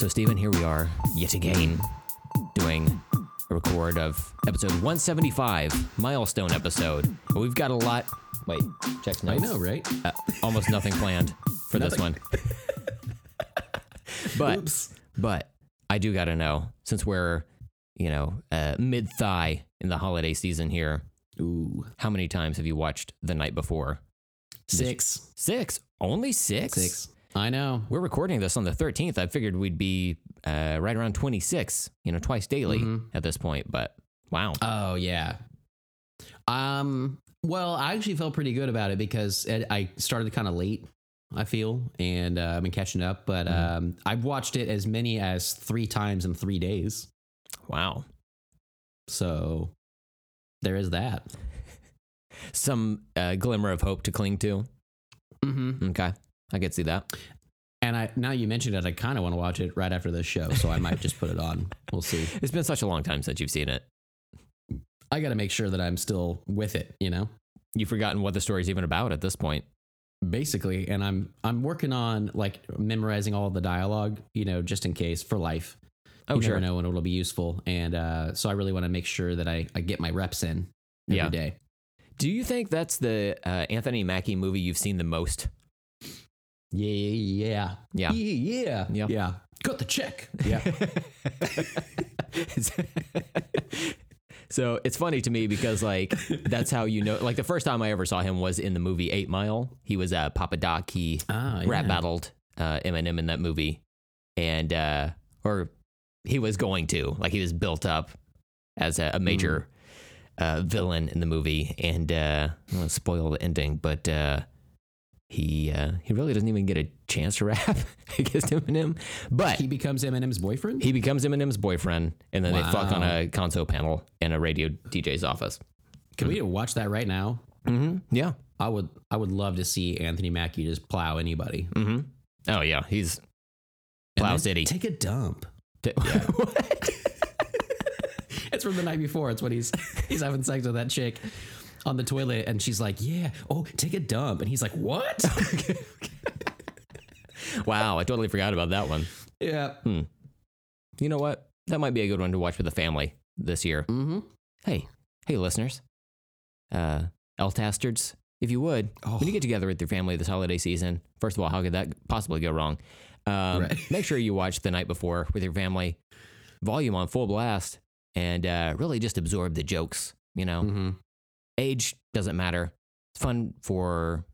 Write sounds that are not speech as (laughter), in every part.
So, Stephen, here we are yet again doing a record of episode 175, milestone episode. We've got a lot. Wait, check notes. I know, right? Uh, almost nothing planned for this one. (laughs) but Oops. but I do got to know since we're you know uh, mid thigh in the holiday season here. Ooh, How many times have you watched The Night Before? six, Six. Only six. six. I know. We're recording this on the 13th. I figured we'd be uh, right around 26, you know, twice daily Mhm. at this point. But wow. Oh yeah. Um. Well, I actually felt pretty good about it because it, I started kind of late. I feel, and uh, I've been catching up. But Mhm. um, I've watched it as many as three times in three days. Wow. So there is that. (laughs) Some uh, glimmer of hope to cling to. Mm-hmm. Okay. I could see that. And I now you mentioned it, I kind of want to watch it right after this show, so I might just put it on. We'll see. (laughs) It's been such a long time since you've seen it. I got to make sure that I'm still with it. You know. You've forgotten what the story's even about at this point. basically and i'm i'm working on like memorizing all the dialogue you know just in case for life Oh, you sure. never know when it'll be useful and uh so i really want to make sure that i i get my reps in every Yeah. day. Do you think that's the uh, Anthony Mackie movie you've seen the most? Yeah yeah Yeah. yeah Yeah. yeah got the check yeah (laughs) so it's funny to me because like that's how you know like the first time I ever saw him was in the movie Eight Mile. He was uh, Papa Doc. He ah, rap yeah. battled uh, Eminem in that movie, and uh, or he was going to like he was built up as a, a major uh, villain in the movie, and uh, I don't want to spoil the ending, but uh, he uh, he really doesn't even get a chance to (laughs) rap against Eminem, but he becomes eminem's boyfriend he becomes Eminem's boyfriend, and then they fuck on a console panel in a radio DJ's office. can we watch that right now Mm-hmm. Yeah. i would i would love to see anthony mackie just plow anybody Mm-hmm. Oh yeah, he's Plow City. take a dump (laughs) What? (laughs) It's from the night before. It's when he's he's having sex with that chick on the toilet, and she's like, "Yeah, oh, take a dump," and he's like, "What?" (laughs) wow, I totally forgot about that one. yeah. You know what? That might be a good one to watch with the family this year. Mm-hmm. Hey, hey, listeners, uh, Eltastards, if you would, Oh. when you get together with your family this holiday season, first of all, how could that possibly go wrong? Um, Right. make sure you watch the night before with your family, volume on full blast, and uh, really just absorb the jokes. You know, Mm-hmm. Age doesn't matter. It's fun for,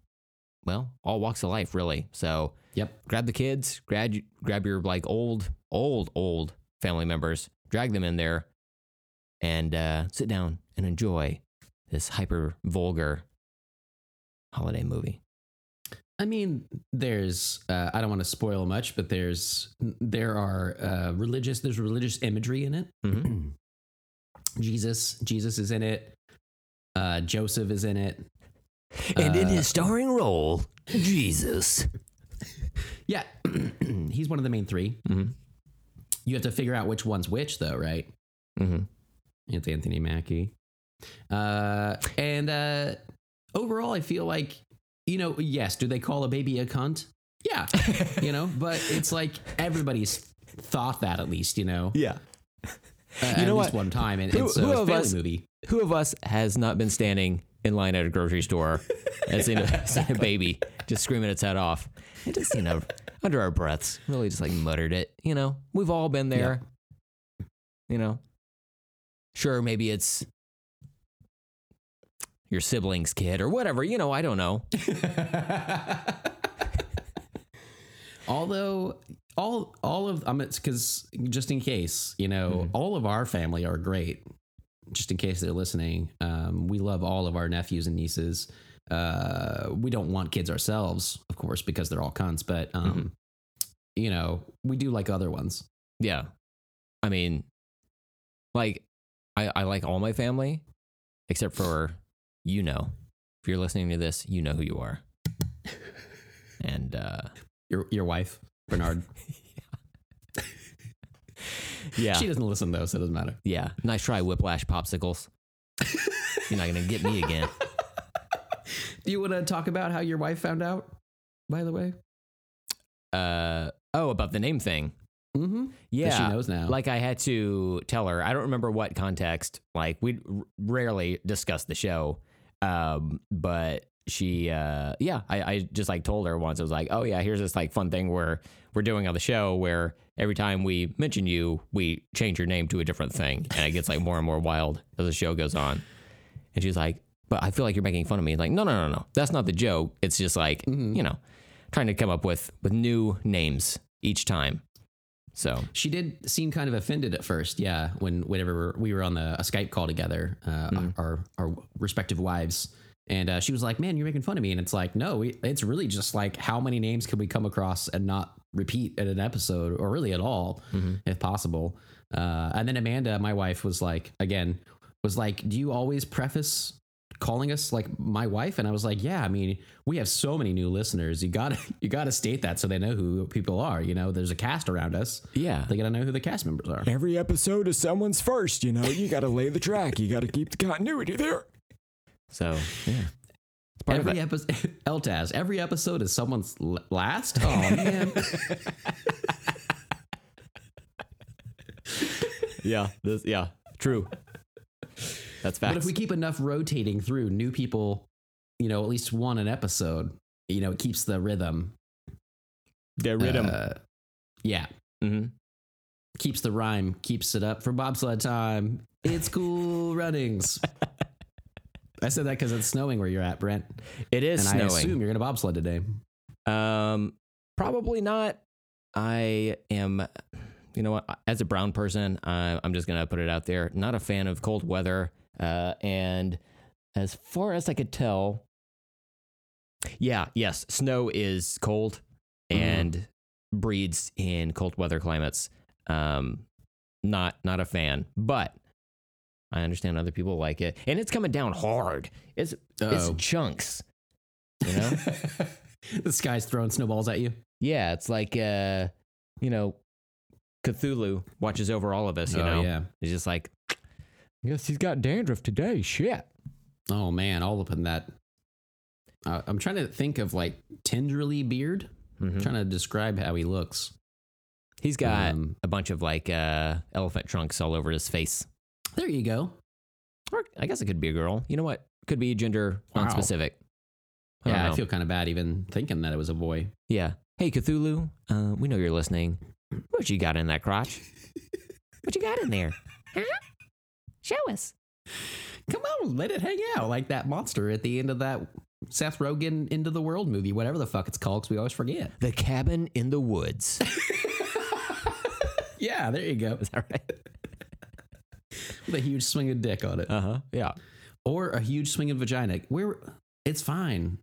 well, all walks of life, really. So Yep. grab the kids, grab grab your like old, old, old family members, drag them in there, and uh, sit down and enjoy this hyper vulgar holiday movie. I mean, there's uh, I don't want to spoil much, but there's there are uh, religious there's religious imagery in it. Mhm. (clears throat) Jesus Jesus is in it. Uh, Joseph is in it. And in Uh, his starring role, Jesus. (laughs) Yeah, (clears throat) he's one of the main three. Mm-hmm. You have to figure out which one's which, though, right? Mm-hmm. It's Anthony Mackie. Uh, and uh, overall, I feel like, you know, yes, do they call a baby a cunt? Yeah, (laughs) you know, but it's like everybody's thought that at least, you know, Yeah. uh, You at know least what? one time. And, Who- and so who it's a family us- movie. Who of us has not been standing in line at a grocery store and seen a, (laughs) seen a baby just screaming its head off? And just, you know, under our breaths, really just like muttered it. You know, we've all been there. You know, sure, maybe it's your sibling's kid or whatever. You know, I don't know. (laughs) Although all all of I'm because just in case you know Mhm. all of our family are great. Just in case they're listening, um, we love all of our nephews and nieces. Uh, we don't want kids ourselves, of course, because they're all cunts. But um, Mhm. you know, we do like other ones. Yeah. I mean, like, I, I like all my family except for you know. If you're listening to this, you know who you are. (laughs) And, uh, Your your wife, Bernard. (laughs) yeah. She doesn't listen though, so it doesn't matter. Yeah. Nice try, Whiplash Popsicles. You're not going to get me again. Do (laughs) you want to talk about how your wife found out? By the way. Uh, oh, about the name thing. Mm-hmm. Yeah, she knows now. Like I had to tell her. I don't remember what context. Like we rarely discuss the show, um, but she, uh, yeah, I, I just like told her once. I was like, oh yeah, here's this like fun thing where we're doing on the show where every time we mention you, we change your name to a different thing, and it gets like more and more wild as the show goes on. And she's like, but I feel like you're making fun of me. Like, no, no, no, no. That's not the joke. It's just like, you know, trying to come up with with new names each time. So She did seem kind of offended at first, yeah. When whenever we were on the a Skype call together, uh, our our respective wives, and uh, she was like, "Man, you're making fun of me," and it's like, no, we, it's really just like how many names can we come across and not repeat at an episode, or really at all, if possible. Uh, and then Amanda, my wife, was like, again, was like, "Do you always preface?" calling us like my wife and i was like yeah i mean we have so many new listeners you gotta (laughs) you gotta state that so they know who people are you know there's a cast around us yeah, they gotta know who the cast members are. Every episode is someone's first, you know. You got to lay the track. You got to keep the continuity there. so yeah, it's part Every episode, (laughs) Eltaz, every episode is someone's last. (laughs) Oh man, Yeah, this yeah, true. That's facts. but if we keep enough rotating through new people, you know, at least one an episode, you know, it keeps the rhythm. rid of Uh, yeah, hmm keeps the rhyme, keeps it up for bobsled time. It's cool (laughs) runnings. I said that because it's snowing where you're at, Brent, It is snowing. I assume you're gonna bobsled today. Um, probably not. I am. You know what? As a brown person, I, I'm just gonna put it out there. Not a fan of cold weather. Uh, and as far as I could tell, yeah, yes, snow is cold and breeds in cold weather climates. Um, not not a fan, but I understand other people like it, and it's coming down hard. It's Uh-oh. it's chunks. You know. (laughs) the sky's throwing snowballs at you. Yeah, it's like uh, you know, Cthulhu watches over all of us, you oh know. yeah. He's just like, Yes, he's got dandruff today. Shit. Oh man, all up in that. Uh, I'm trying to think of like tenderly beard. mhm. trying to describe how he looks. he's got Um, a bunch of like uh elephant trunks all over his face. There you go. Or I guess it could be a girl. You know what? Could be gender Wow. non-specific. I yeah, know. I feel kind of bad even thinking that it was a boy. yeah. Hey Cthulhu, uh, we know you're listening. What you got in that crotch? What you got in there? (laughs) Huh? Show us. Come on, let it hang out like that monster at the end of that Seth Rogen Into the World movie, whatever the fuck it's called, because we always forget. The cabin in the woods. (laughs) Yeah, there you go. Is that right? With a huge swing of dick on it, Uh huh. Yeah. or a huge swing of vagina. Where it's fine,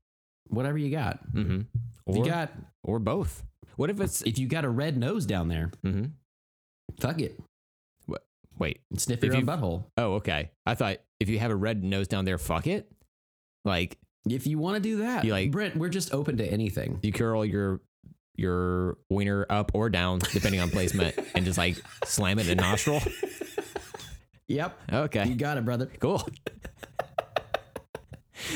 whatever you got. Mm-hmm. Or you got or both. What if it's if you got a red nose down there, mm-hmm. fuck it, wait? sniff If your own butthole. Oh, okay. I thought if you have a red nose down there, fuck it. Like If you want to do that, You like- Brent, we're just open to anything. you curl your your wiener up or down depending on placement, and just like slam it in a nostril. (laughs) Yep, Okay. you got it, brother. cool. (laughs)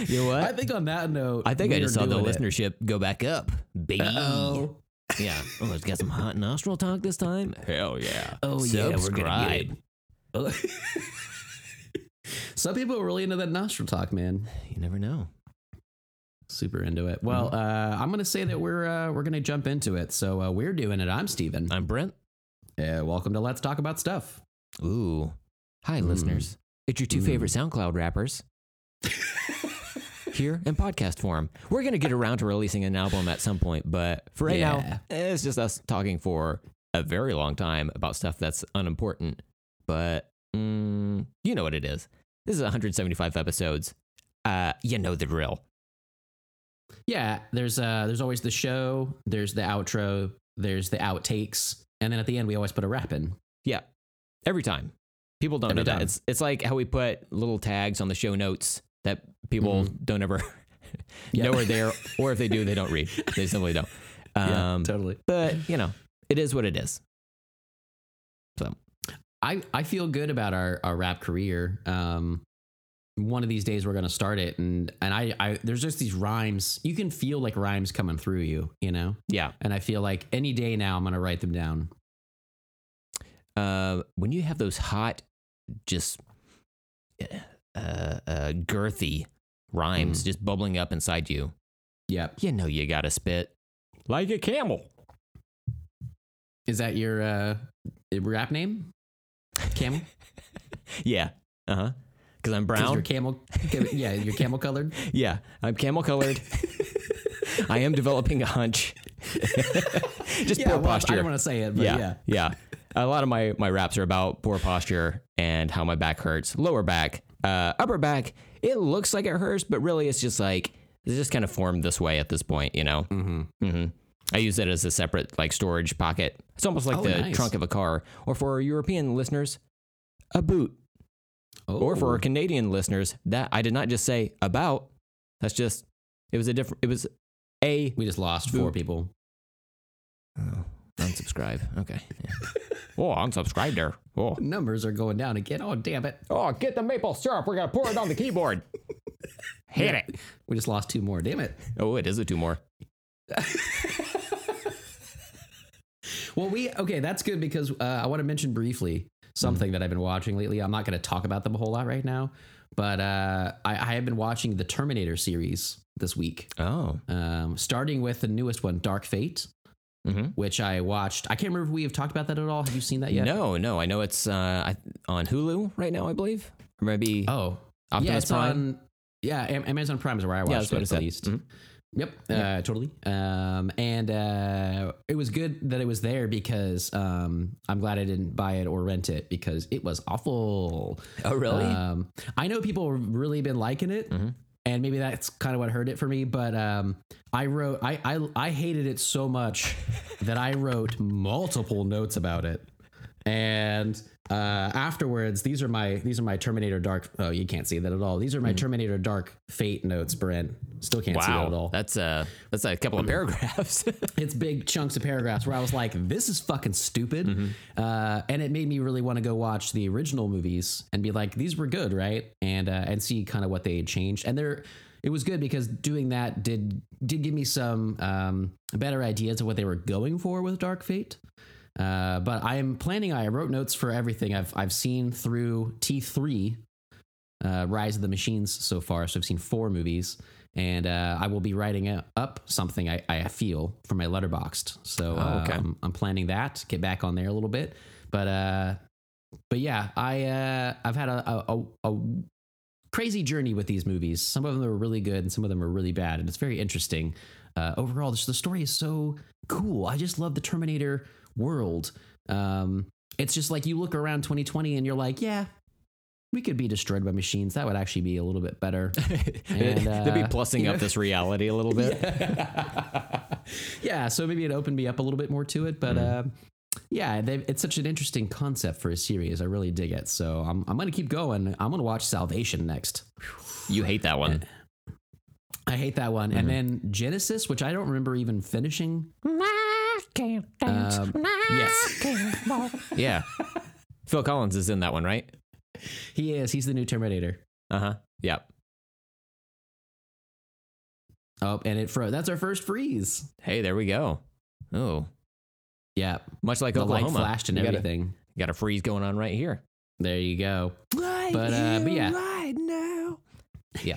You know what? I think on that note, I think I just saw the doing it. listenership go back up, baby. Uh-oh. Yeah. Oh, it's got some hot nostril talk this time. Hell yeah. Oh yeah, we're gonna Subscribe. (laughs) Some people are really into that nostril talk, man. You never know. Super into it. Well, uh, I'm gonna say that we're uh, we're gonna jump into it. So uh, we're doing it. I'm Steven. I'm Brent. Uh, welcome to Let's Talk About Stuff. Ooh. Hi, Mm. listeners. It's your two Mm. favorite SoundCloud rappers (laughs) here in podcast form. We're going to get around to releasing an album at some point, but for right Yeah. now, it's just us talking for a very long time about stuff that's unimportant. But mm, you know what it is. This is 175 episodes. Uh, you know the drill. Yeah, there's uh there's always the show, there's the outro, there's the outtakes, and then at the end we always put a rap in. Yeah, every time. People don't know that. time. It's it's like how we put little tags on the show notes that people don't ever. (laughs) Yeah. know are there, (laughs) or if they do, they don't read. They simply don't. Um, totally. But you know, it is what it is. So I, I feel good about our, our rap career. Um, one of these days we're gonna start it, and and I, I there's just these rhymes. You can feel like rhymes coming through you, you know. yeah, And I feel like any day now I'm gonna write them down. uh, when you have those hot, just uh, uh, girthy rhymes just bubbling up inside you, Yeah. you know you gotta spit. Like a camel. Is that your uh, rap name? Camel? (laughs) Yeah. Uh huh. Because I'm brown. You're camel. Yeah, you're camel colored. (laughs) Yeah, I'm camel colored. (laughs) I am developing a hunch. Just Yeah, poor well, I don't want to say it, but yeah, yeah. yeah, A lot of my my raps are about poor posture and how my back hurts. Lower back, uh, upper back. It looks like it hurts, but really it's just like it's just kind of formed this way at this point. You know. Mm-hmm. hmm I use it as a separate like storage pocket. It's almost like Oh, the nice. trunk of a car, or for European listeners, a boot. Oh, Or for our Canadian listeners, that I did not just say about. That's just it was a different. It was a we just lost four people. oh, unsubscribe. Okay. Yeah. oh, unsubscribe there. Oh, Numbers are going down again. Oh, damn it. oh, get the maple syrup. We're gonna pour it on the keyboard. Hit it. We just lost two more. Damn it. Oh, it is a two more. Well, we okay. That's good because uh, I want to mention briefly something that I've been watching lately. I'm not going to talk about them a whole lot right now, but uh, I, I have been watching the Terminator series this week, Oh. um, starting with the newest one, Dark Fate, Mm-hmm. which I watched. I can't remember if we have talked about that at all. Have you seen that yet? No, no. I know it's uh, on Hulu right now. I believe, or maybe Oh, Optimus yeah, it's Prime. on. Yeah, Amazon Prime is where I watched Yeah, it at least. Mhm. Yep, uh, totally. Um, and uh, it was good that it was there because um, I'm glad I didn't buy it or rent it because it was awful. Oh, really? Um, I know people have really been liking it, Mhm. And maybe that's kind of what hurt it for me. But um, I wrote, I, I, I hated it so much that I wrote multiple notes about it. And uh, afterwards, these are my these are my Terminator Dark. Oh, you can't see that at all. These are my Terminator Dark Fate notes, Brent. Still can't see that at all. that's a that's a couple of (clears throat) paragraphs. (laughs) It's big chunks of paragraphs where I was like, "This is fucking stupid," uh, and it made me really want to go watch the original movies and be like, "These were good, right?" And uh, and see kind of what they had changed. And there, it was good because doing that did did give me some um, better ideas of what they were going for with Dark Fate. Uh, but I am planning. I wrote notes for everything I've I've seen through T three, uh, Rise of the Machines so far. So I've seen four movies, and uh, I will be writing up something I, I feel for my Letterboxd. So Oh, okay. um, I'm planning that. Get back on there a little bit, but uh, but yeah, I uh, I've had a, a, a, crazy journey with these movies. Some of them are really good, and some of them are really bad, and it's very interesting. Uh, overall, the story is so cool. I just love the Terminator world. Um, it's just like you look around 2020 and you're like, yeah, we could be destroyed by machines. That would actually be a little bit better. (laughs) And, They'd be uh, plussing you up know- this reality a little (laughs) bit. (laughs) yeah, so maybe it opened me up a little bit more to it, but uh, yeah, they, it's such an interesting concept for a series. I really dig it. So I'm, I'm going to keep going. I'm going to watch Salvation next. You hate that one. I hate that one. And then Genisys, which I don't remember even finishing. Um, yes, (laughs) Yeah. Phil Collins is in that one, right? he is. He's the new Terminator. Uh huh. Yep. Oh, and it froze. that's our first freeze. Hey, there we go. Oh, Yeah, much like the Oklahoma. light flashed and You got a- everything. Got a freeze going on right here. There you go. Right But, uh, but yeah. right now. (laughs)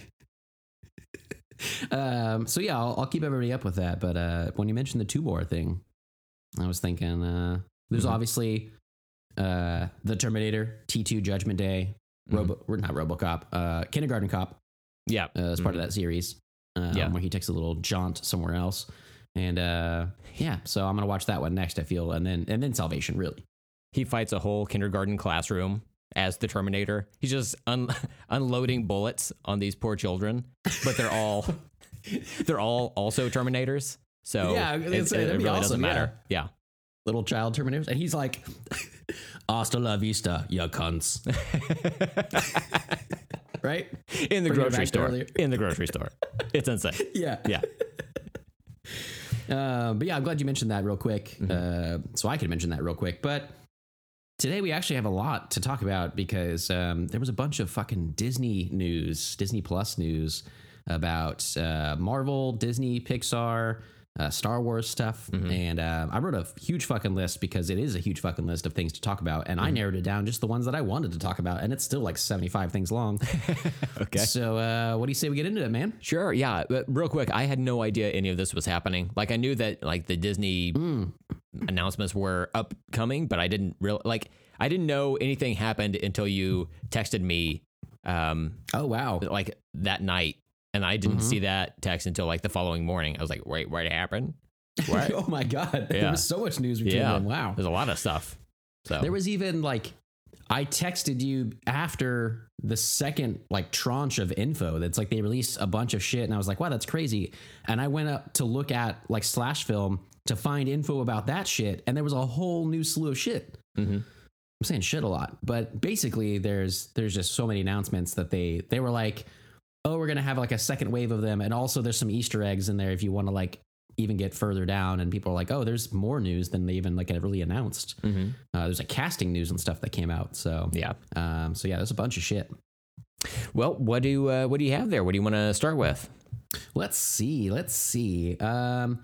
Um, so yeah, I'll, I'll keep everybody up with that. But uh, when you mentioned the two more thing, I was thinking uh, there's Mhm. obviously uh, the Terminator, T2 Judgment Day, Mhm. Robo, or not RoboCop, uh, Kindergarten Cop Yeah. uh, as part of that series. Um, Yeah. where he takes a little jaunt somewhere else, and uh, yeah, so I'm gonna watch that one next. I feel, and then and then Salvation, really. He fights a whole kindergarten classroom as the Terminator. He's just un- (laughs) unloading bullets on these poor children, but they're all (laughs) they're all also Terminators. So Yeah, it, it- it really awesome, doesn't matter. Yeah. Little child Terminators, and he's like, "Hasta la vista, ya cunts." (laughs) right? In the Bring grocery store. In the grocery store. It's insane. (laughs) Yeah. Yeah. Um, but yeah, I'm glad you mentioned that real quick. Mm-hmm. Uh, so I could mention that real quick. But today we actually have a lot to talk about because um, there was a bunch of fucking Disney news, Disney Plus news about uh, Marvel, Disney, Pixar, uh, Star Wars stuff, and uh, I wrote a huge fucking list because it is a huge fucking list of things to talk about, and I narrowed it down just the ones that I wanted to talk about, and it's still like seventy five things long. (laughs) Okay. So, uh, what do you say we get into it, man? Sure. Yeah. But real quick, I had no idea any of this was happening. Like I knew that like the Disney announcements were upcoming, but I didn't real like I didn't know anything happened until you texted me um Oh wow, like that night and I didn't see that text until like the following morning. I was like, "Wait, what happened?" What? (laughs) oh my god, there Yeah. was so much news between yeah. them. Wow, There's a lot of stuff. So There was even like I texted you after the second like tranche of info that's like they released a bunch of shit and I was like, wow, that's crazy. And I went up to look at like slash film to find info about that shit, and there was a whole new slew of shit. Mhm. I'm saying shit a lot, but basically there's there's just so many announcements that they they were like, oh, we're gonna have like a second wave of them, and also there's some Easter eggs in there if you want to like even get further down, and people are like, oh, there's more news than they even like really announced. Mhm. Uh, there's like casting news and stuff that came out. So yeah. um, so yeah, there's a bunch of shit. Well, what do uh, what do you have there? What do you want to start with? Let's see. Let's see. Um,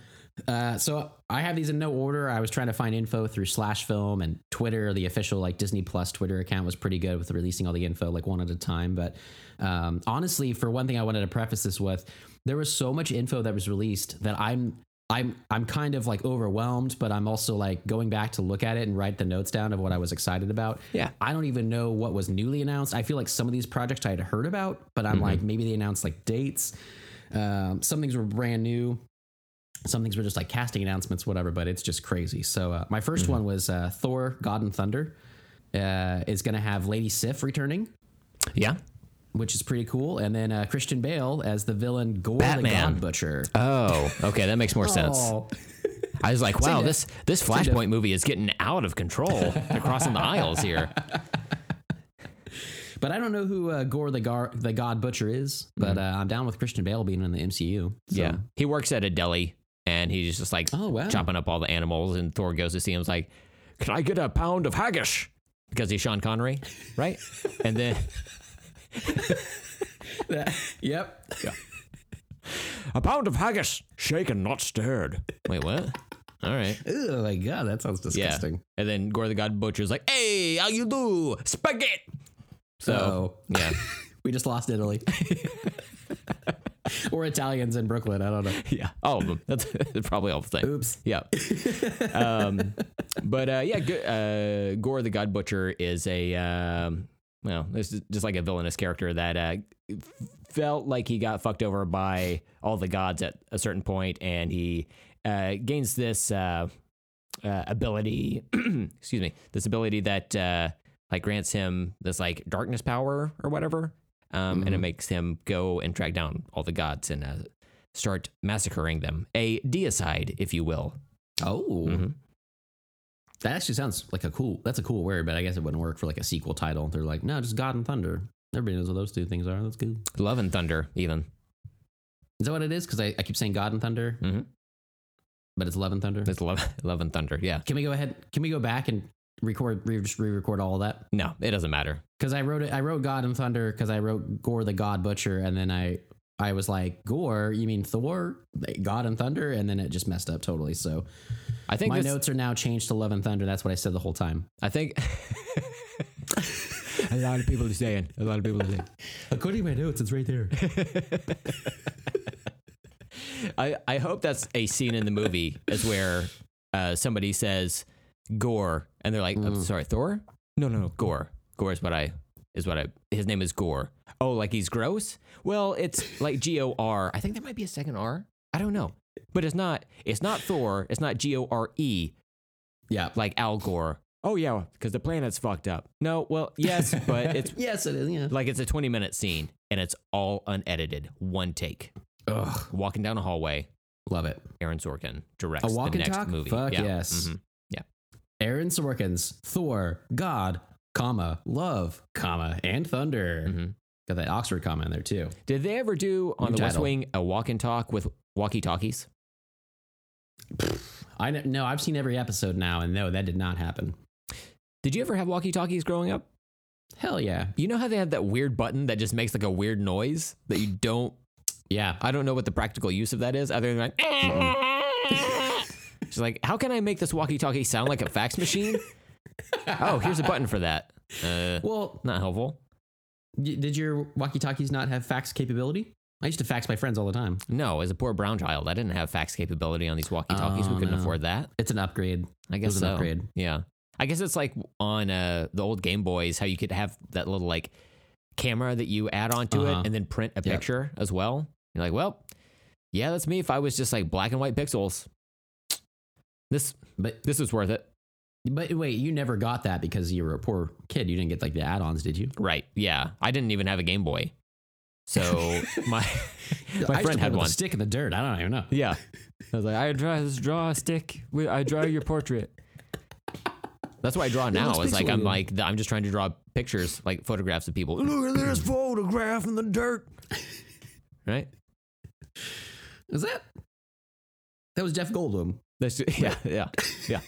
uh, so I have these in no order. I was trying to find info through Slash Film and Twitter. The official like Disney Plus Twitter account was pretty good with releasing all the info like one at a time. But um, honestly, for one thing, I wanted to preface this with there was so much info that was released that I'm I'm I'm kind of like overwhelmed, but I'm also like going back to look at it and write the notes down of what I was excited about. Yeah. I don't even know what was newly announced. I feel like some of these projects I had heard about, but I'm like maybe they announced like dates. Um, some things were brand new. Some things were just like casting announcements, whatever. But it's just crazy. So uh, my 1st one was uh, Thor: God and Thunder. Uh, is going to have Lady Sif returning, Yeah. Which is pretty cool, and then uh, Christian Bale as the villain Gore Batman. the God Butcher. Oh, okay, that makes more sense. Oh. I was like, wow, this this Flashpoint movie is getting out of control. They're crossing the aisles here. (laughs) But I don't know who uh, Gore the, Gar- the God Butcher is, but uh, I'm down with Christian Bale being in the MCU. So- Yeah, he works at a deli, and he's just like Oh, wow. chopping up all the animals. And Thor goes to see him. He's like, "Can I get a pound of haggis?" Because he's Sean Connery, right? and then (laughs) yep. A pound of haggis, shaken, not stirred. wait, what? All right. Oh my god, that sounds Yeah. disgusting. And then Gore the God Butcher's like, "Hey, how you do? Spaghetti." So So yeah, (laughs) we just lost Italy. (laughs) or Italians in Brooklyn. I don't know. yeah, all of them. That's probably all the same. Oops. Yeah. um, but uh, yeah, uh, Gore the God Butcher is a um, well, this is just like a villainous character that uh, felt like he got fucked over by all the gods at a certain point, and he uh, gains this uh, uh, ability. (clears throat) excuse me, this ability that uh, like grants him this like darkness power or whatever, um, and it makes him go and track down all the gods and uh, start massacring them. A deicide, if you will. Oh. Mhm. That actually sounds like a cool that's a cool word, but I guess it wouldn't work for like a sequel title. They're like, no, just God and Thunder. Everybody knows what those two things are. That's good. Love and Thunder, even. Is that what it is? Because I, I keep saying God and Thunder, Mhm. but it's Love and Thunder. It's Love, (laughs) Love and Thunder. Yeah. Can we go ahead? Can we go back and record, re- just re-record all of that? No, it doesn't matter. Because I wrote it. I wrote God and Thunder because I wrote Gore the God Butcher, and then I I was like Gore. You mean Thor? God and Thunder, and then it just messed up totally. So I think my this, notes are now changed to Love and Thunder. That's what I said the whole time. I think (laughs) A lot of people are saying. A lot of people are saying. According to my notes, it's right there. (laughs) I, I hope that's a scene in the movie is where uh, somebody says Gore and they're like, oh, sorry, Thor? No, no, no, Gore. Gore is what I is what I his name is Gore. Oh, like he's gross? Well, it's like G O R. I think there might be a second R. I don't know. But it's not it's not Thor, it's not G O R E yeah. like Al Gore. Oh yeah, because the planet's fucked up. No, well, yes, (laughs) but it's Yes, it is. Yeah. like it's a 20 minute scene and it's all unedited, one take. Ugh, Walking down a hallway, love it. Aaron Sorkin directs A walk the and next talk? movie. Fuck yeah. yes. Mhm. Aaron Sorkin's Thor, God, comma, love, comma, and thunder. Mhm. Got that Oxford comma in there too. Did they ever do on New the West. Wing a walk and talk with walkie talkies? I kn- no, I've seen every episode now, and no, that did not happen. Did you ever have walkie talkies growing up? Hell yeah, You know how they have that weird button that just makes like a weird noise that you don't. yeah. I don't know what the practical use of that is, other than like. She's like, how can I make this walkie-talkie sound like a fax machine? oh, here's a button for that. Uh, Well, not helpful. y- did your walkie-talkies not have fax capability? I used to fax my friends all the time. No, as a poor brown child, I didn't have fax capability on these walkie-talkies. Oh, we couldn't no. afford that. It's an upgrade. I guess was an upgrade. Yeah, I guess it's like on uh, the old Game Boys, how you could have that little like camera that you add onto Uh-huh. it and then print a Yep. picture as well. You're like, well, yeah, that's me. If I was just like black and white pixels, (tsk) this But this is worth it. but wait, you never got that because you were a poor kid. You didn't get like the add-ons, did you? Right? Yeah, I didn't even have a Game Boy, so (laughs) my (laughs) my friend had one. stick in the dirt. I don't even know. Yeah, I was like, I draw this draw a stick. I draw your portrait. That's what I draw now. It's like I'm like I'm just trying to draw pictures, like photographs of people. Look at this (clears throat) photograph in the dirt. Right? Is that? That was Jeff Goldblum. That's (laughs) yeah, yeah, yeah.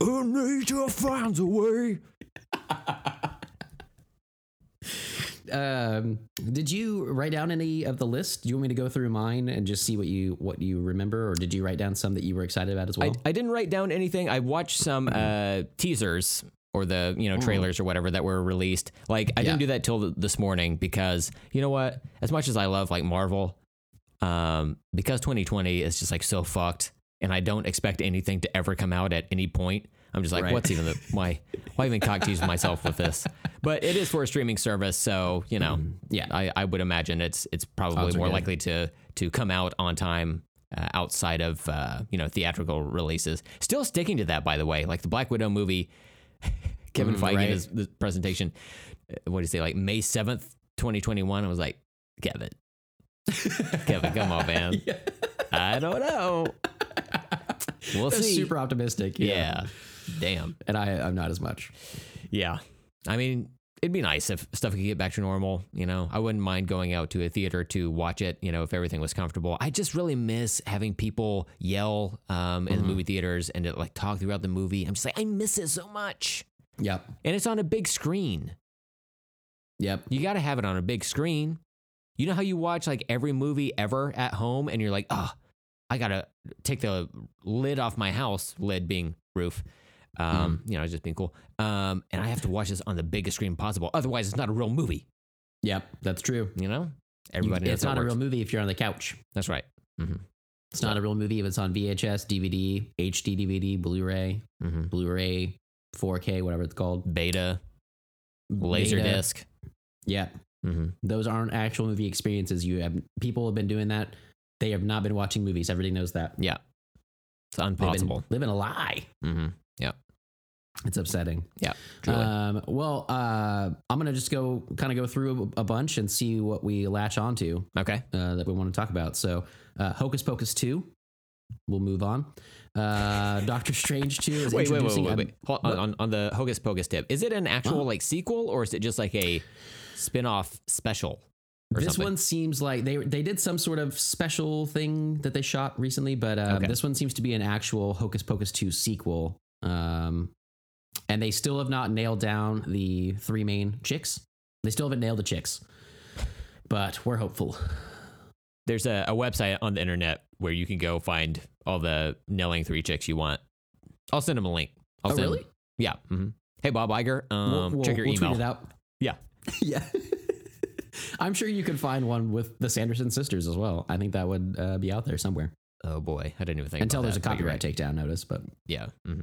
Nature finds a way. Um, did you write down any of the list? Do you want me to go through mine and just see what you what you remember, or did you write down some that you were excited about as well? I, I didn't write down anything. I watched some uh, teasers or the you know trailers or whatever that were released. Like I Yeah. didn't do that till th- this morning because you know what? As much as I love like Marvel, um, because 2020 is just like so fucked, and I don't expect anything to ever come out at any point. I'm just like, Right. what's even the why? Why even cock tease myself with this? But it is for a streaming service, so you know, yeah. I, I would imagine it's it's probably more good. likely to to come out on time uh, outside of uh, you know theatrical releases. Still sticking to that, by the way. Like the Black Widow movie, (laughs) Kevin Mm, Feige right. his the presentation. uh, What did he say? Like May seventh, twenty twenty one. I was like, Kevin, (laughs) Kevin, come on, man. I don't know. We'll That's see. super optimistic. yeah. Damn. and I I'm not as much. Yeah. I mean, it'd be nice if stuff could get back to normal. You know, I wouldn't mind going out to a theater to watch it, you know, if everything was comfortable. I just really miss having people yell um, in the movie theaters and to, like talk throughout the movie. I'm just like, I miss it so much. Yep. And it's on a big screen. Yep. You got to have it on a big screen. You know how you watch like every movie ever at home and you're like, oh, I got to take the lid off my house, lid being roof. Um, you know, it's just being cool. Um, and I have to watch this on the biggest screen possible. Otherwise, it's not a real movie, Yep. That's true. you know? Everybody knows it's not a real movie if you're on the couch. That's right. hmm It's not a real movie if it's on VHS, DVD, HD DVD, Blu-ray, hmm Blu-ray, 4K, whatever it's called. Beta, laser Beta. disc. Yeah. hmm Those aren't actual movie experiences. You have people have been doing that. They have not been watching movies. Everybody knows that. Yeah. It's impossible. living a lie. Hmm It's upsetting. Yeah. Truly. Um, well, uh, I'm gonna just go kind of go through a, a bunch and see what we latch onto okay. uh, that we want to talk about. So, uh, Hocus Pocus two. We'll move on. Uh, (laughs) Doctor Strange two is Wait, wait, wait, introducing. wait, wait. Hold on, on, on the Hocus Pocus tip. Is it an actual Uh-huh. like sequel or is it just like a spin off special or This something? one seems like they they did some sort of special thing that they shot recently, but um, Okay. this one seems to be an actual Hocus Pocus two sequel. Um, and they still have not nailed down the three main chicks. They still haven't nailed the chicks, but we're hopeful. There's a, a website on the internet where you can go find all the nailing three chicks you want. I'll send them a link. I'll Oh, send, really? Yeah. hmm Hey, Bob Iger, um, We'll- we'll- check your we'll email. Tweet it out. Yeah. (laughs) yeah. (laughs) I'm sure you could find one with the Sanderson sisters as well. I think that would uh, be out there somewhere Oh boy, I didn't even think until there's a that, you're copyright takedown notice. But right. Yeah. hmm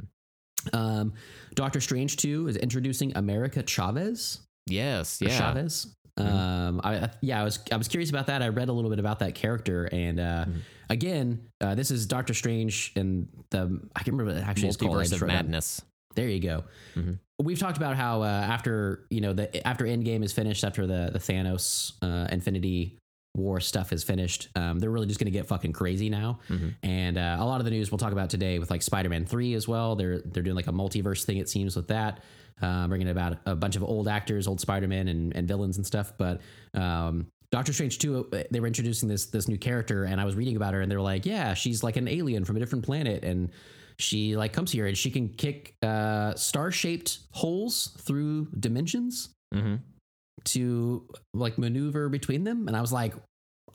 um, Doctor Strange 2 is introducing America Chavez. Yes. Yeah. Chavez. Um, I, yeah, I was I was curious about that. I read a little bit about that character, and uh, Mhm. again, uh, this is Doctor Strange and the I can't remember what it actually is called. I Multiverse of. Madness. There you go. Mhm. We've talked about how uh, after you know the after Endgame is finished, after the the Thanos uh, Infinity War stuff is finished, um, they're really just going to get fucking crazy now. Mhm. And uh, a lot of the news we'll talk about today with like Spider Man three as well. They're they're doing like a multiverse thing. It seems with that, uh, bringing about a bunch of old actors, old Spider Man and, and villains and stuff. But um, Doctor Strange two, uh, they were introducing this this new character, and I was reading about her, and they were like, yeah, she's like an alien from a different planet, and she like comes here and she can kick uh, star shaped holes through dimensions hmm to like maneuver between them. And I was like,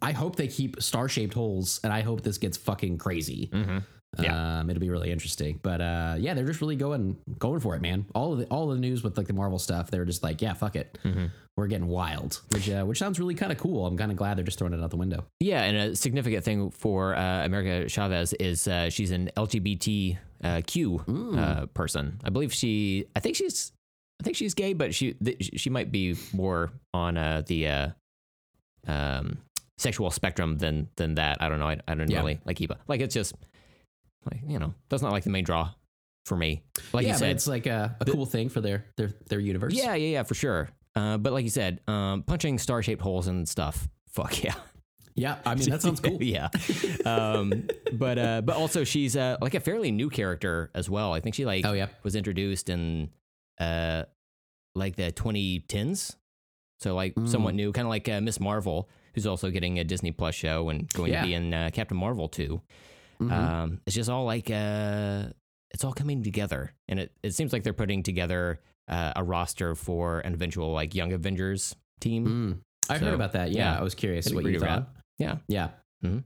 I hope they keep star shaped holes, and I hope this gets fucking crazy. Mm-hmm. Yeah. Um, it'll be really interesting. But uh, yeah, they're just really going going for it, man. All of the all of the news with like the Marvel stuff, they're just like, yeah, fuck it, Mm-hmm. we're getting wild, which uh, which sounds really kind of cool. I'm kind of glad they're just throwing it out the window. Yeah, and a significant thing for uh, America Chavez is uh, she's an LGBTQ uh, person. I believe she. I think she's. I think she's gay, but she th- she might be more on uh, the uh, um, sexual spectrum than than that. I don't know. I, I don't Yeah. really like Eva. Like it's just like you know that's not like the main draw for me. Like yeah, you said, it's like a, a cool thing for their their their universe. yeah, yeah, yeah, for sure. Uh, but like you said, um, punching star shaped holes and stuff. (laughs) Fuck yeah. yeah. I mean, that sounds cool. (laughs) yeah. Um, but uh, but also she's uh, like a fairly new character as well. I think she like Oh yeah. was introduced in uh, like the 2010s, so like somewhat new, kind of like uh, Miss Marvel, who's also getting a Disney Plus show and going Yeah. to be in uh, Captain Marvel too. Mhm. Um, it's just all like uh, it's all coming together, and it it seems like they're putting together uh, a roster for an eventual like Young Avengers team. Mm. I So, heard about that. Yeah, yeah. I was curious what you thought. Yeah. Yeah. Mhm.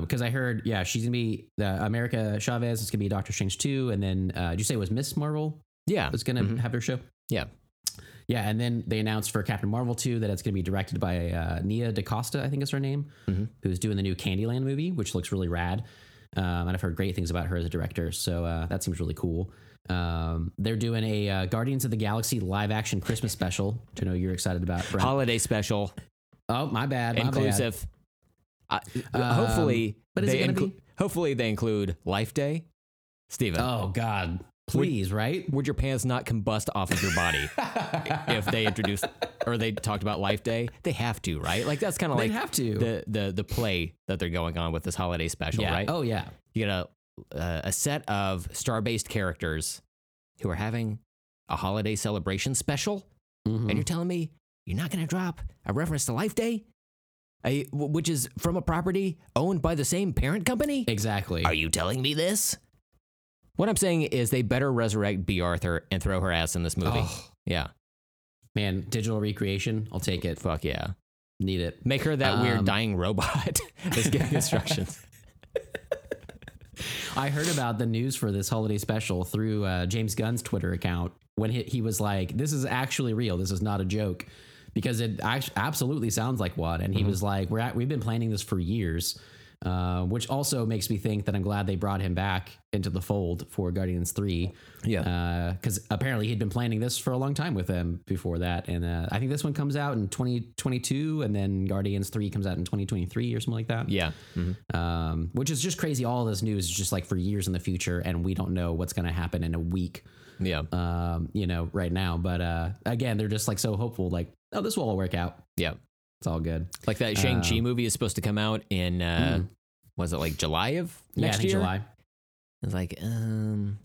Because I heard, yeah, she's gonna be uh, America Chavez. It's gonna be Doctor Strange two, and then uh, did you say it was Miss Marvel Yeah, was gonna Mhm. have her show? Yeah. Yeah, and then they announced for Captain Marvel 2 that it's going to be directed by uh, Nia DaCosta, I think is her name, Mhm. who's doing the new Candyland movie, which looks really rad. Um, and I've heard great things about her as a director, so uh, that seems really cool. Um, they're doing a uh, Guardians of the Galaxy live action Christmas special, which I know you're excited about. Brent. holiday special. oh, my bad. My Bad. inclusive. Um, hopefully, but is it they gonna inclu- be- hopefully they include Life Day. Steven, Oh, God. Please, right? would your pants not combust off of your body (laughs) if they introduced or they talked about Life Day? They have to, right? Like that's kind of like have to. the the the play that they're going on with this holiday special, yeah. right? Oh, yeah. You get a uh, a set of star based characters who are having a holiday celebration special. Mhm. and you're telling me you're not going to drop a reference to Life Day, a, which is from a property owned by the same parent company? Exactly. Are you telling me this? What I'm saying is they better resurrect Bea Arthur and throw her ass in this movie. Oh, Yeah, man, digital recreation. I'll take it. fuck yeah. Need it. Make her that weird Um, dying robot (laughs) that's giving instructions. (laughs) I heard about the news for this holiday special through uh, James Gunn's Twitter account when he, he was like, "This is actually real. This is not a joke," because it act- absolutely sounds like one. And he was like, "We're at, we've been planning this for years," uh, which also makes me think that I'm glad they brought him back into the fold for Guardians Three. Yeah. because apparently he'd been planning this for a long time with them before that, and uh, I think this one comes out in 2022, and then Guardians Three comes out in 2023 or something like that Yeah. Mhm. um, which is just crazy. All this news is just like for years in the future, and we don't know what's going to happen in a week, Yeah. um, you know, right now. But uh, again, they're just like so hopeful, like, oh, this will all work out. Yeah. It's all good. Like that Shang-Chi Um, movie is supposed to come out in, uh, Mm. was it like July of yeah, I next think year? July. It's like, um,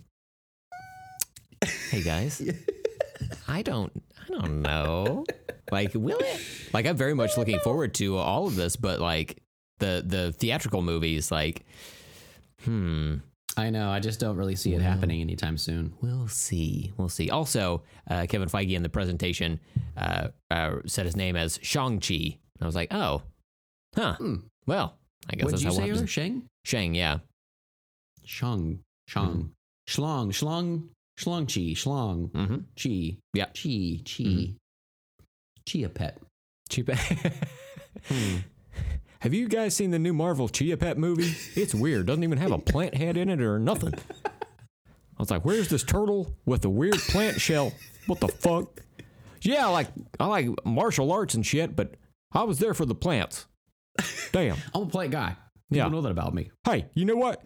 hey guys, (laughs) I don't, I don't know. Like, will it? Like, I'm very much looking forward to all of this, but like the the theatrical movies, like, hmm, I know. I just don't really see it happening anytime soon. we'll see, we'll see. Also, uh, Kevin Feige in the presentation uh, uh, said his name as Shang Chi. I was like, oh, huh. Hmm. Well, I guess What that's you how say we'll have Shang? Shang, yeah, Shang. Shang. Schlong. Schlong. Schlong chi. Schlong. mm-hmm. Chi. Yeah. Chi. Chi. Mhm. Chia pet. cheap. (laughs) Hmm. Have you guys seen the new Marvel Chia Pet movie? It's weird. Doesn't even have a plant head in it or nothing. I was like, where's this turtle with the weird plant shell? What the fuck? Yeah, like I like martial arts and shit, but I was there for the plants. Damn. (laughs) I'm a plant guy. People Yeah. know that about me. Hey, you know what?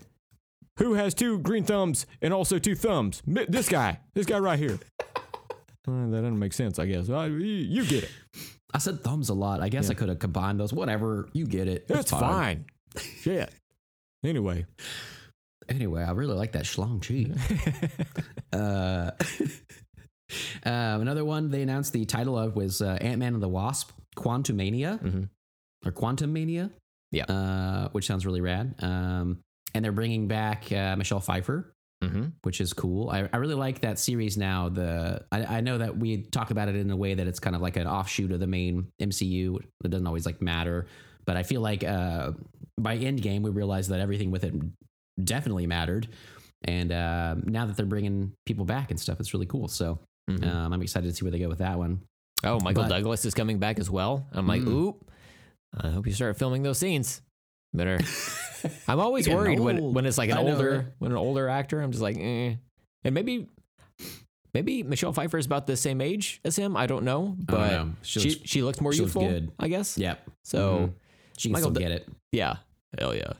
Who has two green thumbs and also two thumbs? This guy. This guy right here. (laughs) That doesn't make sense, I guess. You get it. I said thumbs a lot. I guess I could have combined those. Whatever. You get it. It's fine. Shit. Anyway, Anyway, I really like that schlong chi. (laughs) uh, (laughs) um, another one they announced the title of was uh, Ant Man and the Wasp: Quantumania Mhm. or Quantum Mania. Yeah. uh, which sounds really rad. Um, and they're bringing back uh, Michelle Pfeiffer, mm-hmm. which is cool. I, I really like that series now. The I, I know that we talk about it in a way that it's kind of like an offshoot of the main MCU. It doesn't always like matter, But I feel like uh, by Endgame, we realized that everything with it definitely mattered. And uh, now that they're bringing people back and stuff, it's really cool. So Mhm. um, I'm excited to see where they go with that one. oh, Michael but- Douglas is coming back as well. I'm like, Mm. oop. I hope you start filming those scenes. Better. (laughs) (laughs) I'm always worried when, when it's like an I know, older right? when an older actor. I'm just like, eh. And maybe maybe Michelle Pfeiffer is about the same age as him. I don't know, but know. She she looks- she looks more she looks youthful. good. I guess. Yep. So Mhm. she can Michael still get it. yeah, hell yeah.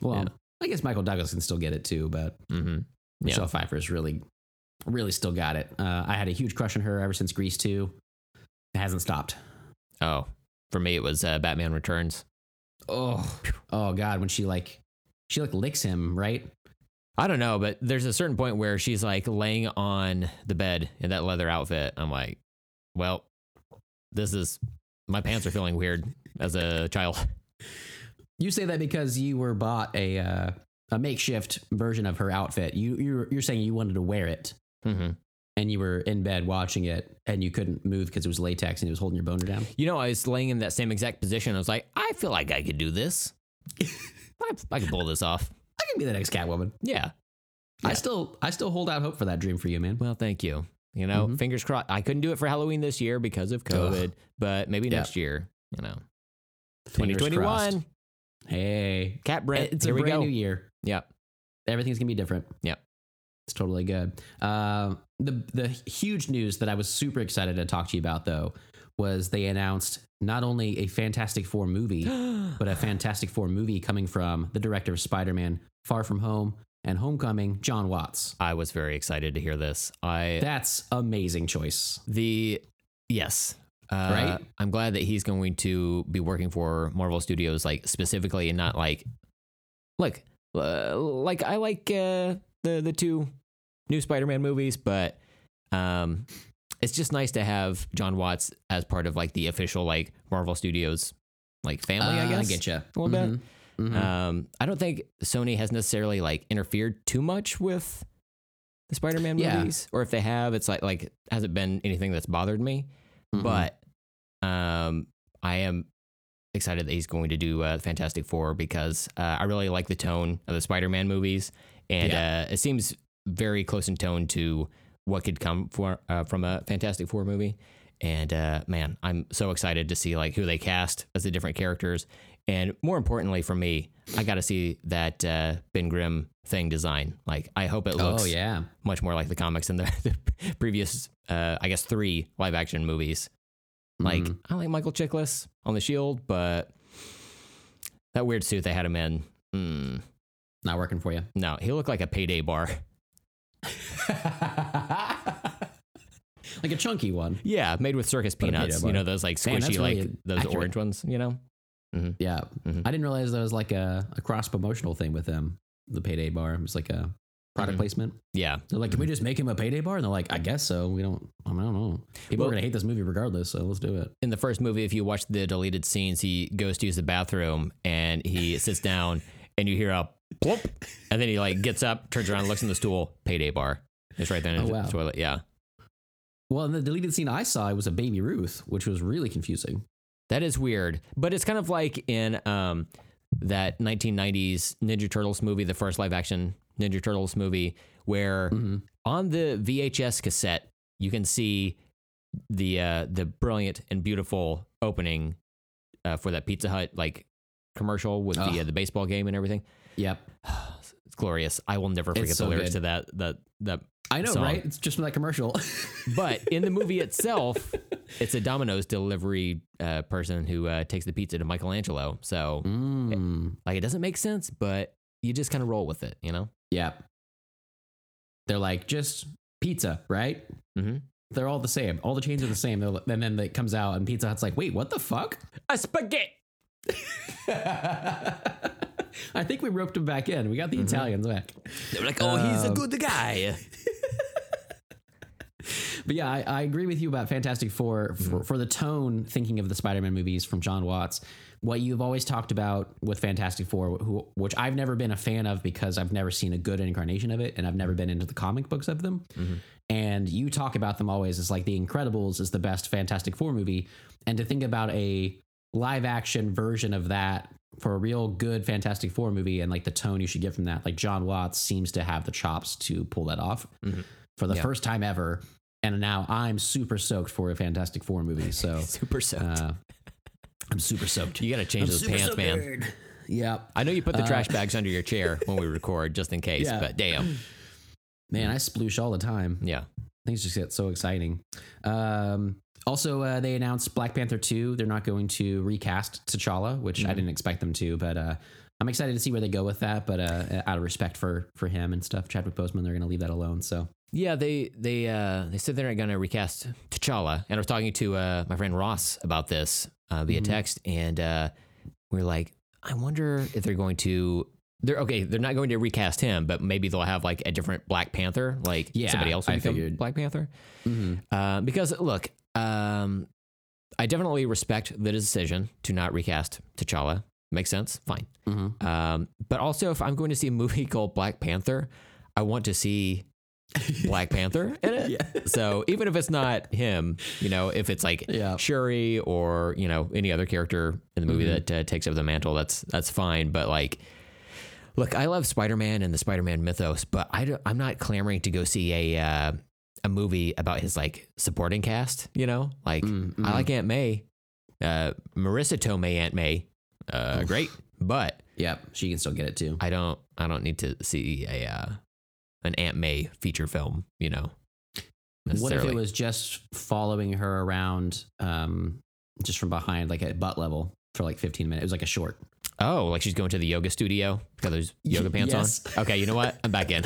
Well, Yeah. I guess Michael Douglas can still get it too, but Mm-hmm. Michelle Yeah. Pfeiffer's really, really still got it. Uh, I had a huge crush on her ever since Grease 2. It hasn't stopped. Oh, for me it was uh, Batman Returns. Oh, oh God, when she like, she like licks him, right? I don't know, but there's a certain point where she's like laying on the bed in that leather outfit. I'm like, well, this is my pants are feeling weird as a child. You say that because you were bought a uh, a makeshift version of her outfit. You you're, you're saying you wanted to wear it, hmm and you were in bed watching it, and you couldn't move because it was latex and it was holding your boner down. You know, I was laying in that same exact position. I was like, I feel like I could do this. (laughs) I, I could pull this off. I can be the next Catwoman. Yeah. I still I still hold out hope for that dream for you, man. Well, thank you. You know, Mhm. fingers crossed. I couldn't do it for Halloween this year because of COVID, but maybe Yeah. next year. You know, Fingers 2021. crossed. Hey, Cat Brent. it's here a we brand go. new year. Yep. Everything's gonna be different. Yep. It's totally good. Uh, the the huge news that I was super excited to talk to you about though was they announced not only a Fantastic Four movie, (gasps) but a Fantastic Four movie coming from the director of Spider Man, Far From Home, and Homecoming, John Watts. I was very excited to hear this. I That's amazing choice. the yes. Uh, Right? I'm glad that he's going to be working for Marvel Studios, like specifically, and not like, look, uh, like I like uh, the the two new Spider-Man movies, but um, it's just nice to have John Watts as part of like the official like Marvel Studios like family. I Uh, guess I get you a little bit. Mm-hmm. Um, I don't think Sony has necessarily like interfered too much with the Spider-Man Yeah. movies, or if they have, it's like like hasn't been anything that's bothered me. Mm-hmm. But um, I am excited that he's going to do uh, Fantastic Four because uh, I really like the tone of the Spider-Man movies, and uh, it seems very close in tone to what could come for uh, from a Fantastic Four movie. And uh, man, I'm so excited to see like who they cast as the different characters, and more importantly for me, I got to see that uh, Ben Grimm thing design. Like, I hope it looks oh yeah, much more like the comics than the, (laughs) the previous, uh, I guess, three live action movies. Like, Mhm. I like Michael Chiklis on the Shield, but that weird suit they had him in, mm, not working for you. no, he looked like a payday bar. (laughs) like a chunky one. Yeah, made with circus But a peanuts. You know bar. those like that's squishy, like those accurate. orange ones. You know, Yeah, Mhm. I didn't realize there was like a, a cross promotional thing with them. The payday bar. It was like a product Mhm. placement. yeah. They're like, can we just make him a payday bar? And they're like, I guess so. We don't. I, don't know. People Well- are gonna hate this movie regardless, so let's do it. in the first movie, if you watch the deleted scenes, he goes to use the bathroom and he sits down, and you hear a plop, and then he like gets up, turns around, looks in the stool, payday bar. It's right there in Oh, the wow. toilet. Yeah, Well, in the deleted scene I saw, it was a baby Ruth, which was really confusing. that is weird, but it's kind of like in um that 1990s Ninja Turtles movie, the first live action Ninja Turtles movie, where Mhm. on the VHS cassette you can see the uh, the brilliant and beautiful opening uh, for that Pizza Hut like commercial with the uh, the baseball game and everything. Yep, (sighs) It's glorious. I will never forget It's the lyrics good. to that that that. I know, Song. right? It's just from that commercial. (laughs) But in the movie itself, it's a Domino's delivery uh, person who uh, takes the pizza to Michelangelo. So mm, like it doesn't make sense, but you just kind of roll with it, you know. yeah. They're like just pizza, right? Mm-hmm. They're all the same. All the chains are the same. And then it comes out, and Pizza Hut's like, wait, what the fuck? A spaghetti. (laughs) I think we roped him back in. We got the mm-hmm. Italians back. They're like, oh, he's a Um, good guy. (laughs) But yeah, I, I agree with you about Fantastic Four for, mm-hmm. for the tone, thinking of the Spider Man movies from John Watts. What you've always talked about with Fantastic Four, who, which I've never been a fan of because I've never seen a good incarnation of it and I've never mm-hmm. been into the comic books of them. And you talk about them always as like The Incredibles is the best Fantastic Four movie. And to think about a live action version of that for a real good Fantastic Four movie and like the tone you should get from that. Like John Watts seems to have the chops to pull that off Mhm. for the Yeah. first time ever. And now I'm super soaked for a Fantastic Four movie. So (laughs) Super soaked. uh, I'm super soaked. you got to change I'm those pants, man. Yeah. I know you put the Uh, trash (laughs) bags under your chair when we record, just in case. Yeah. But damn, Man, I sploosh all the time. yeah. Things just get so exciting. Um, also, uh, they announced Black Panther 2. They're not going to recast T'Challa, which I Mhm. didn't expect them to, but uh, I'm excited to see where they go with that. But uh, out of respect for for him and stuff, Chadwick Boseman, they're going to leave that alone. So Yeah, they they uh, they said they're not going to recast T'Challa, and I was talking to uh, my friend Ross about this uh, via Mhm. text, and uh, we are like, I wonder if they're going to. They're okay. They're not going to recast him, but maybe they'll have like a different Black Panther, like Yeah, somebody else will I become figured. Black Panther. Uh, because look, um, I definitely respect the decision to not recast T'Challa. Makes sense. Fine. Mhm. Um, but also, if I'm going to see a movie (laughs) called Black Panther, I want to see (laughs) Black Panther in it. Yeah. So even if it's not him, you know, if it's like Yeah. Shuri or you know any other character in the movie Mhm. that uh, takes over the mantle, that's that's fine. But like, look, I love Spider Man and the Spider Man mythos, but I don't, I'm not clamoring to go see a uh, a movie about his like supporting cast. You know, like Mm, I mm. like Aunt May, uh, Marisa Tomei Aunt May, uh, Oof. great, but Yep, she can still get it too. I don't I don't need to see a uh, an Aunt May feature film, you know. What if it was just following her around, um, just from behind, like at butt level for like 15 minutes? It was like a short. Oh, like she's going to the yoga studio? because there's yoga pants Yes. on? Okay, you know what? I'm back in.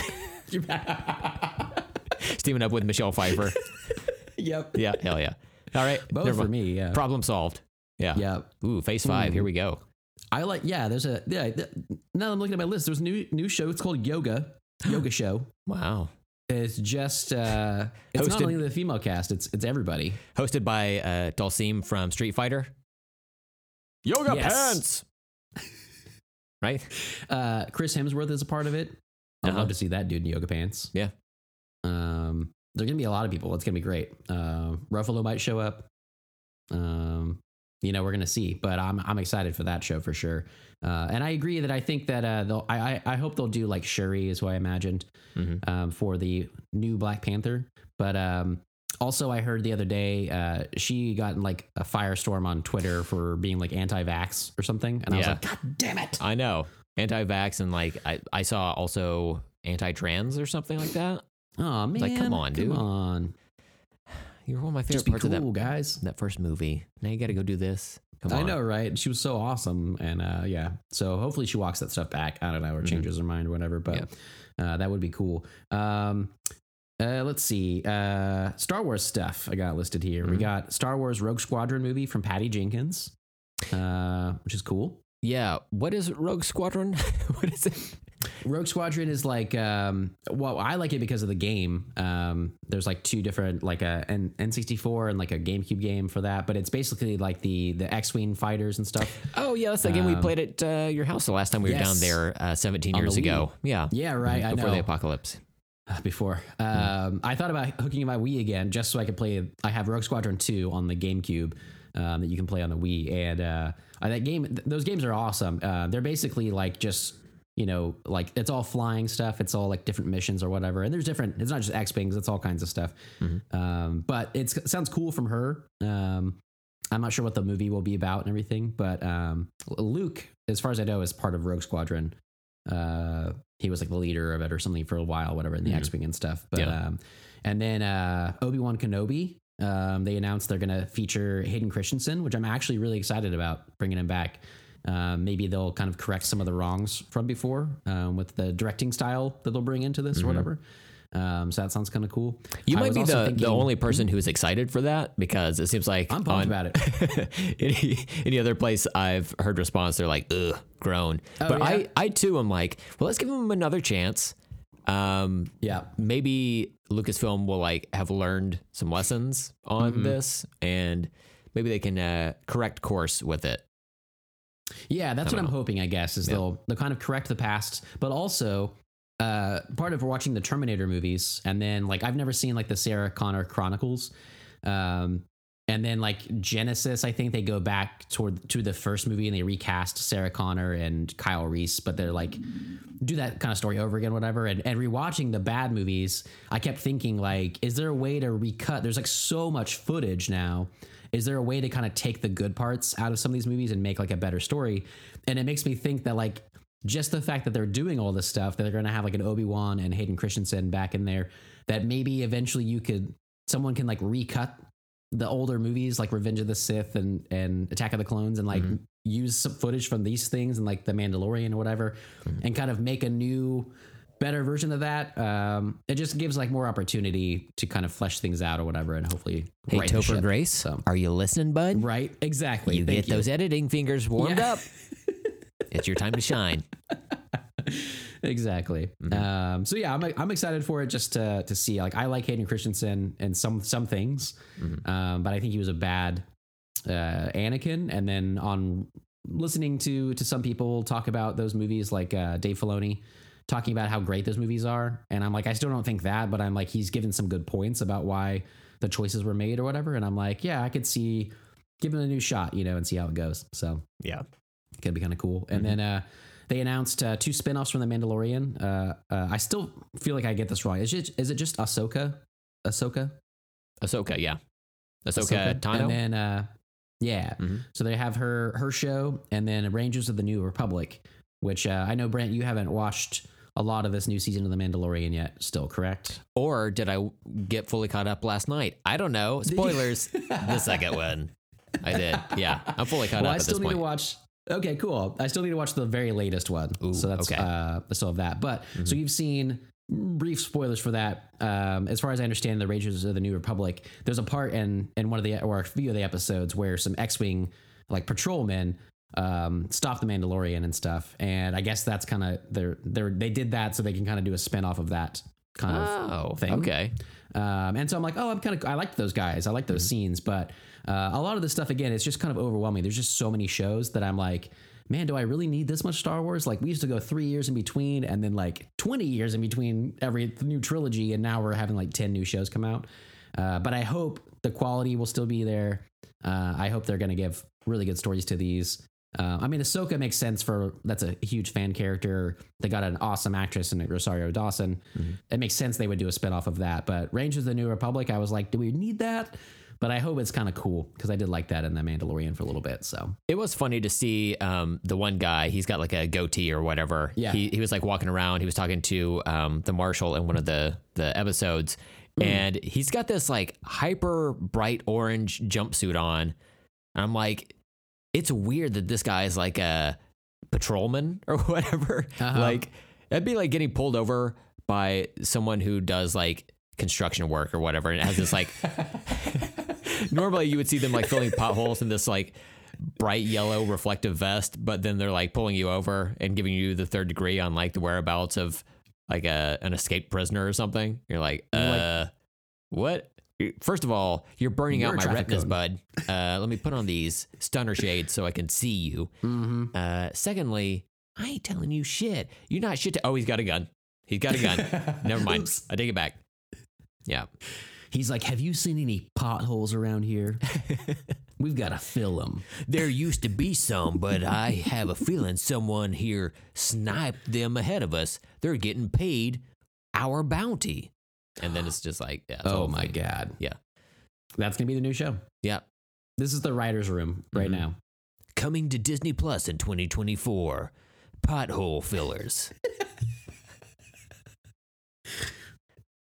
(laughs) (laughs) Steaming up with Michelle Pfeiffer. (laughs) yep. Yeah, hell yeah. All right. Both for me. Yeah. Problem solved. Yeah. Yeah. Ooh, phase five. Ooh. Here we go. I like. Yeah. There's a. Yeah. th- Now I'm looking at my list. There's a new new show. It's called Yoga. Yoga show. (gasps) Wow. It's just. uh It's not Hosted- only the female cast. It's it's everybody. Hosted by uh, Dhalsim from Street Fighter. Yoga Yes. pants. (laughs) right? Uh Chris Hemsworth is a part of it. I'd Uh-huh. love to see that dude in yoga pants. Yeah. Um. There's gonna be a lot of people. It's gonna be great. Uh, Ruffalo might show up. Um. You know, we're gonna see, but I'm I'm excited for that show for sure. Uh, and I agree that I think that uh, they'll. I, I I hope they'll do like Shuri is what I imagined. Mhm. um, for the new Black Panther. But um, also, I heard the other day uh, she got in like a firestorm on Twitter for being like anti-vax or something, and I was like, God damn it! I know. Anti-vax and like I, I saw also anti-trans or something like that. Oh man, like, come on, dude. come on, You're one of my favorite parts of that cool, guys. that first movie. Now you got to go do this. Come on. I know, right? She was so awesome, and uh, yeah. So hopefully she walks that stuff back. I don't know, or Mhm. changes her mind or whatever. But uh, that would be cool. Um, uh, let's see. Uh, Star Wars stuff I got listed here. We Mhm. got Star Wars Rogue Squadron movie from Patty Jenkins, uh, which is cool. Yeah. What is Rogue Squadron? (laughs) what is it? Rogue Squadron is like, um, well, I like it because of the game. Um, there's like two different, like a N- N64 and like a GameCube game for that, but it's basically like the the X-wing fighters and stuff. Oh yeah, that's the game we Um, played at uh, your house the last time we were down there uh, 17 On the years Wii. ago. Yeah. Yeah, right. I Before the apocalypse. before. Um, I thought about hooking my Wii again just so I could play. I have Rogue Squadron 2 on the GameCube um, that you can play on the Wii, and uh, uh, that game, th- those games are awesome. Uh, they're basically like just you know, like it's all flying stuff. It's all like different missions or whatever. And there's different. It's not just X wings. It's all kinds of stuff. Um, but it's, it sounds cool from her. Um, I'm not sure what the movie will be about and everything, but um, Luke, as far as I know, is part of Rogue Squadron. Uh, he was like the leader of it or something for a while, whatever, in the Mhm. X Wing and stuff. But Yeah. um, and then uh, Obi Wan Kenobi, um, they announced they're gonna feature Hayden Christensen, which I'm actually really excited about bringing him back. Um, maybe they'll kind of correct some of the wrongs from before um, with the directing style that they'll bring into this or whatever. Um, so that sounds kind of cool. Mm-hmm. You I might be the, thinking- the only person who's excited for that because it seems like I'm pumped on about it. (laughs) any any other place I've heard response, they're like, ugh, groan. Oh, but yeah? I I too am like, well, let's give them another chance. Um, Yeah. maybe Lucasfilm will like have learned some lessons on Mm-hmm. this, and maybe they can uh, correct course with it. Yeah, that's what don't I'm hoping. I guess is Yeah. they'll they'll kind of correct the past, but also uh, part of watching the Terminator movies, and then like I've never seen like the Sarah Connor Chronicles. Um, and then like Genisys, I think they go back toward to the first movie and they recast Sarah Connor and Kyle Reese, but they're like do that kind of story over again, whatever. And, and rewatching the bad movies, I kept thinking like, is there a way to recut? There's like so much footage now. Is there a way to kind of take the good parts out of some of these movies and make like a better story? And it makes me think that like just the fact that they're doing all this stuff, that they're going to have like an Obi Wan and Hayden Christensen back in there, that maybe eventually you could someone can like recut the older movies like Revenge of the Sith and and Attack of the Clones and like mm-hmm. use some footage from these things and like The Mandalorian or whatever, mm-hmm. and kind of make a new better version of that. Um, it just gives like more opportunity to kind of flesh things out or whatever, and hopefully Hey, right Topher. Grace, So are you listening, bud? right, exactly. You Thank get those editing fingers warmed Yeah. up. it's your time to shine. (laughs) exactly. Um, so yeah, I'm I'm excited for it just to to see. Like I like Hayden Christensen and some some things, um, but I think he was a bad uh, Anakin. And then on listening to to some people talk about those movies, like uh, Dave Filoni talking about how great those movies are, and I'm like, I still don't think that, but I'm like, he's given some good points about why the choices were made or whatever, and I'm like, yeah, I could see give it a new shot, you know, and see how it goes. So Yeah. it could be kind of cool. And then uh, they announced uh, two spin-offs from The Mandalorian. Uh, uh, I still feel like I get this wrong. Is it is it just Ahsoka? Ahsoka? Ahsoka, yeah. Ahsoka, Tano. And then uh, yeah. Mhm. So they have her her show and then Rangers of the New Republic, which uh, I know Brent you haven't watched a lot of this new season of The Mandalorian yet. Still correct? Or did I get fully caught up last night? I don't know. (laughs) Spoilers. the second one. I did. Yeah. I'm fully caught well, up I still need point. to watch. Okay, cool. I still need to watch the very latest one. Ooh, so that's okay. Mm-hmm. uh, I still have that. But so you've seen brief spoilers for that. Um, as far as I understand, the Rangers of the New Republic. There's a part in in one of the or a few of the episodes where some X-wing like patrolmen um, stop the Mandalorian and stuff. And I guess that's kind of they're they're they did that so they can kind of do a spin off of that kind of Oh, thing. okay. Um, and so I'm like, oh, I'm kind of, I liked those guys. I like those scenes. But uh, a lot of this stuff, again, it's just kind of overwhelming. There's just so many shows that I'm like, man, do I really need this much Star Wars? Like, we used to go three years in between and then like 20 years in between every new trilogy. And now we're having like 10 new shows come out. Uh, but I hope the quality will still be there. Uh, I hope they're going to give really good stories to these. Uh, I mean, Ahsoka makes sense for that's a huge fan character. They got an awesome actress in Rosario Dawson. It makes sense they would do a spinoff of that. But Rangers of the New Republic, I was like, do we need that? But I hope it's kind of cool because I did like that in The Mandalorian for a little bit. So It was funny to see um, the one guy. He's got like a goatee or whatever. Yeah. He, he was like walking around. He was talking to um, the marshal in one of the the episodes, and he's got this like hyper bright orange jumpsuit on. And I'm like, it's weird that this guy is like a patrolman or (laughs) whatever. Uh-huh. Like that'd be like getting pulled over by someone who does like construction work or whatever, and it has this like (laughs) normally you would see them like filling potholes in this like bright yellow reflective vest, but then they're like pulling you over and giving you the third degree on like the whereabouts of like a an escaped prisoner or something. You're like, uh, what? First of all, you're burning You're out my retinas, bud. Uh, let me put on these stunner shades so I can see you. Uh, secondly, I ain't telling you shit. You're not shit. To- oh, he's got a gun. He's got a gun. (laughs) Never mind. Oops. I take it back. Yeah. he's like, have you seen any potholes around here? (laughs) We've got to fill them. There used to be some, but I have a feeling someone here sniped them ahead of us. They're getting paid our bounty. And then it's just like, yeah. Oh my fake. God. Yeah. That's going to be the new show. Yeah. This is the writer's room right Mhm. now. Coming to Disney Plus in 2024. Pothole fillers. (laughs)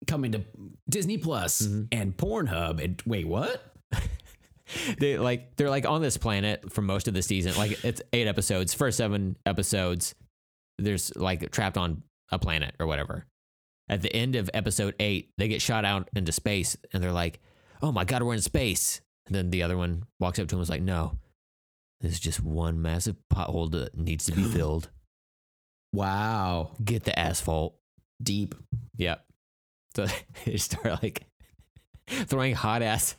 Coming to Disney Plus Mhm. and Pornhub. And wait, what? (laughs) they like they're like on this planet for most of the season. Like it's eight episodes. First seven episodes, there's like trapped on a planet or whatever. At the end of episode eight, they get shot out into space, and they're like, "Oh my god, we're in space!" And then the other one walks up to him and is like, "No, this is just one massive pothole that needs to be (gasps) filled. Wow. Get the asphalt." Deep. Yep. So (laughs) they start like throwing hot ass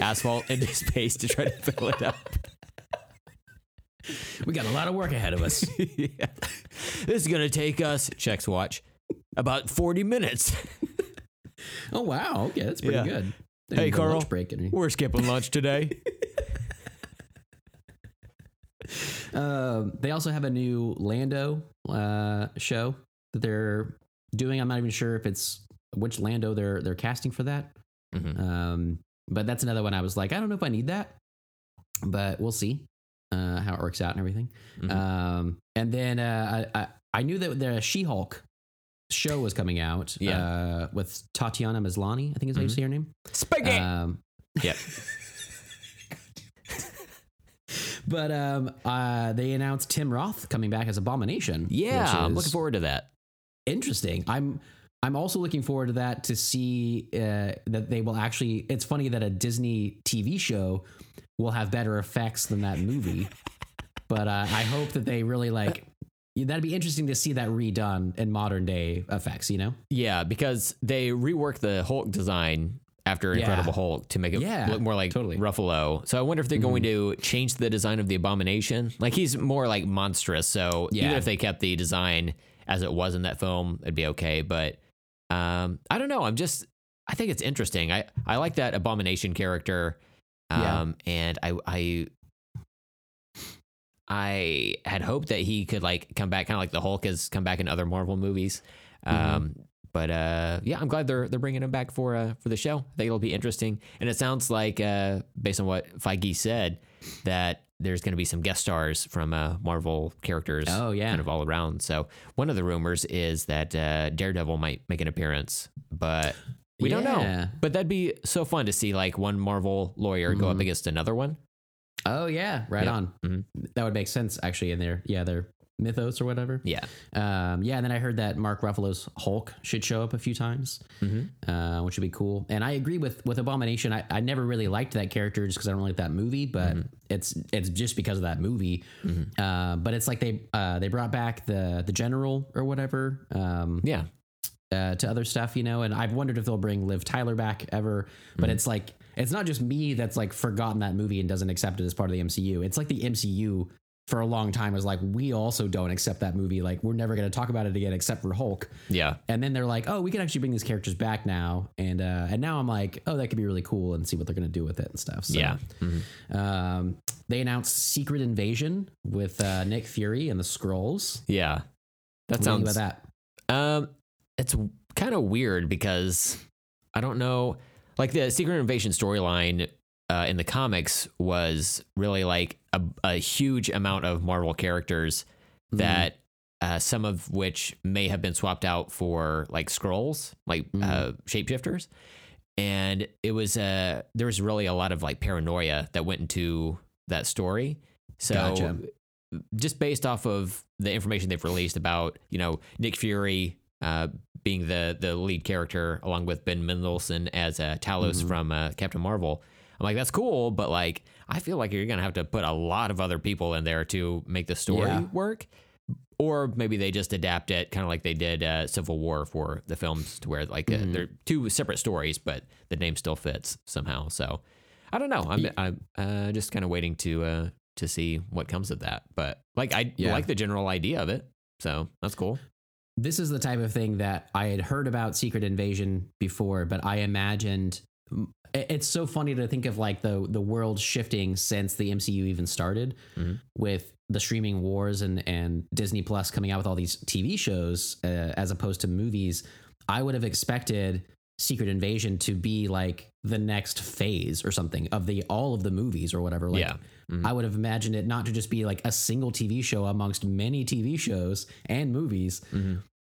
asphalt into space to try to fill it up. We got a lot of work ahead of us. (laughs) yeah. This is gonna take us checks watch about 40 minutes. (laughs) oh, wow. Okay. That's pretty Yeah. good. Hey, Carl. lunch break We're skipping lunch today. (laughs) Um, they also have a new Lando uh, show that they're doing. I'm not even sure if it's which Lando they're they're casting for that. Mhm. Um, but that's another one I was like, I don't know if I need that, but we'll see uh, how it works out and everything. Mhm. Um, and then uh, I, I I knew that the She-Hulk show was coming out. Yeah. uh, with Tatiana Maslany, I think is how you Mhm. say her name. Spaghetti. Um, Yep. (laughs) but um, uh, they announced Tim Roth coming back as Abomination. Yeah, I'm looking forward to that. Interesting. I'm I'm also looking forward to that to see uh, that they will actually. It's funny that a Disney TV show will have better effects than that movie, but uh, I hope that they really like. That'd be interesting to see that redone in modern day effects. You know. Yeah, because they reworked the Hulk design after Yeah. Incredible Hulk to make it Yeah, look more like totally. Mm-hmm. Ruffalo. So I wonder if they're going to change the design of the Abomination. Like he's more like monstrous. So even Yeah. if they kept the design as it was in that film, it'd be okay. But um, I don't know. I'm just I think it's interesting. I I like that Abomination character. Yeah. Um, and I I I had hoped that he could like come back, kind of like the Hulk has come back in other Marvel movies. Mm-hmm. Um, but uh, yeah, I'm glad they're they're bringing him back for uh, for the show. I think it'll be interesting, and it sounds like uh, based on what Feige said that there's going to be some guest stars from uh, Marvel characters. Oh, yeah. kind of all around. So one of the rumors is that uh, Daredevil might make an appearance, but we don't know. But that'd be so fun to see like one Marvel lawyer go up against another one. Oh yeah, right Yeah. on. Mhm. That would make sense actually in their yeah their mythos or whatever. Yeah. Um, yeah, and then I heard that Mark Ruffalo's Hulk should show up a few times, Mm-hmm. uh, which would be cool. And I agree with with Abomination. I, I never really liked that character just because I don't like that movie, but it's it's just because of that movie. Uh, but it's like they uh, they brought back the the general or whatever. Um, Yeah. uh, to other stuff, you know. And I've wondered if they'll bring Liv Tyler back ever. But it's like it's not just me that's like forgotten that movie and doesn't accept it as part of the MCU. It's like the MCU for a long time was like we also don't accept that movie. Like we're never going to talk about it again except for Hulk. Yeah. And then they're like, oh, we can actually bring these characters back now. And uh, and now I'm like, oh, that could be really cool and see what they're going to do with it and stuff. So, Yeah. Um, they announced Secret Invasion with uh, Nick Fury and the Skrulls. Yeah. That What sounds about that. Um, it's kind of weird because I don't know. Like the Secret Invasion storyline uh, in the comics was really like a, a huge amount of Marvel characters Mm-hmm. that uh, some of which may have been swapped out for like Skrulls, like uh, shapeshifters. And it was uh, there was really a lot of like paranoia that went into that story. So Gotcha. just based off of the information they've released about you know Nick Fury uh, being the the lead character along with Ben Mendelsohn as uh, Talos Mm-hmm. from uh, Captain Marvel. I'm like that's cool, but like I feel like you're gonna have to put a lot of other people in there to make the story Yeah. work. Or maybe they just adapt it kind of like they did uh, Civil War for the films, to where like uh, Mm-hmm. they're two separate stories, but the name still fits somehow. So I don't know. I'm I'm uh, just kind of waiting to uh, to see what comes of that. But like I Yeah. like the general idea of it, so that's cool. This is the type of thing that I had heard about Secret Invasion before, but I imagined it's so funny to think of like the the world shifting since the MCU even started Mhm. with the streaming wars and and Disney Plus coming out with all these TV shows uh, as opposed to movies. I would have expected Secret Invasion to be like the next phase or something of the all of the movies or whatever. Like, Yeah. Mhm. I would have imagined it not to just be like a single TV show amongst many TV shows and movies.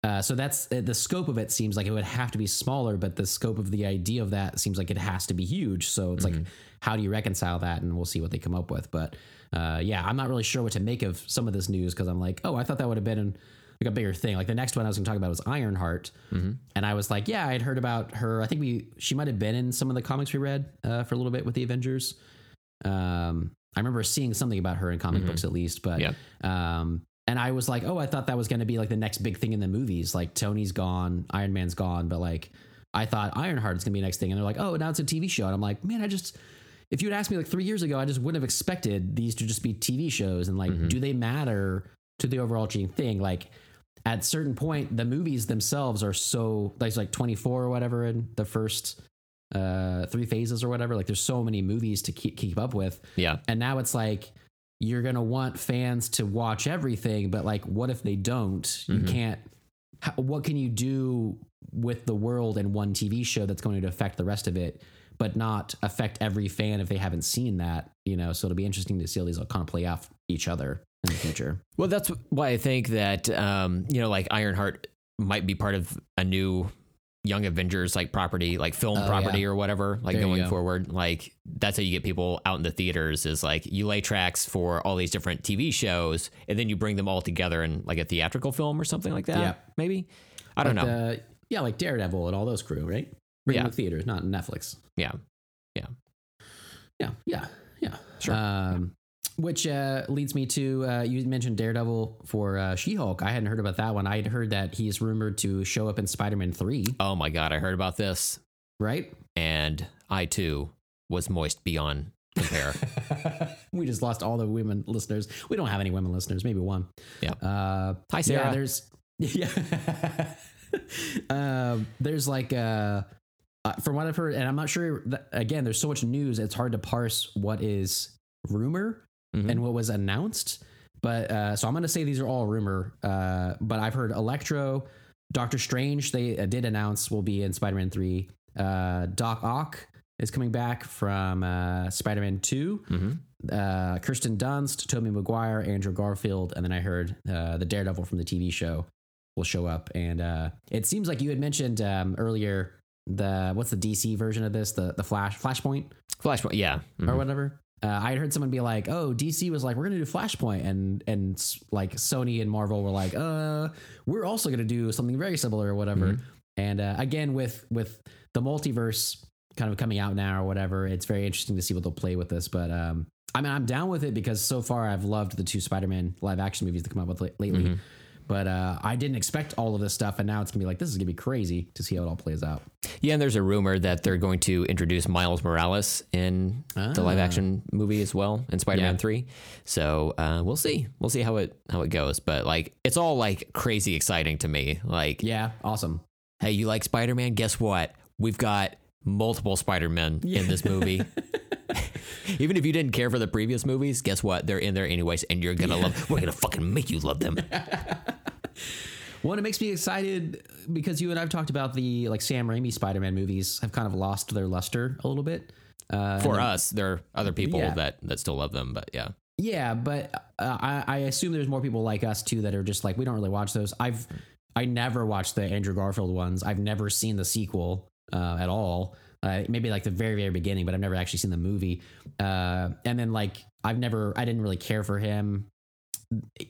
Uh, so that's uh, the scope of it seems like it would have to be smaller, but the scope of the idea of that seems like it has to be huge. So it's like, how do you reconcile that? And we'll see what they come up with. But uh, yeah, I'm not really sure what to make of some of this news because I'm like, oh, I thought that would have been like a bigger thing. Like the next one I was going to talk about was Ironheart, and I was like, yeah, I'd heard about her. I think we she might have been in some of the comics we read uh, for a little bit with the Avengers. Um, I remember seeing something about her in comic books at least, but Yeah. um, and I was like, oh, I thought that was going to be like the next big thing in the movies. Like Tony's gone, Iron Man's gone, but like I thought Ironheart is going to be the next thing, and they're like, oh, now it's a TV show, and I'm like, man, I just if you had asked me like three years ago, I just wouldn't have expected these to just be TV shows, and like, do they matter to the overarching thing? Like at certain point, the movies themselves are so like it's like 24 or whatever in the first uh, three phases or whatever. Like there's so many movies to keep keep up with, Yeah. and now it's like you're gonna want fans to watch everything, but like, what if they don't? You can't. How, what can you do with the world in one TV show that's going to affect the rest of it, but not affect every fan if they haven't seen that? You know, so it'll be interesting to see how these will kind of play off each other in the future. Well, that's why I think that um, you know, like Ironheart might be part of a new Young Avengers like property, like film Oh, property yeah. or whatever, like There going go. forward. Like that's how you get people out in the theaters is like you lay tracks for all these different TV shows and then you bring them all together in like a theatrical film or something like that. Yeah. Maybe. I don't Like, know. Uh, yeah, like Daredevil and all those crew, right? Bring Yeah. them to theaters, not Netflix. yeah. Yeah, yeah, yeah. Sure. Um, which uh, leads me to uh, you mentioned Daredevil for uh, She-Hulk. I hadn't heard about that one. I had heard that he is rumored to show up in Spider-Man 3. Oh my god, I heard about this right? and I too was moist beyond compare. (laughs) we just lost all the women listeners. We don't have any women listeners. Maybe one. Yeah. Uh, Hi Sarah. Yeah, there's (laughs) yeah. (laughs) um, there's like uh, uh, from what I've heard, and I'm not sure. That, again, there's so much news. It's hard to parse what is rumor Mhm. and what was announced. But uh, so I'm going to say these are all rumor. Uh, but I've heard Electro, Doctor Strange. They uh, did announce will be in Spider-Man three. Uh, Doc Ock is coming back from uh, Spider-Man two Mhm. uh, Kirsten Dunst, Tobey Maguire, Andrew Garfield, and then I heard uh, the Daredevil from the TV show will show up. And uh, it seems like you had mentioned um, earlier the what's the DC version of this, the the Flash Flashpoint Flashpoint, yeah. Mhm. or whatever. Uh, I had heard someone be like, "Oh, DC was like, we're gonna do Flashpoint," and and like Sony and Marvel were like, "Uh, we're also gonna do something very similar or whatever." And uh, again, with with the multiverse kind of coming out now or whatever, it's very interesting to see what they'll play with this. But um, I mean, I'm down with it because so far I've loved the two Spider-Man live action movies that come out with la- lately. But uh, I didn't expect all of this stuff, and now it's gonna be like this is gonna be crazy to see how it all plays out. Yeah, and there's a rumor that they're going to introduce Miles Morales in the live action movie as well in Spider-Man Ah. Yeah. 3. So, uh, we'll see. We'll see how it how it goes, but like it's all like crazy exciting to me. Like, Yeah, awesome. hey, you like Spider-Man? Guess what? We've got multiple Spider-Men in this movie. (laughs) (laughs) Even if you didn't care for the previous movies, guess what? They're in there anyways and you're going to love We're to fucking make you love them. (laughs) Well, and it makes me excited because you and I've talked about the like Sam Raimi Spider-Man movies have kind of lost their luster a little bit. Uh, For us, there are other people Yeah. that that still love them, but yeah. yeah, but uh, I, I assume there's more people like us too that are just like we don't really watch those. I've I never watched the Andrew Garfield ones. I've never seen the sequel uh, at all. Uh, maybe like the very very beginning, but I've never actually seen the movie. Uh, and then like I've never I didn't really care for him.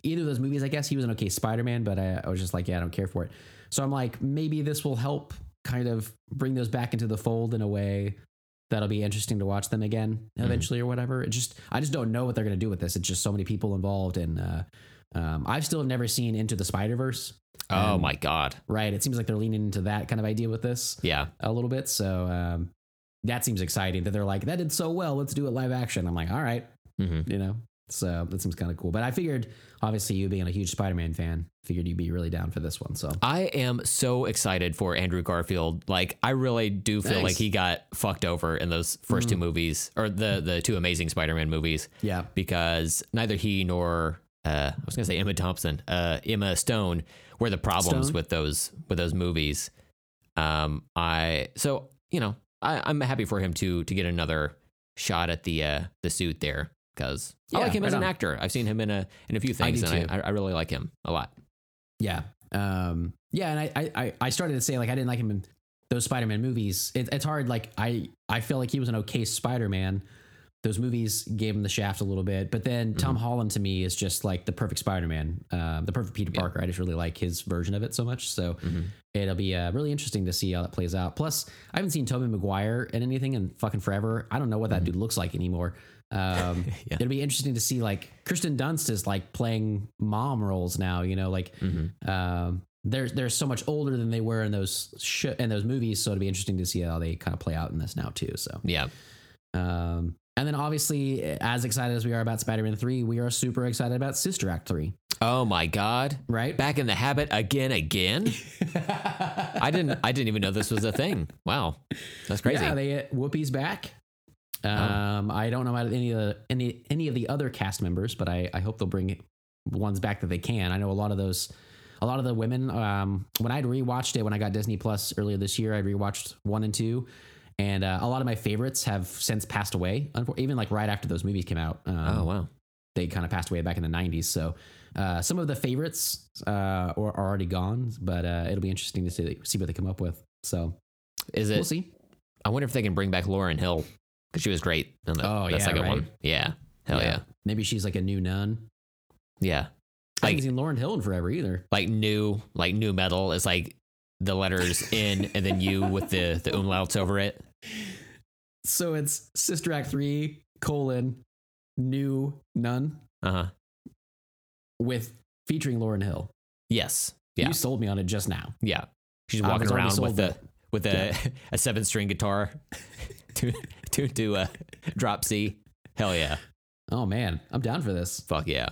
Either of those movies, I guess he was an okay Spider-Man, but I, I was just like, yeah, I don't care for it. So I'm like, maybe this will help kind of bring those back into the fold in a way that'll be interesting to watch them again eventually or whatever. It just I just don't know what they're gonna do with this. It's just so many people involved, and uh, um, I've still never seen Into the Spider Verse. Oh my god. Right, it seems like they're leaning into that kind of idea with this Yeah. a little bit. So um, that seems exciting that they're like that did so well. Let's do it live action. I'm like, all right, Mhm. you know. So that seems kind of cool. But I figured, obviously, you being a huge Spider-Man fan, figured you'd be really down for this one. So I am so excited for Andrew Garfield. Like I really do feel Nice. like he got fucked over in those first two movies or the the two amazing Spider-Man movies yeah, because neither he nor uh, I was gonna say Emma Thompson, uh, Emma Stone were the problems Stone? with those with those movies. Um, I so you know I, I'm happy for him to to get another shot at the uh, the suit there because I like him as an on. actor. I've seen him in a in a few things, do and. I, I really like him a lot. Yeah. Um, yeah. And I, I- I, I started to say like, I didn't like him in those Spider-Man movies. It, it's hard. Like I, I feel like he was an okay Spider-Man. Those movies gave him the shaft a little bit, but then Tom Holland to me is just like the perfect Spider-Man, um, the perfect Peter Parker. I just really like his version of it so much. So it'll be uh, really interesting to see how that plays out. Plus, I haven't seen Tobey Maguire in anything in fucking forever. I don't know what that dude looks like anymore. Um, (laughs) Yeah. It'll be interesting to see like Kristen Dunst is like playing mom roles now. You know, like um, they're they're so much older than they were in those sh- in those movies. So it'll be interesting to see how they kind of play out in this now too. So Yeah. um, and then obviously, as excited as we are about Spider-Man three, we are super excited about Sister Act three. Oh my god. Right? Back in the habit again again? (laughs) I didn't I didn't even know this was a thing. Wow. That's crazy. Yeah, they Whoopi's back. Um, I don't know about any of the any any of the other cast members, but I I hope they'll bring ones back that they can. I know a lot of those, a lot of the women. Um, when I'd rewatched it when I got Disney Plus earlier this year, I rewatched one and two, and uh, a lot of my favorites have since passed away. Even like right after those movies came out. Um, oh wow. they kind of passed away back in the 90s. So uh, some of the favorites uh, are, are already gone, but uh, it'll be interesting to see, see what they come up with. So Is it we'll see. I wonder if they can bring back Lauryn Hill because she was great in the, Oh, the yeah, second right? one. Yeah. Hell yeah. Maybe she's like a new nun. Yeah. I Like haven't seen Lauryn Hill in forever either. like new like new metal is like the letters in and then you with the the umlauts over it. So it's Sister Act 3 colon new nun Uh-huh. with featuring Lauryn Hill. Yes. Yeah. You sold me on it just now. Yeah. She's walking around with the with a (laughs) a seven string guitar (laughs) to to to a drop C. Hell yeah. Oh man, I'm down for this. Fuck yeah.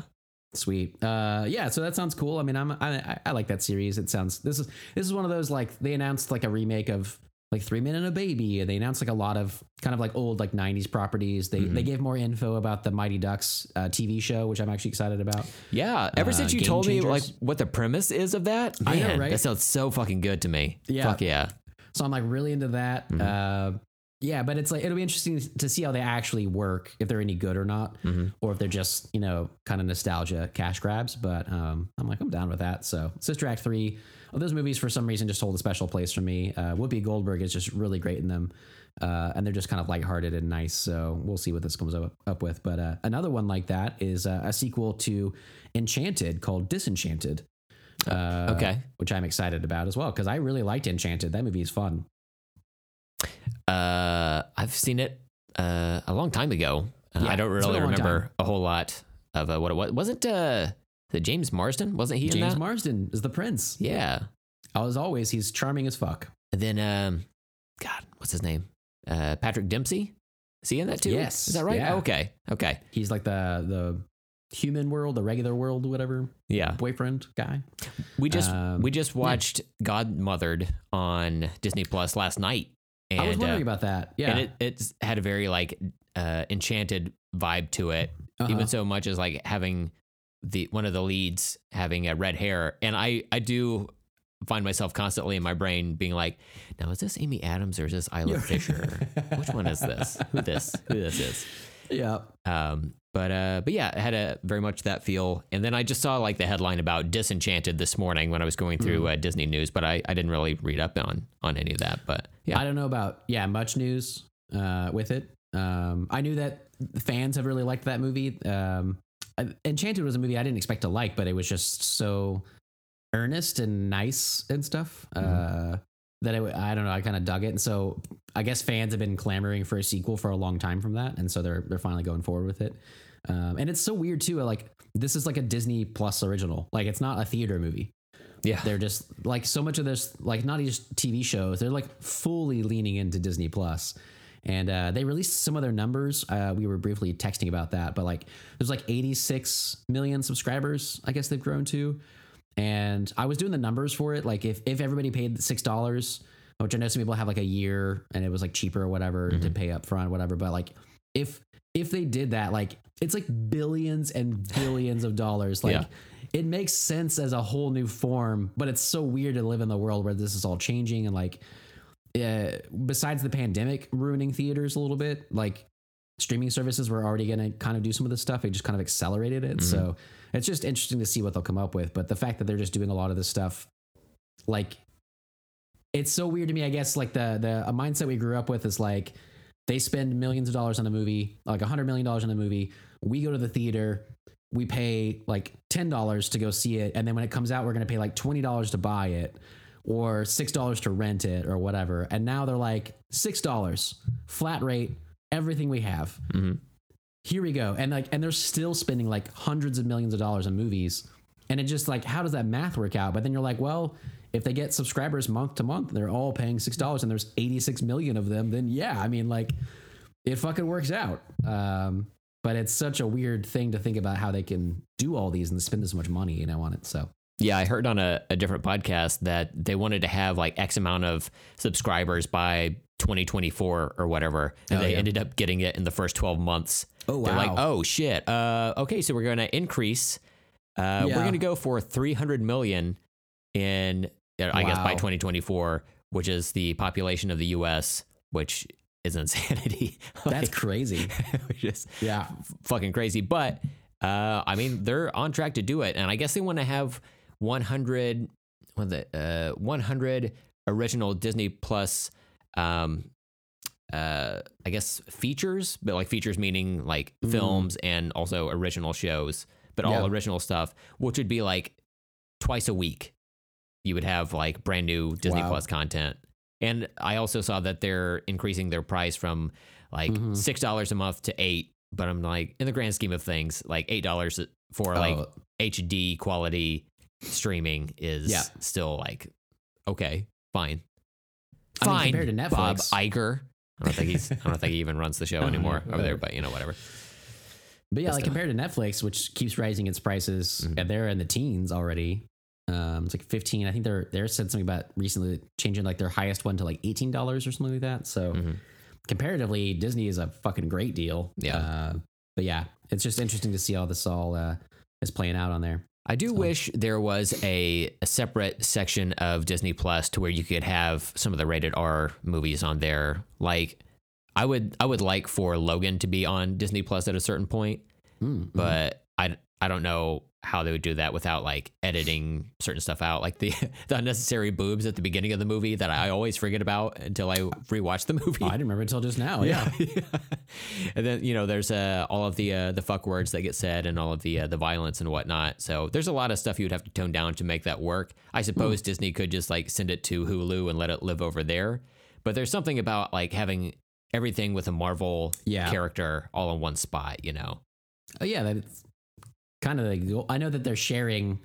Sweet. Uh, yeah. So that sounds cool. I mean, I'm I, I- I like that series. It sounds this is this is one of those like they announced like a remake of like Three Men and a Baby. They announced like a lot of kind of like old like '90s properties. They Mm-hmm. they gave more info about the Mighty Ducks uh, TV show, which I'm actually excited about. Yeah. Ever Uh, since you told me like what the premise is of that, I know, man, right? that sounds so fucking good to me. Yeah. Fuck yeah. So I'm like really into that. Mm-hmm. Uh, yeah, but it's like it'll be interesting to see how they actually work, if they're any good or not, Mm-hmm. or if they're just you know kind of nostalgia cash grabs. But um, I'm like I'm down with that. So Sister Act three, those movies for some reason just hold a special place for me. Uh, Whoopi Goldberg is just really great in them, uh, and they're just kind of lighthearted and nice. So we'll see what this comes up, up with. But uh, another one like that is uh, a sequel to Enchanted called Disenchanted. Uh, Okay. which I'm excited about as well because I really liked Enchanted. That movie is fun. Uh, I've seen it uh, a long time ago. Yeah, I don't really remember time. a whole lot of uh, what it was. Wasn't uh, the James Marsden? Wasn't he in James? Marsden is the prince. yeah. As always, he's charming as fuck. And then, um, God, what's his name? Uh, Patrick Dempsey. Is he in that too? Yes, Is that right? yeah. Okay. Okay. He's like the the human world, the regular world, whatever Yeah. boyfriend guy. We just Um, we just watched Godmothered on Disney Plus last night, and I was wondering uh, about that. Yeah, and it it's had a very like uh, enchanted vibe to it. Uh-huh. even so much as like having the one of the leads having a red hair and i i do find myself constantly in my brain being like now is this amy adams or is this isla (laughs) fisher which one is this who this who this is yeah. um but uh but yeah it had a very much that feel and then i just saw like the headline about disenchanted this morning when i was going through Mm. uh, disney news but i i didn't really read up on on any of that but yeah I don't know about yeah much news uh, with it. Um, I knew that fans have really liked that movie. Um, Enchanted was a movie I didn't expect to like, but it was just so earnest and nice and stuff uh, that it, I don't know. I kind of dug it, and so I guess fans have been clamoring for a sequel for a long time from that, and so they're they're finally going forward with it. Um, and it's so weird too. Like this is like a Disney Plus original. Like it's not a theater movie yeah they're just like so much of this like not just tv shows they're like fully leaning into disney plus and uh, they released some of their numbers. Uh, we were briefly texting about that but like there's like 86 million subscribers i guess they've grown to. And i was doing the numbers for it. Like if, if everybody paid six dollars which i know some people have like a year and it was like cheaper or whatever to pay up front whatever but like if if they did that like it's like billions and billions of dollars. (laughs) Like Yeah. it makes sense as a whole new form, but it's so weird to live in the world where this is all changing and like, uh, besides the pandemic ruining theaters a little bit, like streaming services were already going to kind of do some of this stuff. It just kind of accelerated it. So it's just interesting to see what they'll come up with. But the fact that they're just doing a lot of this stuff, like, it's so weird to me. I guess like the the a mindset we grew up with is like they spend millions of dollars on a movie, like a hundred million dollars on a movie. We go to the theater, we pay like ten dollars to go see it, and then when it comes out, we're gonna pay like twenty dollars to buy it, or six dollars to rent it, or whatever. And now they're like six dollars flat rate, everything we have. Here we go, and like, and they're still spending like hundreds of millions of dollars on movies, and it just like, how does that math work out? But then you're like, well. If they get subscribers month to month, they're all paying six dollars, and there's 86 million of them. Then yeah, I mean, like, it fucking works out. Um, but but it's such a weird thing to think about how they can do all these and spend this much money, you know, on it. So Yeah, I heard on a, a different podcast that they wanted to have like X amount of subscribers by 2024 or whatever, and Oh, they yeah. ended up getting it in the first 12 months. Oh, They're like, oh shit. Uh, okay, so we're going to increase. Uh, We're going to go for 300 million in, uh, I guess, by 2024, which is the population of the U.S., which is insanity. (laughs) that's crazy. (laughs) which is Yeah. fucking crazy. But uh, I mean, they're on track to do it, and I guess they want to have 100, what the uh, 100 original Disney Plus, um, uh, I guess features, but like features meaning like films and also original shows, but all Yeah. original stuff, which would be like twice a week. You would have like brand new Disney Wow. Plus content. And I also saw that they're increasing their price from like Mhm. six dollars a month to eight. But I'm like, in the grand scheme of things, like eight dollars for like Oh, HD quality streaming is Yeah. still like okay, fine, I mean, fine. compared to Netflix, Bob Iger. I don't think he's. I don't think he (laughs) even runs the show anymore over there. But you know, whatever. But yeah, like still. compared to Netflix, which keeps raising its prices, Mhm. and they're in the teens already. Um, it's like fifteen. I think they're they're said something about recently changing like their highest one to like eighteen dollars or something like that. So Mhm. comparatively, Disney is a fucking great deal. Yeah. Uh, but yeah, it's just interesting to see how this all uh, is playing out on there. I do wish there was a, a separate section of Disney Plus to where you could have some of the rated R movies on there. Like, I would I would like for Logan to be on Disney Plus at a certain point, Mm, but I I don't know how they would do that without like editing certain stuff out, like the (laughs) the unnecessary boobs at the beginning of the movie that I always forget about until I rewatch the movie. oh, I didn't remember until just now. Yeah. (laughs) and then you know there's uh, all of the uh, the fuck words that get said and all of the uh, the violence and whatnot. So there's a lot of stuff you would have to tone down to make that work. I suppose Disney could just like send it to Hulu and let it live over there. But there's something about like having everything with a Marvel Yeah. character all in one spot. You know? Oh yeah, that's kind of like I know that they're sharing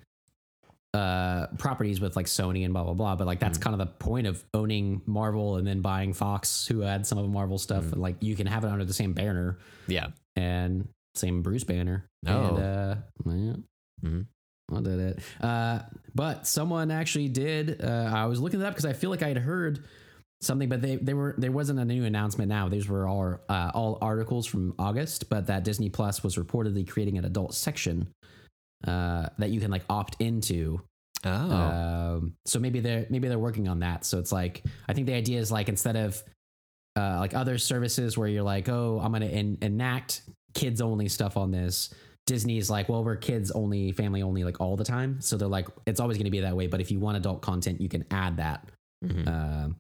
uh properties with like Sony and blah blah blah, but like that's kind of the point of owning Marvel and then buying Fox, who had some of the Marvel stuff, and like you can have it under the same banner Yeah. and same Bruce banner. Oh. and, uh, yeah. Mhm. I did it. Uh, but someone actually did. Uh, I was looking it up because I feel like I had heard something, but they, they were there wasn't a new announcement. Now these were all uh, all articles from August, but that Disney Plus was reportedly creating an adult section uh, that you can like opt into. Oh. Um, so maybe they're maybe they're working on that. So it's like I think the idea is like instead of uh, like other services where you're like, oh, I'm gonna en- enact kids only stuff on this. Disney's like, well, we're kids only, family only, like all the time. So they're like, it's always going to be that way. But if you want adult content, you can add that, Mhm.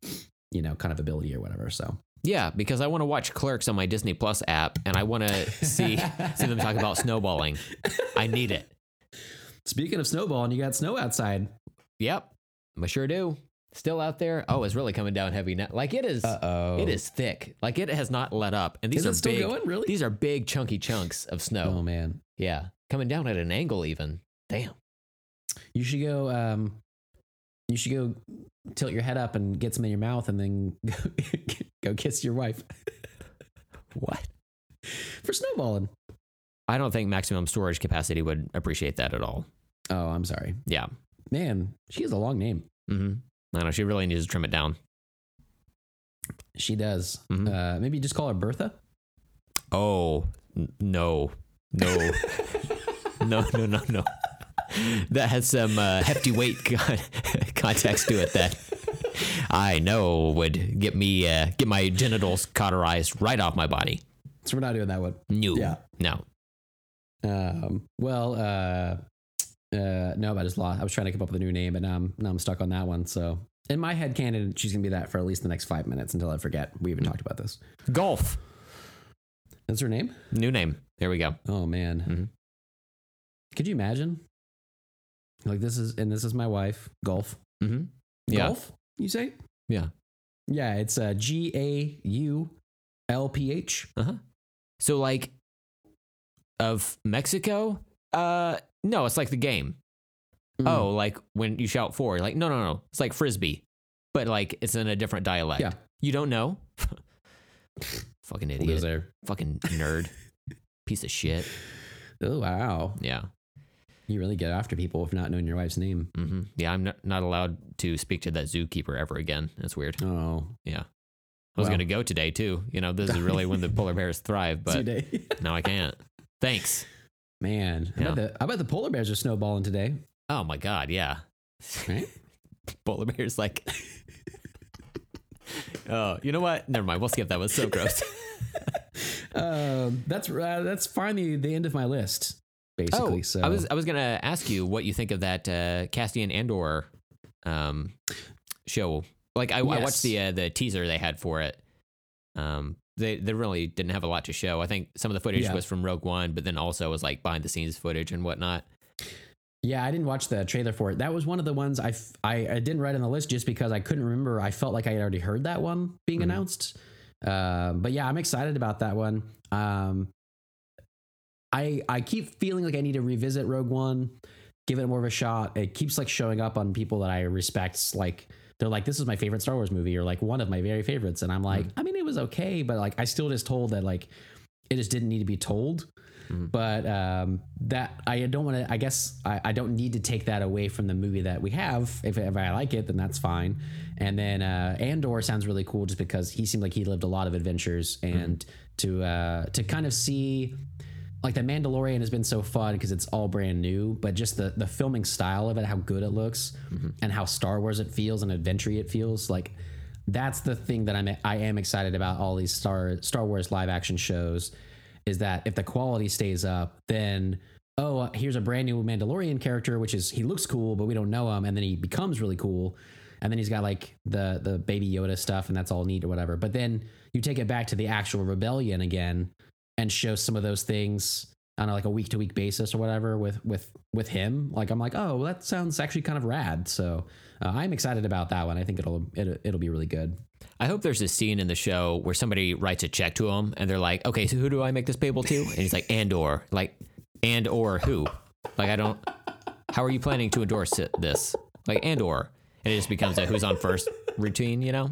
You know, kind of ability or whatever. So Yeah, because I want to watch Clerks on my Disney Plus app, and I want to see (laughs) see them talk about snowballing. I need it. speaking of snowballing, you got snow outside. Yep, I sure do. Still out there. Oh, it's really coming down heavy now. Like it is. Uh oh, It is thick. Like it has not let up. And these Is are still big. going? Really? These are big chunky chunks of snow. Oh man, Yeah, coming down at an angle even. Damn. you should go. Um, you should go tilt your head up and get some in your mouth, and then go, (laughs) go kiss your wife What? for snowballing. I don't think maximum storage capacity would appreciate that at all. Oh, I'm sorry, Yeah. man. She has a long name. Mm-hmm. I know she really needs to trim it down. She does. Mhm. Uh, maybe just call her Bertha. Oh n- no, no, (laughs) no, no, no, no. (laughs) That has some uh, hefty weight (laughs) con- (laughs) context to it that I know would get me uh, get my genitals cauterized right off my body. So we're not doing that one. No, Yeah. no. Um, well, uh, uh, no, I just lost. I was trying to come up with a new name, but now I'm now I'm stuck on that one. So in my head canon, she's gonna be that for at least the next five minutes until I forget we even talked about this. Golf, That's her name. new name. There we go. Oh man, Mhm. could you imagine? Like this is and this is my wife. Golf. Mm-hmm. Yeah, Golf. You say? yeah. Yeah. It's uh, G A U L P H. So like of Mexico? Uh, no, it's like the game. Mm. Oh, like when you shout four, like no, no, no. It's like frisbee, but like it's in a different dialect. Yeah. You don't know? (laughs) Fucking idiot. there. Fucking nerd. (laughs) piece of shit. Oh wow, Yeah. You really get after people if not knowing your wife's name. hmm Yeah, I'm not, not allowed to speak to that zookeeper ever again. That's weird. Oh, Yeah. I was Well. going to go today too. You know, this is really when the (laughs) polar bears thrive, but today. (laughs) now I can't. Thanks. Man, I, Yeah. bet the, I bet the polar bears are snowballing today. Oh my God. Yeah. Right? (laughs) Polar bears like. oh, you know what? Never mind. We'll skip that. Was so gross. um, that's uh, that's finally the end of my list, basically. oh, so I was I was gonna ask you what you think of that uh, Cassian Andor um, show. Like I, I watched the uh, the teaser they had for it. Um, they they really didn't have a lot to show. I think some of the footage Yeah. was from Rogue One, but then also was like behind the scenes footage and whatnot. Yeah, I didn't watch the trailer for it. That was one of the ones I, f- I, I didn't write on the list just because I couldn't remember. I felt like I had already heard that one being Mhm. announced. Um, but yeah, I'm excited about that one. Um, I I keep feeling like I need to revisit Rogue One, give it more of a shot. It keeps like showing up on people that I respect. Like they're like, "This is my favorite Star Wars movie," or like one of my very favorites, and I'm like, I mean, it was okay, but like I still just told that like it just didn't need to be told but um, that I don't want to. I guess I, I don't need to take that away from the movie that we have. If, if I like it, then that's fine. And then uh, Andor sounds really cool, just because he seemed like he lived a lot of adventures, and to uh, to kind of see. Like the Mandalorian has been so fun because it's all brand new, but just the the filming style of it, how good it looks, mm-hmm. and how Star Wars it feels and adventure it feels like that's the thing that I'm I am excited about all these Star Star Wars live action shows is that if the quality stays up, then oh, uh, here's a brand new Mandalorian character, which is he looks cool, but we don't know him, and then he becomes really cool, and then he's got like the the baby Yoda stuff, and that's all neat or whatever. But then you take it back to the actual rebellion again, and show some of those things on a, like a week to week basis or whatever with with with him. Like I'm like, oh, well, that sounds actually kind of rad. So uh, I'm excited about that one. I think it'll it'll, it'll be really good. I hope there's a scene in the show where somebody writes a check to him and they're like, okay, so who do I make this payable to? And he's like, and or, like, and or who? Like, I don't, how are you planning to endorse it, this? Like, and or. And it just becomes a who's on first routine, you know?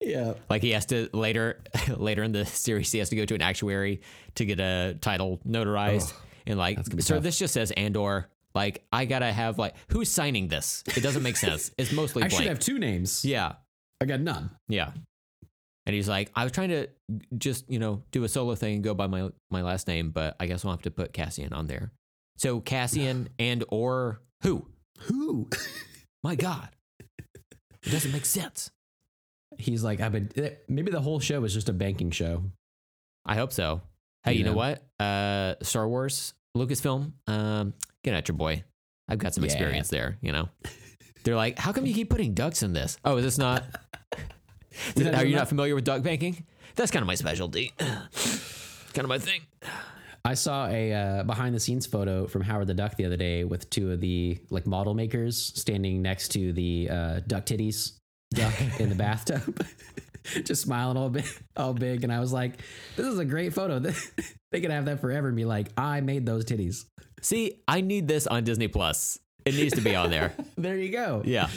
Yeah. Like he has to later, (laughs) later in the series, he has to go to an actuary to get a title notarized. and like, so tough. this just says and or. Like, I gotta have like, who's signing this? It doesn't make sense. It's mostly (laughs) I blank. should have two names. yeah. I got none. Yeah. And he's like, I was trying to just, you know, do a solo thing and go by my my last name, but I guess I'll have to put Cassian on there. So Cassian (sighs) and or who? Who? My God. It doesn't make sense. He's like, I've been. eh, Maybe the whole show is just a banking show. I hope so. Hey, you Yeah. know what? Uh Star Wars, Lucasfilm, um, get at your boy. I've got some Yeah. experience there, you know. They're like, how come you keep putting ducks in this? Oh, is this not (laughs) You're Are you not (laughs) familiar with duck banking? That's kind of my specialty. (clears throat) kind of my thing. I saw a uh, behind the scenes photo from Howard the Duck the other day with two of the like model makers standing next to the uh, duck titties duck (laughs) in the (laughs) bathtub, (laughs) just smiling all big, all big. And I was like, "This is a great photo. they could have that forever and be like, I made those titties." See, I need this on Disney Plus. It needs to be on there. There you go. Yeah.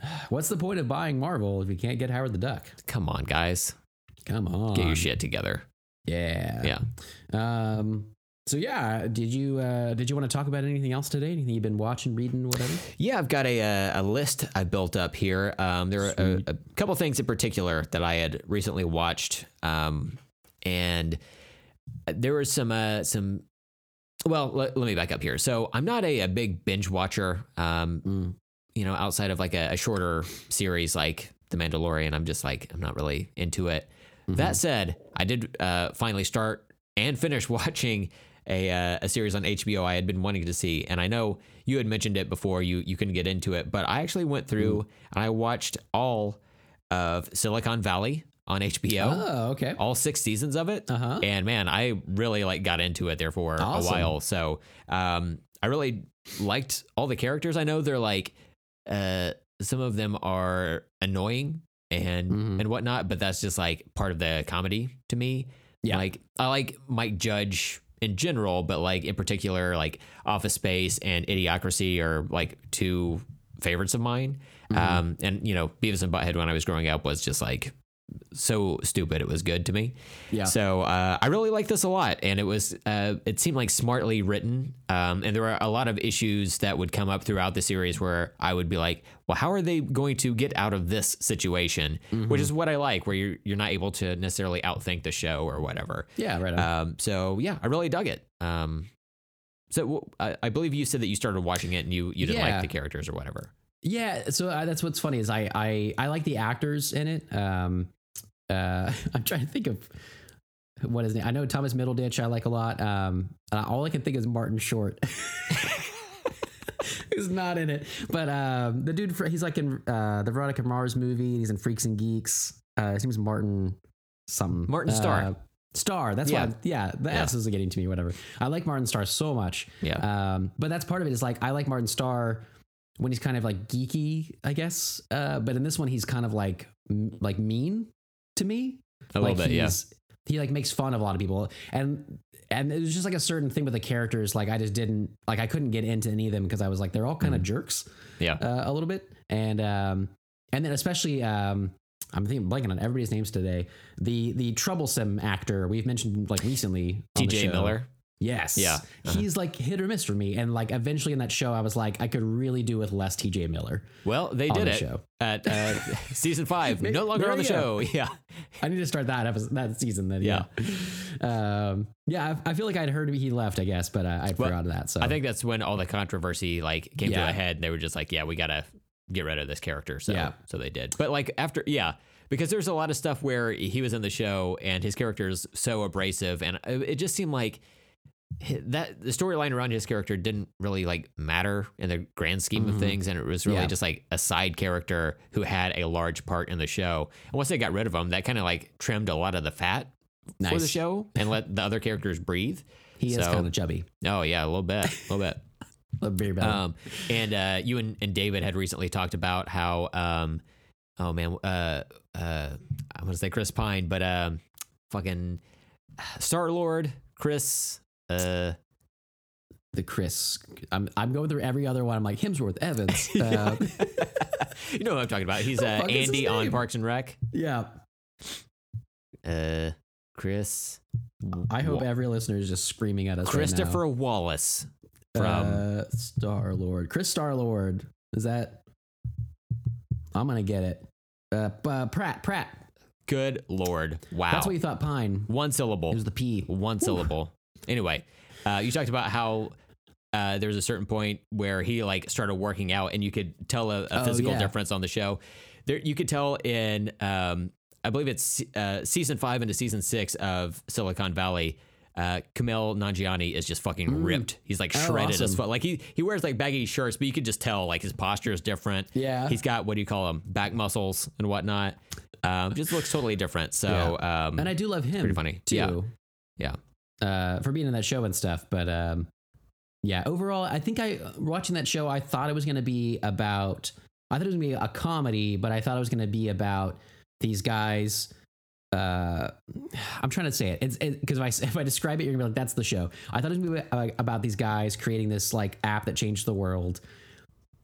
(sighs) What's the point of buying Marvel if you can't get Howard the Duck? Come on, guys. Come on, Get your shit together. Yeah, Yeah. Um. So yeah, did you uh, did you want to talk about anything else today? Anything you've been watching, reading, whatever? Yeah, I've got a uh, a list I built up here. Um, there are a, a couple things in particular that I had recently watched, um, and there was some uh, some. Well, let, let me back up here. So I'm not a, a big binge watcher. Um, Mm. you know, outside of like a, a shorter series like The Mandalorian, I'm just like I'm not really into it. That said, I did uh, finally start and finish (laughs) watching a uh, a series on HBO I had been wanting to see, and I know you had mentioned it before. You you couldn't get into it, but I actually went through and I watched all of Silicon Valley on HBO, Oh, okay. all six seasons of it, Uh-huh. and man, I really like got into it there for Awesome. a while. So um, I really liked all the characters. I know they're like uh, some of them are annoying and Mhm. and whatnot, but that's just like part of the comedy to me. Yeah. Like I like Mike Judge in general, but like in particular, like Office Space and Idiocracy are like two favorites of mine. Mm-hmm. Um, and you know, Beavis and Butthead when I was growing up was just like so stupid it was good to me. Yeah. So uh, I really like this a lot, and it was uh, it seemed like smartly written, um, and there were a lot of issues that would come up throughout the series where I would be like, well, how are they going to get out of this situation? Which is what I like, where you're you're not able to necessarily outthink the show or whatever. Yeah, right. Um, so yeah, I really dug it. Um, so w- I, I believe you said that you started watching it and you you didn't Yeah. like the characters or whatever. Yeah, so uh, that's what's funny is I I I like the actors in it. Um, uh, (laughs) I'm trying to think of what his name. I know Thomas Middleditch. I like a lot. Um, all I can think is Martin Short. (laughs) Who's not in it, but um, the dude, he's like in uh, the Veronica Mars movie. He's in Freaks and Geeks. Uh, his name's Martin something. Martin Starr. Uh, Star. That's Yeah. why. Yeah, the Yeah. S is getting to me. Whatever. I like Martin Starr so much. Yeah. Um, but that's part of it. Is like I like Martin Starr when he's kind of like geeky, I guess. Uh, but in this one, he's kind of like m- like mean to me. A like little bit, yeah. He like makes fun of a lot of people, and and it was just like a certain thing with the characters. Like I just didn't like I couldn't get into any of them because I was like they're all kind of jerks Yeah. uh, a little bit, and um, and then especially um, I'm thinking blanking on everybody's names today. The the troublesome actor we've mentioned like recently, T.J. Miller. Yes. Yeah. Uh-huh. He's like hit or miss for me. And like eventually in that show, I was like, I could really do with less TJ Miller. Well, they did the it show. at uh, (laughs) season five. No longer There on the show. go. (laughs) Yeah. I need to start that episode, that season then. Yeah. Um, yeah. I, I feel like I'd heard he left, I guess, but uh, I'd Well, forgotten that. So I think that's when all the controversy like came to Yeah. a head. And they were just like, yeah, we gotta get rid of this character. So Yeah. so they did. But like after yeah. Because there's a lot of stuff where he was in the show and his character is so abrasive, and it it just seemed like that the storyline around his character didn't really like matter in the grand scheme of things, and it was really Mm-hmm. Yeah. just like a side character who had a large part in the show. And once they got rid of him, that kind of like trimmed a lot of the fat for the show and let the other characters breathe. he is kind of chubby. Oh yeah, a little bit, a little bit. (laughs) A very bad. Um, and uh, you and, and David had recently talked about how, um, oh man, uh, uh, I want to say Chris Pine, but um, fucking Star Lord, Chris. Uh, the Chris. I'm, I'm going through every other one. I'm like, Hemsworth, Evans. (laughs) Uh, you know what I'm talking about. He's uh, fuck is his Andy on? Parks and Rec. yeah. Uh, Chris. I hope Wa- every listener is just screaming at us. right now. Christopher Wallace from. uh, Star Lord. Chris Star Lord. Is that? I'm gonna get it. Uh, uh, Pratt. Pratt. good lord! Wow. That's what you thought. Pine. One syllable. It was the P. one syllable. Anyway, uh, you talked about how uh, there was a certain point where he like started working out, and you could tell a, a Oh, physical yeah. difference on the show. There, you could tell in, um, I believe it's uh, season five into season six of Silicon Valley. Uh, Kumail Nanjiani is just fucking ripped. He's like Oh, shredded as fuck. Like he he wears like baggy shirts, but you could just tell like his posture is different. Yeah. he's got what do you call them back muscles and whatnot. Um, just looks totally different. So um, And I do love him. pretty funny. too. Yeah. Uh, for being in that show and stuff. But um, yeah, overall, I think I watching that show. I thought it was gonna be about. I thought it was gonna be a comedy, but I thought it was gonna be about these guys. Uh, I'm trying to say it. Because if I (laughs) if I describe it, you're gonna be like, "That's the show." I thought it was gonna be uh, about these guys creating this like app that changed the world,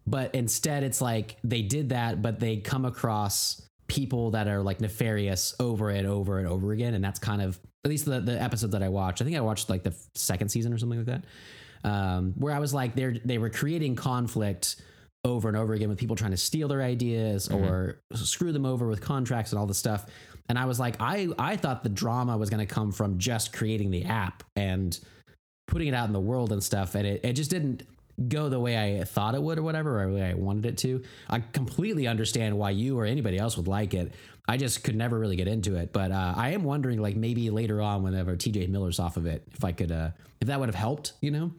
but instead, it's like they did that, but they come across people that are like nefarious over and over and over again, and that's kind of at least the the episode that I watched. I think I watched like the second season or something like that, um, where I was like, they are they were creating conflict over and over again with people trying to steal their ideas or screw them over with contracts and all this stuff. And I was like, I I thought the drama was going to come from just creating the app and putting it out in the world and stuff, and it, it just didn't go the way I thought it would or whatever, or the way I wanted it to. I completely understand why you or anybody else would like it. I just could never really get into it. But uh, I am wondering, like maybe later on, whenever TJ Miller's off of it, if I could, uh, if that would have helped, you know.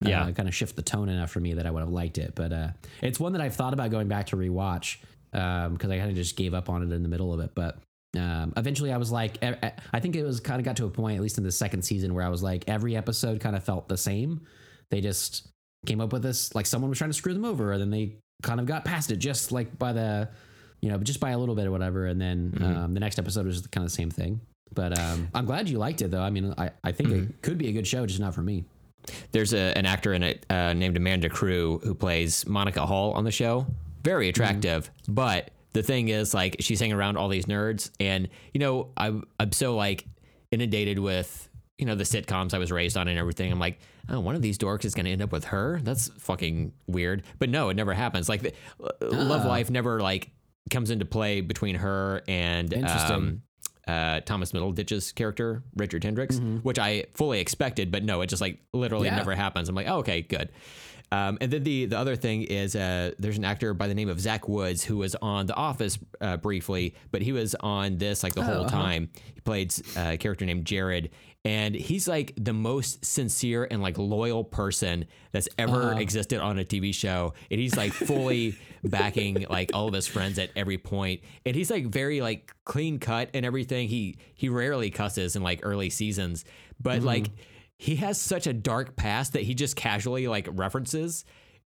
Yeah. uh, kind of shift the tone enough for me that I would have liked it. But uh, it's one that I've thought about going back to rewatch because I kind of just gave up on it in the middle of it. But um, eventually, I was like, I think it was kind of got to a point, at least in the second season, where I was like, every episode kind of felt the same. They just came up with this, like someone was trying to screw them over, and then they kind of got past it just like by the, you know, just by a little bit or whatever. And then um, the next episode was kind of the same thing. But um, I'm glad you liked it, though. I mean, I, I think it could be a good show, just not for me. There's a, an actor in it uh, named Amanda Crew who plays Monica Hall on the show. Very attractive, but the thing is, like, she's hanging around all these nerds, and you know, I'm I'm so like inundated with you know the sitcoms I was raised on and everything. I'm like, oh, one of these dorks is going to end up with her. That's fucking weird. But no, it never happens. Like, the, love life never like comes into play between her and um, uh, Thomas Middleditch's character, Richard Hendricks, which I fully expected, but no, it just like literally Yeah. never happens. I'm like, oh, okay, good. Um, and then the the other thing is uh, there's an actor by the name of Zach Woods who was on The Office uh, briefly, but he was on this like the whole time. He played uh, a character named Jared, and he's like the most sincere and like loyal person that's ever existed on a TV show. And he's like fully (laughs) backing like all of his friends at every point. And he's like very like clean cut and everything. He he rarely cusses in like early seasons, but like he has such a dark past that he just casually like references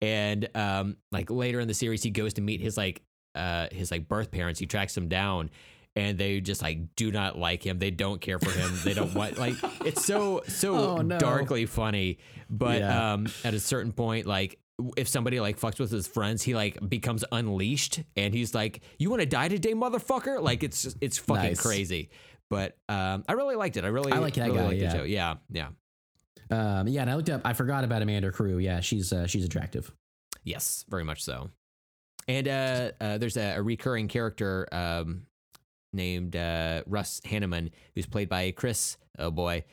and um like later in the series he goes to meet his like uh his like birth parents he tracks them down and they just like do not like him they don't care for him they don't want like (laughs) it's so so Oh, no. darkly funny but Yeah. um at a certain point like if somebody like fucks with his friends he like becomes unleashed and he's like you want to die today motherfucker like it's just, it's fucking Nice. crazy but um i really liked it i really I like that really guy, liked yeah. the show yeah yeah Um, yeah, and I looked up. I forgot about Amanda Crew. Yeah, she's uh, she's attractive. Yes, very much so. And uh, uh, there's a, a recurring character um, named uh, Russ Hanneman, who's played by Chris, oh boy,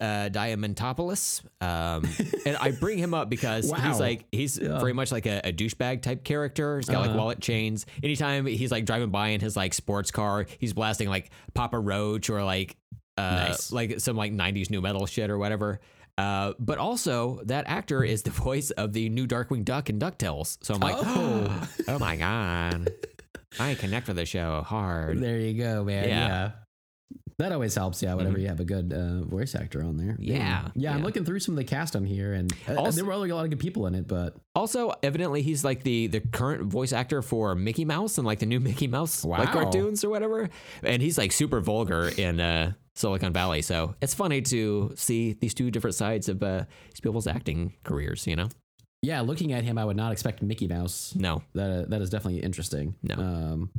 uh, Diamantopoulos. Um, (laughs) and I bring him up because Wow. he's like, he's Yeah. very much like a, a douchebag type character. He's got like Uh-huh. wallet chains. Anytime he's like driving by in his like sports car, he's blasting like Papa Roach or like, uh, Nice. like some like 90s nu metal shit or whatever. Uh, but also that actor is the (laughs) voice of the new Darkwing Duck in DuckTales. So I'm like, Oh. (gasps) oh, my God. (laughs) I connect with the show hard. There you go, man. Yeah. Yeah. That always helps, yeah. Whenever you have a good uh, voice actor on there, Yeah, yeah. I'm yeah. looking through some of the cast on here, and uh, Also- there were a lot of good people in it. But Also, evidently, he's like the the current voice actor for Mickey Mouse and like the new (laughs) Mickey Mouse like cartoons or whatever. And he's like super vulgar in uh, Silicon Valley. So it's funny to see these two different sides of uh, these people's acting careers. You know? Yeah, looking at him, I would not expect Mickey Mouse. No, That uh, that is definitely interesting. No. Um,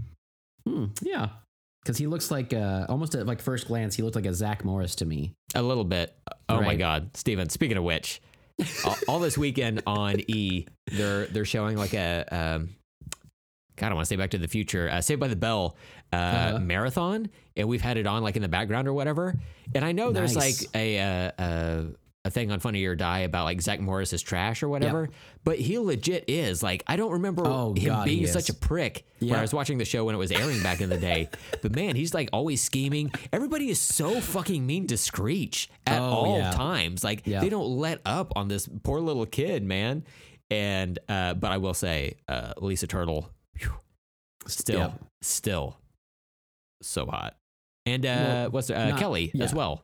hmm, yeah, because he looks like uh, almost at like first glance, he looked like a Zach Morris to me. a little bit. Oh my God, Steven, Speaking of which, all, all this weekend on E, they're they're showing like a um, God, I want to say Back to the Future, uh, Saved by the Bell uh, Uh-huh. marathon, and we've had it on like in the background or whatever. And I know there's like a uh, a a thing on Funny or Die about like Zach Morris is trash or whatever, but he legit is like I don't remember Oh, him God, being such a prick when I was watching the show when it was airing back in the day. (laughs) But man, he's like always scheming. Everybody is so fucking mean to Screech at Oh, all yeah. times. Like they don't let up on this poor little kid, man. And uh, but I will say, uh, Lisa Turtle, phew, still, still so hot. And uh, Well, what's uh, not- Kelly yeah. as well?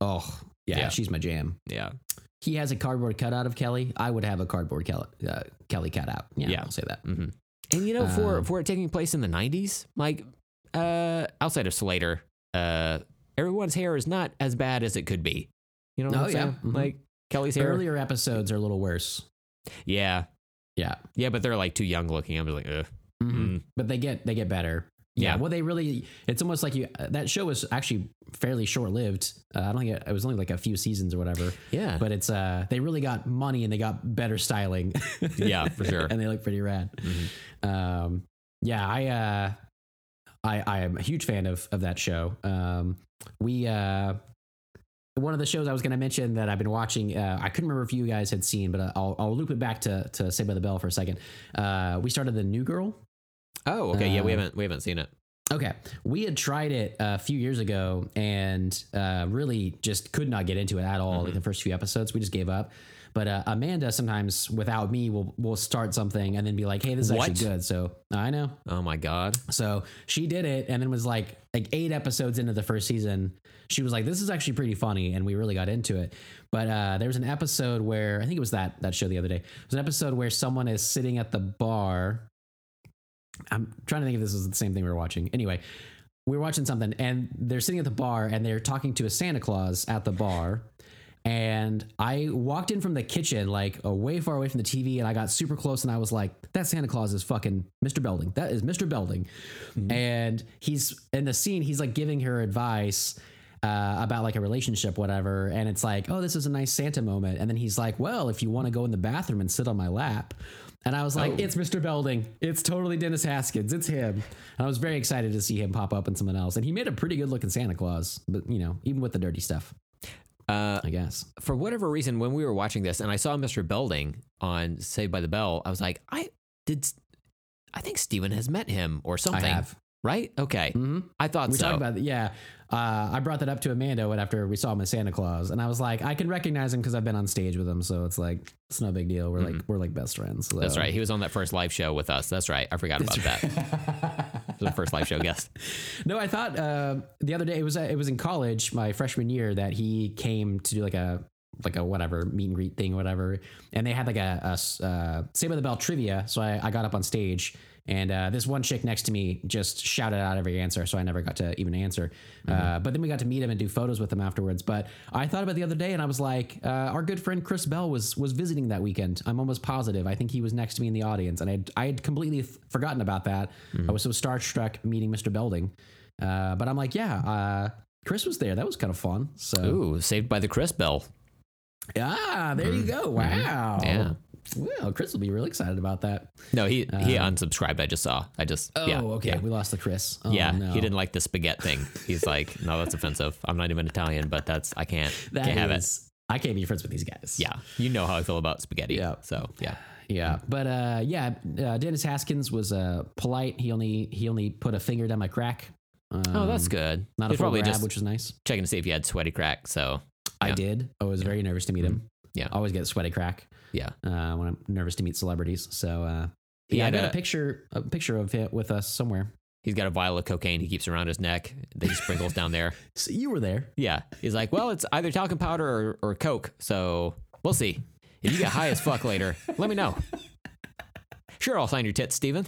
Oh, yeah, Yeah. she's my jam. Yeah, He has a cardboard cutout of Kelly. I would have a cardboard Kelly, uh, Kelly cutout. Yeah, Yeah. I'll say that. Mm-hmm. And you know, for Um, for it taking place in the '90s, like uh, outside of Slater, uh, everyone's hair is not as bad as it could be. You know what Oh, I'm yeah. saying? Mhm. Like Kelly's hair. earlier episodes are a little worse. Yeah, Yeah, yeah, but they're like too young looking. I'm just like, Ugh. Mm. but they get they get better. Yeah. Yeah. Well, they really. It's almost like you. uh, That show was actually fairly short lived. Uh, I don't think it, it was only like a few seasons or whatever. yeah, But it's uh they really got money and they got better styling. (laughs) Yeah, for sure. and they look pretty rad. Um, yeah, I uh, I I am a huge fan of of that show. Um, we uh. One of the shows I was going to mention that I've been watching, uh, I couldn't remember if you guys had seen, but I'll, I'll loop it back to to Say by the Bell for a second. Uh, we started the New Girl, Oh, okay. yeah, we Uh, haven't we haven't seen it. Okay. We had tried it a few years ago and uh, really just could not get into it at all. Like the first few episodes, we just gave up. But uh, Amanda sometimes, without me, will will start something and then be like, "Hey, this is What? actually good." So I know. Oh my god. So she did it, and then was like like eight episodes into the first season. She was like, "This is actually pretty funny," and we really got into it. But uh, there was an episode where I think it was that that show the other day. It was an episode where someone is sitting at the bar. I'm trying to think if this is the same thing we were watching. Anyway, we were watching something, and they're sitting at the bar and they're talking to a Santa Claus at the bar. And I walked in from the kitchen, like uh, way far away from the TV, and I got super close, and I was like, "That Santa Claus is fucking Mr. Belding. That is Mr. Belding." And he's in the scene. He's like giving her advice uh, about like a relationship, whatever. And it's like, "Oh, this is a nice Santa moment." And then he's like, "Well, if you want to go in the bathroom and sit on my lap." And I was like, Oh. "It's Mr. Belding. It's totally Dennis Haskins. It's him." And I was very excited to see him pop up in someone else. And he made a pretty good looking Santa Claus, but you know, even with the dirty stuff, Uh, I guess. for whatever reason, when we were watching this and I saw Mr. Belding on Saved by the Bell, I was like, I did. I think Steven has met him or something. have. Right? Okay. hmm I thought We so. talked about it. Yeah. Uh, I brought that up to Amanda after we saw him as Santa Claus, and I was like, I can recognize him because I've been on stage with him, so it's like it's no big deal. We're like we're like best friends. So. Mm-hmm. That's right. He was on that first live show with us. That's right. I forgot about that. He the first live show guest. (laughs) No, I thought uh, the other day it was uh, it was in college, my freshman year, that he came to do like a like a whatever meet and greet thing, or whatever, and they had like a uh, Save by the Bell trivia. So I, I got up on stage, and uh, this one chick next to me just shouted out every answer, so I never got to even answer. Uh, but then we got to meet him and do photos with him afterwards. But I thought about the other day, and I was like, uh, our good friend Chris Bell was was visiting that weekend. I'm almost positive. I think he was next to me in the audience, and I had, I had completely f- forgotten about that. I was so starstruck meeting Mr. Belding. Uh, but I'm like, yeah, uh, Chris was there. That was kind of fun. So, Ooh, Saved by the Chris Bell. ah, there you go. Wow. Yeah. Well, Chris will be really excited about that. No, he he unsubscribed. I just saw. I just Oh, yeah. okay. Yeah. We lost the Chris. Oh, yeah, no. he didn't like the spaghetti thing. He's like, no, that's offensive. I'm not even Italian, but that's I can't (laughs) That can't have it. I can't be friends with these guys. Yeah, you know how I feel about spaghetti. Yeah. So yeah, Yeah, but uh, yeah, uh, Dennis Haskins was uh, polite. He only he only put a finger down my crack. Um, oh, that's good. Not a He's full probably grab, just which was nice. checking to see if you had sweaty crack. So I did. I was very nervous to meet him. Yeah. always get sweaty crack yeah, uh, when I'm nervous to meet celebrities. So uh, yeah, I got a, a- picture a picture of it with us somewhere. he's got a vial of cocaine he keeps around his neck that he sprinkles down there. (laughs) So you were there. Yeah, he's like, well, it's either talcum powder or, or coke. So we'll see. If you get high as fuck later, let me know. Sure, I'll sign your tits, Steven.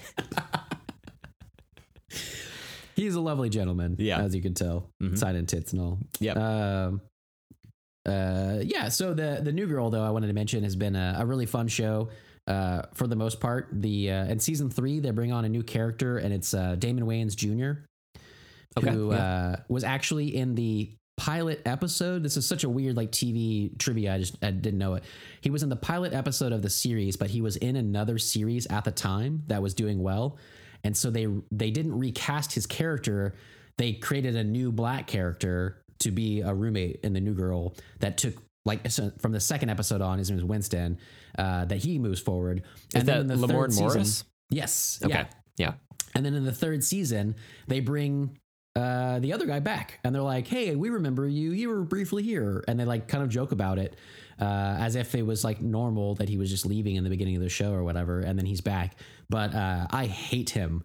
He's a lovely gentleman. Yeah. as you can tell, Mhm. signing tits and all. Yep. Um, uh, yeah. So the the new girl though I wanted to mention has been a, a really fun show. Uh, for the most part, the uh, in season three they bring on a new character and it's uh, Damon Wayans Jr. Okay, who yeah. uh, was actually in the pilot episode. This is such a weird like TV trivia. I just I didn't know it. He was in the pilot episode of the series, but he was in another series at the time that was doing well, and so they they didn't recast his character. They created a new black character to be a roommate in the new girl that took. Like so from the second episode on, his name is Winston. Uh, that he moves forward, Is that in the Lamorne third season- Morris? yes. Okay. Yeah. Yeah. And then in the third season, they bring uh, the other guy back, and they're like, "Hey, we remember you. You were briefly here," and they like kind of joke about it, uh, as if it was like normal that he was just leaving in the beginning of the show or whatever, and then he's back. But uh, I hate him.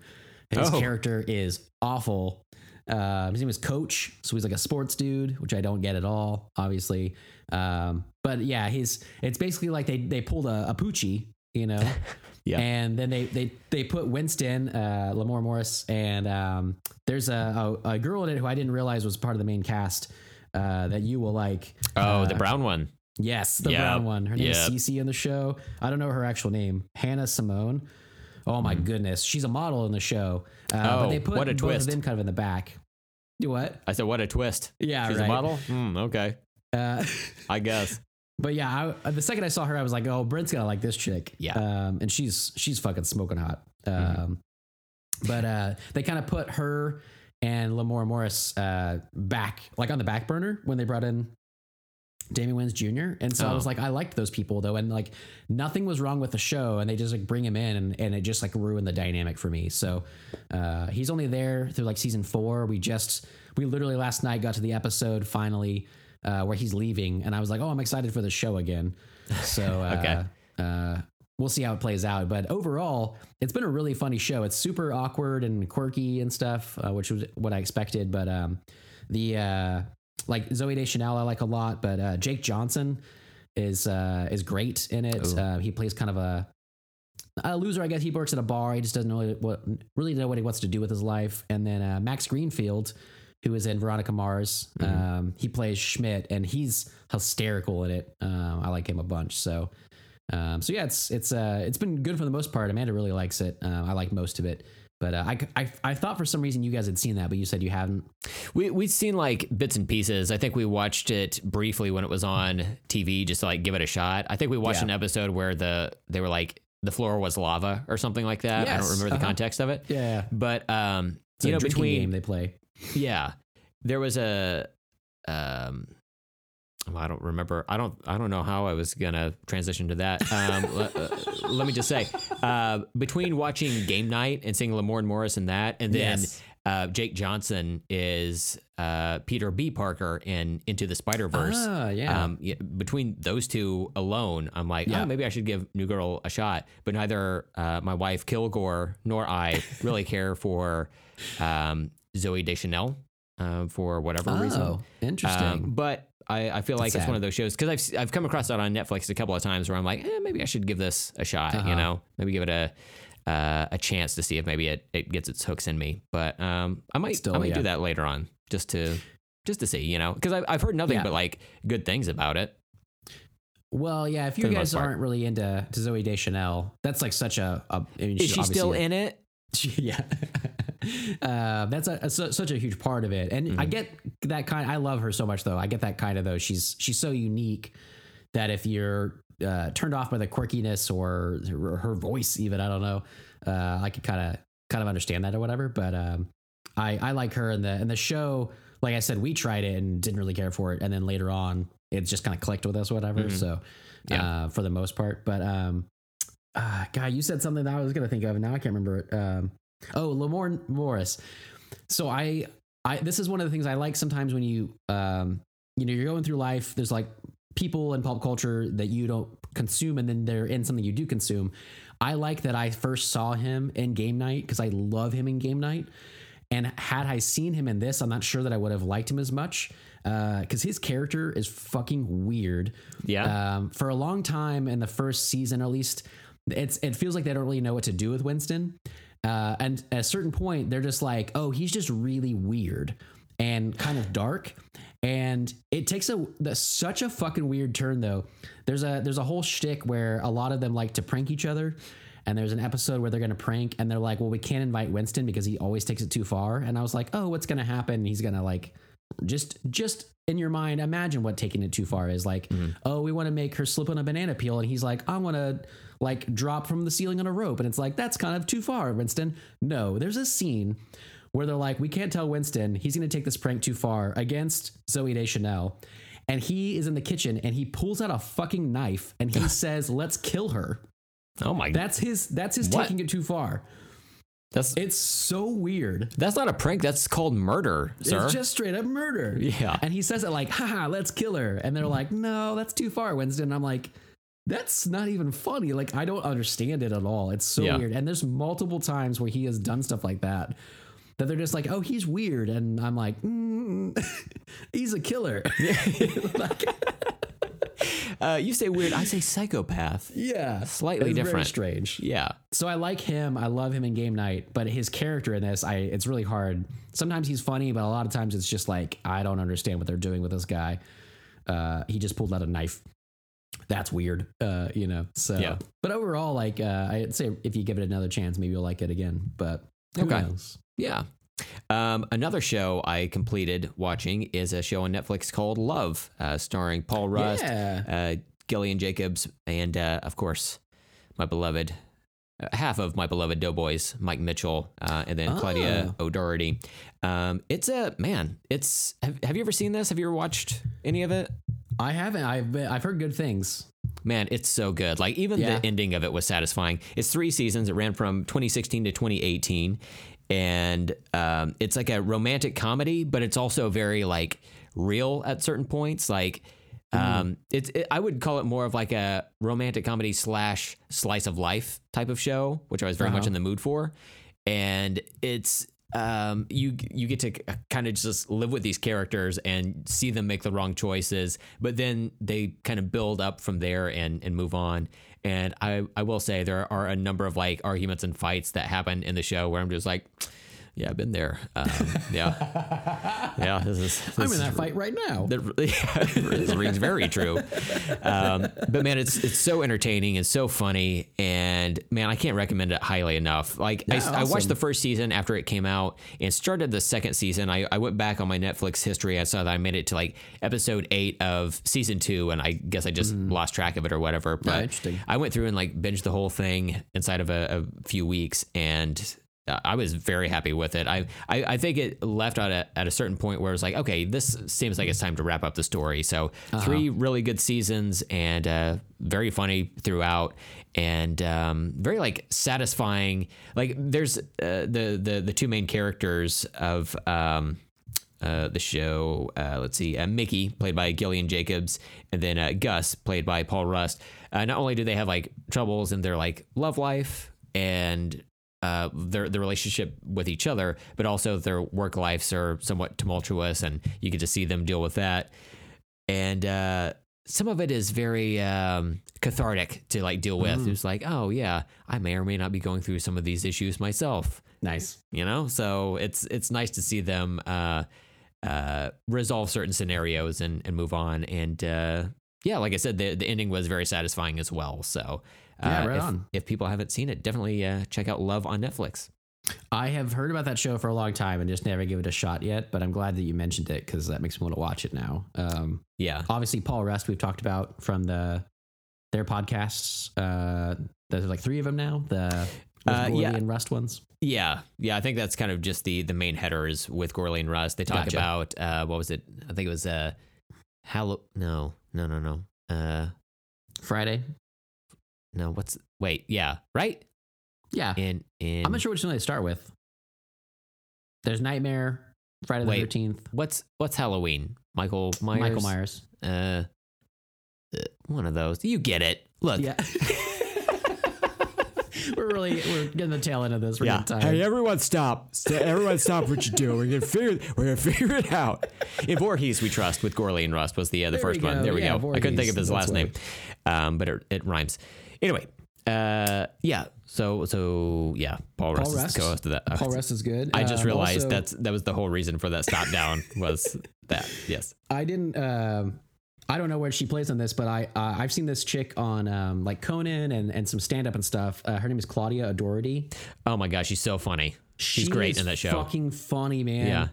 His Oh. character is awful. Uh, his name is Coach, so he's like a sports dude, which I don't get at all, obviously. Um, but yeah, he's it's basically like they they pulled a, a Poochie, you know, (laughs) Yeah. and then they they they put Winston, uh, Lamorne Morris, and um, there's a, a a girl in it who I didn't realize was part of the main cast. Uh, that you will like. Oh, Uh, the brown one. Yes, the Yep. brown one. Her name Yep. is Cece in the show. I don't know her actual name. Hannah Simone. Oh my goodness, she's a model in the show. Uh, but. Oh, they put what a both twist. of them kind of in the back. Do what? I said, what a twist. Yeah, She's right. a model? Hmm, okay. Uh, (laughs) I guess. but yeah, I, the second I saw her, I was like, "Oh, Brent's gonna like this chick." Yeah. um, and she's she's fucking smoking hot. Um, Mm-hmm. but uh, they kind of put her and Lamorne Morris uh, back, like on the back burner when they brought in Damon Wayans Jr. And so I Oh. was like, I liked those people though, and like nothing was wrong with the show, and they just like bring him in, and, and it just like ruined the dynamic for me. So uh, he's only there through like season four. We just we literally last night got to the episode finally uh, where he's leaving, and I was like, oh, I'm excited for the show again. So (laughs) uh, Okay. uh, we'll see how it plays out. But overall, it's been a really funny show. It's super awkward and quirky and stuff, uh, which was what I expected. But um, the uh, like Zooey Deschanel, I like a lot. But uh, Jake Johnson is uh, is great in it. Uh, he plays kind of a a loser, I guess. He works at a bar. He just doesn't know what really know what he wants to do with his life. And then uh, Max Greenfield, who is in Veronica Mars. Um, he plays Schmidt, and he's hysterical in it. Um, I like him a bunch. So, um, so yeah, it's it's uh, it's been good for the most part. Amanda really likes it. Uh, I like most of it. But uh, I, I I thought for some reason you guys had seen that, but you said you haven't. We we'd seen like bits and pieces. I think we watched it briefly when it was on TV, just to like give it a shot. I think we watched Yeah. an episode where the they were like the floor was lava or something like that. I don't remember the uh-huh. context of it. Yeah, But um, it's you know, between game they play. yeah, there was a um. Well, I don't remember. I don't. I don't know how I was gonna transition to that. Um, (laughs) le- uh, let me just say, uh, between watching Game Night and seeing Lamorne Morris in that, and then Yes. uh, Jake Johnson is uh, Peter B. Parker in Into the Spider Verse. Ah, yeah. Um, yeah, between those two alone, I'm like, Yeah. oh, maybe I should give New Girl a shot. But neither uh, my wife Kilgore nor I really care for um, Zooey Deschanel uh, for whatever reason. oh, interesting. Um, but I, I feel like it's one of those shows because I've I've come across that on Netflix a couple of times where I'm like, eh, maybe I should give this a shot. You Uh-huh. know, maybe give it a uh, a chance to see if maybe it, it gets its hooks in me. But um, I might Still, I might yeah. do that later on just to just to see. You know, because I've I've heard nothing Yeah. but like good things about it. Well, yeah, if you guys aren't really into to Zooey Deschanel, that's like such a. a I mean, Is she still in it? (laughs) yeah. uh, that's a, a such a huge part of it, and Mm-hmm. I get that kind. I love her so much, though. I get that kind of though. She's she's so unique that if you're uh, turned off by the quirkiness or her, voice, even I don't know, uh, I could kind of kind of understand that or whatever. But um, I I like her and the and the show. Like I said, we tried it and didn't really care for it, and then later on, it just kind of clicked with us, whatever. Mhm. So, Yeah. uh, for the most part, but um, uh, God, you said something that I was gonna think of, and now I can't remember it. Um, oh, Lamorne Morris. So I, I this is one of the things I like sometimes when you, um, you know, you're going through life. There's like people in pop culture that you don't consume, and then they're in something you do consume. I like that I first saw him in Game Night because I love him in Game Night. And had I seen him in this, I'm not sure that I would have liked him as much because his character is fucking weird. Yeah. Um, for a long time in the first season, at least, it's it feels like they don't really know what to do with Winston. Uh, and at a certain point, they're just like, oh, he's just really weird and kind of dark. And it takes a the, such a fucking weird turn though. There's a there's a whole shtick where a lot of them like to prank each other. And there's an episode where they're gonna prank, and they're like, "Well, we can't invite Winston because he always takes it too far." And I was like, "Oh, what's gonna happen? He's gonna like just just in your mind imagine what taking it too far is like oh we want to make her slip on a banana peel and he's like i want to like drop from the ceiling on a rope and it's like that's kind of too far winston no there's a scene where they're like we can't tell winston he's going to take this prank too far against zooey deschanel and he is in the kitchen and he pulls out a fucking knife and he says let's kill her oh my. God. That's his that's his What? taking it too far that's it's so weird that's not a prank. That's called murder, sir. It's just straight up murder. Yeah. And he says it like, haha, let's kill her. And they're mm-hmm. like, no, that's too far, Winston. And I'm like, that's not even funny. Like, I don't understand it at all. It's so Yeah. weird. And there's multiple times where he has done stuff like that. That they're just like, oh, he's weird, and I'm like, mm, (laughs) he's a killer. (laughs) (laughs) Like, uh, you say weird. I say psychopath. yeah, Slightly It's very different. strange. Yeah. So I like him. I love him in Game Night, but his character in this, I it's really hard. Sometimes he's funny, but a lot of times it's just like I don't understand what they're doing with this guy. Uh, he just pulled out a knife. That's weird. Uh, you know. So, Yeah. but overall, like uh, I'd say, if you give it another chance, maybe you'll like it again. But who Okay. knows? Yeah. Um, another show I completed watching is a show on Netflix called Love, uh, starring Paul Rust, Yeah. uh, Gillian Jacobs, and uh, of course, my beloved, uh, half of my beloved Doughboys, Mike Mitchell, uh, and then Claudia O'Doherty. Um, it's a man. It's have, have you ever seen this? Have you ever watched any of it? I haven't. I've been, I've heard good things. Man, it's so good. Like even Yeah. the ending of it was satisfying. It's three seasons. It ran from 2016 to 2018, and um, it's like a romantic comedy, but it's also very like real at certain points. Like um, it's it, I would call it more of like a romantic comedy slash slice of life type of show, which I was very much Uh-huh. in the mood for. And it's um, you you get to kind of just live with these characters and see them make the wrong choices, but then they kind of build up from there and and move on. And I I will say there are a number of like arguments and fights that happen in the show where I'm just like. Yeah, I've been there. Um, (laughs) yeah, yeah. This is. This I'm in that fight right now. that this (laughs) rings very true. Um, but man, it's it's so entertaining and so funny, and man, I can't recommend it highly enough. Like I, Yeah, I watched the first season after it came out and started the second season. I, I went back on my Netflix history. I saw that I made it to like episode eight of season two, and I guess I just lost track of it or whatever. But Mm. interesting. I went through and like binged the whole thing inside of a, a few weeks, and I was very happy with it. I I, I think it left out at, at a certain point where it was like, okay, this seems like it's time to wrap up the story. So three really good seasons and uh, very funny throughout, and um, very like satisfying. Like there's uh, the the the two main characters of. Um, uh, the show. Uh, let's see, uh, Mickey, played by Gillian Jacobs, and then uh, Gus, played by Paul Rust. Uh, not only do they have like troubles in their like love life and uh, their their relationship with each other, but also their work lives are somewhat tumultuous, and you get to see them deal with that. And uh, some of it is very um, cathartic to like deal with. It's like, oh yeah, I may or may not be going through some of these issues myself nice. you know so it's it's nice to see them uh uh resolve certain scenarios and and move on and uh yeah like i said the the ending was very satisfying as well so Yeah, right if, on. if people haven't seen it definitely uh check out love on netflix I have heard about that show for a long time and just never give it a shot yet. But I'm glad that you mentioned it because that makes me want to watch it now. Um, yeah obviously, Paul Rust we've talked about from the their podcasts. Uh, there's like three of them now. The Uh, yeah. and Rust ones. yeah yeah i think that's kind of just the the main headers with gorley and rust they talk Gotcha. about uh what was it i think it was uh Hallow no no no no uh Friday. No what's wait yeah right Yeah, in in I'm not sure which one they start with. There's Nightmare, Friday the Thirteenth, what's what's halloween michael myers Michael Myers. Uh, uh, one of those. You get it. Look. Yeah. (laughs) we're really we're getting the tail end of this. We're Yeah. getting tired. Hey, everyone, stop! St- everyone, stop what you're doing. We're gonna figure. We're gonna figure it out. In Voorhees, we trust with Gorley and Rust was the uh, the There first one. There we Yeah, go. I couldn't think of Voorhees. his last That's name, um, but it, it rhymes. Anyway, uh, yeah. So so yeah, Paul, Rust, Rust. is co-host of that. Paul Rust is good. I just Um, realized also- that's that was the whole reason for that stop down (laughs) was that. Yes. I didn't. Um, I don't know where she plays on this, but I uh, I've seen this chick on um, like Conan and and some stand up and stuff. Uh, her name is Claudia O'Doherty. Oh my gosh, she's so funny. She's She great in that show. Fucking funny, man. Yeah.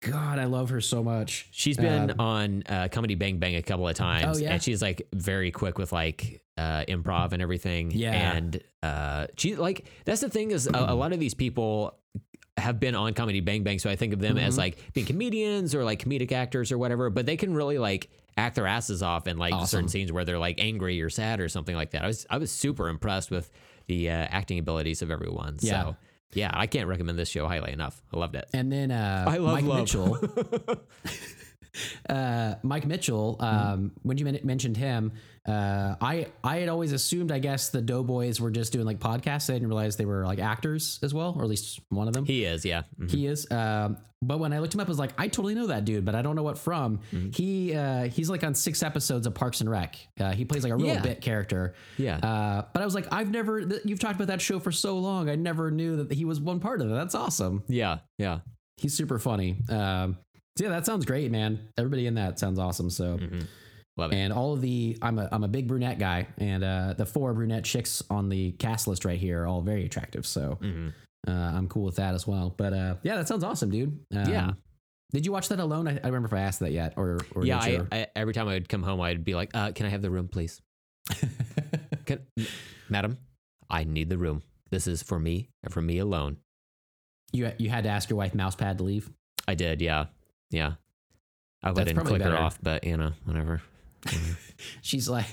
God, I love her so much. She's been Um, on uh, Comedy Bang Bang a couple of times, Oh, yeah? and she's like very quick with like uh, improv and everything. Yeah. and uh, she like that's the thing is a, a lot of these people have been on Comedy Bang Bang, so I think of them Mm-hmm. as like being comedians or like comedic actors or whatever, but they can really like act their asses off in like Awesome. certain scenes where they're like angry or sad or something like that. I was I was super impressed with the uh, acting abilities of everyone. Yeah. So yeah, I can't recommend this show highly enough. I loved it. And then uh, I love Mike love. Mitchell. (laughs) (laughs) uh, Mike Mitchell. Um, when you men- mentioned him, uh, I I had always assumed, I guess, the Doughboys were just doing like podcasts. I didn't realize they were like actors as well, or at least one of them. He is, yeah. Mhm. He is. Um, but when I looked him up, I was like, I totally know that dude, but I don't know what from. Mm-hmm. He uh, he's like on six episodes of Parks and Rec. Uh, he plays like a real Yeah. bit character. Yeah. Uh, but I was like, I've never. Th- you've talked about that show for so long. I never knew that he was one part of it. That's awesome. yeah, yeah. He's super funny. Um, so yeah, that sounds great, man. Everybody in that sounds awesome. So. Mhm. Love it. And all of the, I'm a, I'm a big brunette guy, and uh, the four brunette chicks on the cast list right here are all very attractive. So Mhm. uh, I'm cool with that as well. But uh, yeah, that sounds awesome, dude. Um, Yeah. Did you watch that alone? I, I remember if I asked that yet, or, or yeah. I, I, every time I would come home, I'd be like, uh, "Can I have the room, please, (laughs) Can, madam? I need the room. This is for me and for me alone." you you had to ask your wife Mousepad to leave. I did, yeah, yeah. I wouldn't probably click her off, but you know, whatever. (laughs) She's like,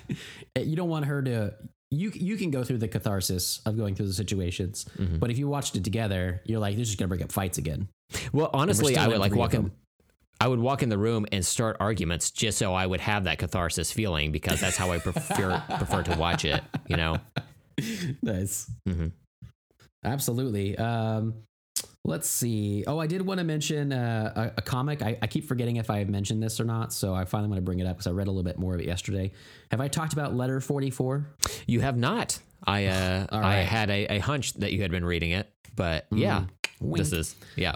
you don't want her to. You you can go through the catharsis of going through the situations, Mhm. but if you watched it together, you're like, this is gonna bring up fights again. Well, honestly, I would like walk in. I would walk in the room and start arguments just so I would have that catharsis feeling because that's how I prefer (laughs) prefer to watch it. You know. nice. hmm Absolutely. Um, let's see. Oh, I did want to mention uh, a, a comic. I, I keep forgetting if I have mentioned this or not, so I finally want to bring it up because I read a little bit more of it yesterday. Have I talked about Letter Forty Four? You have not. I uh, (sighs) All I had a, a hunch that you had been reading it, but yeah, this is. Yeah.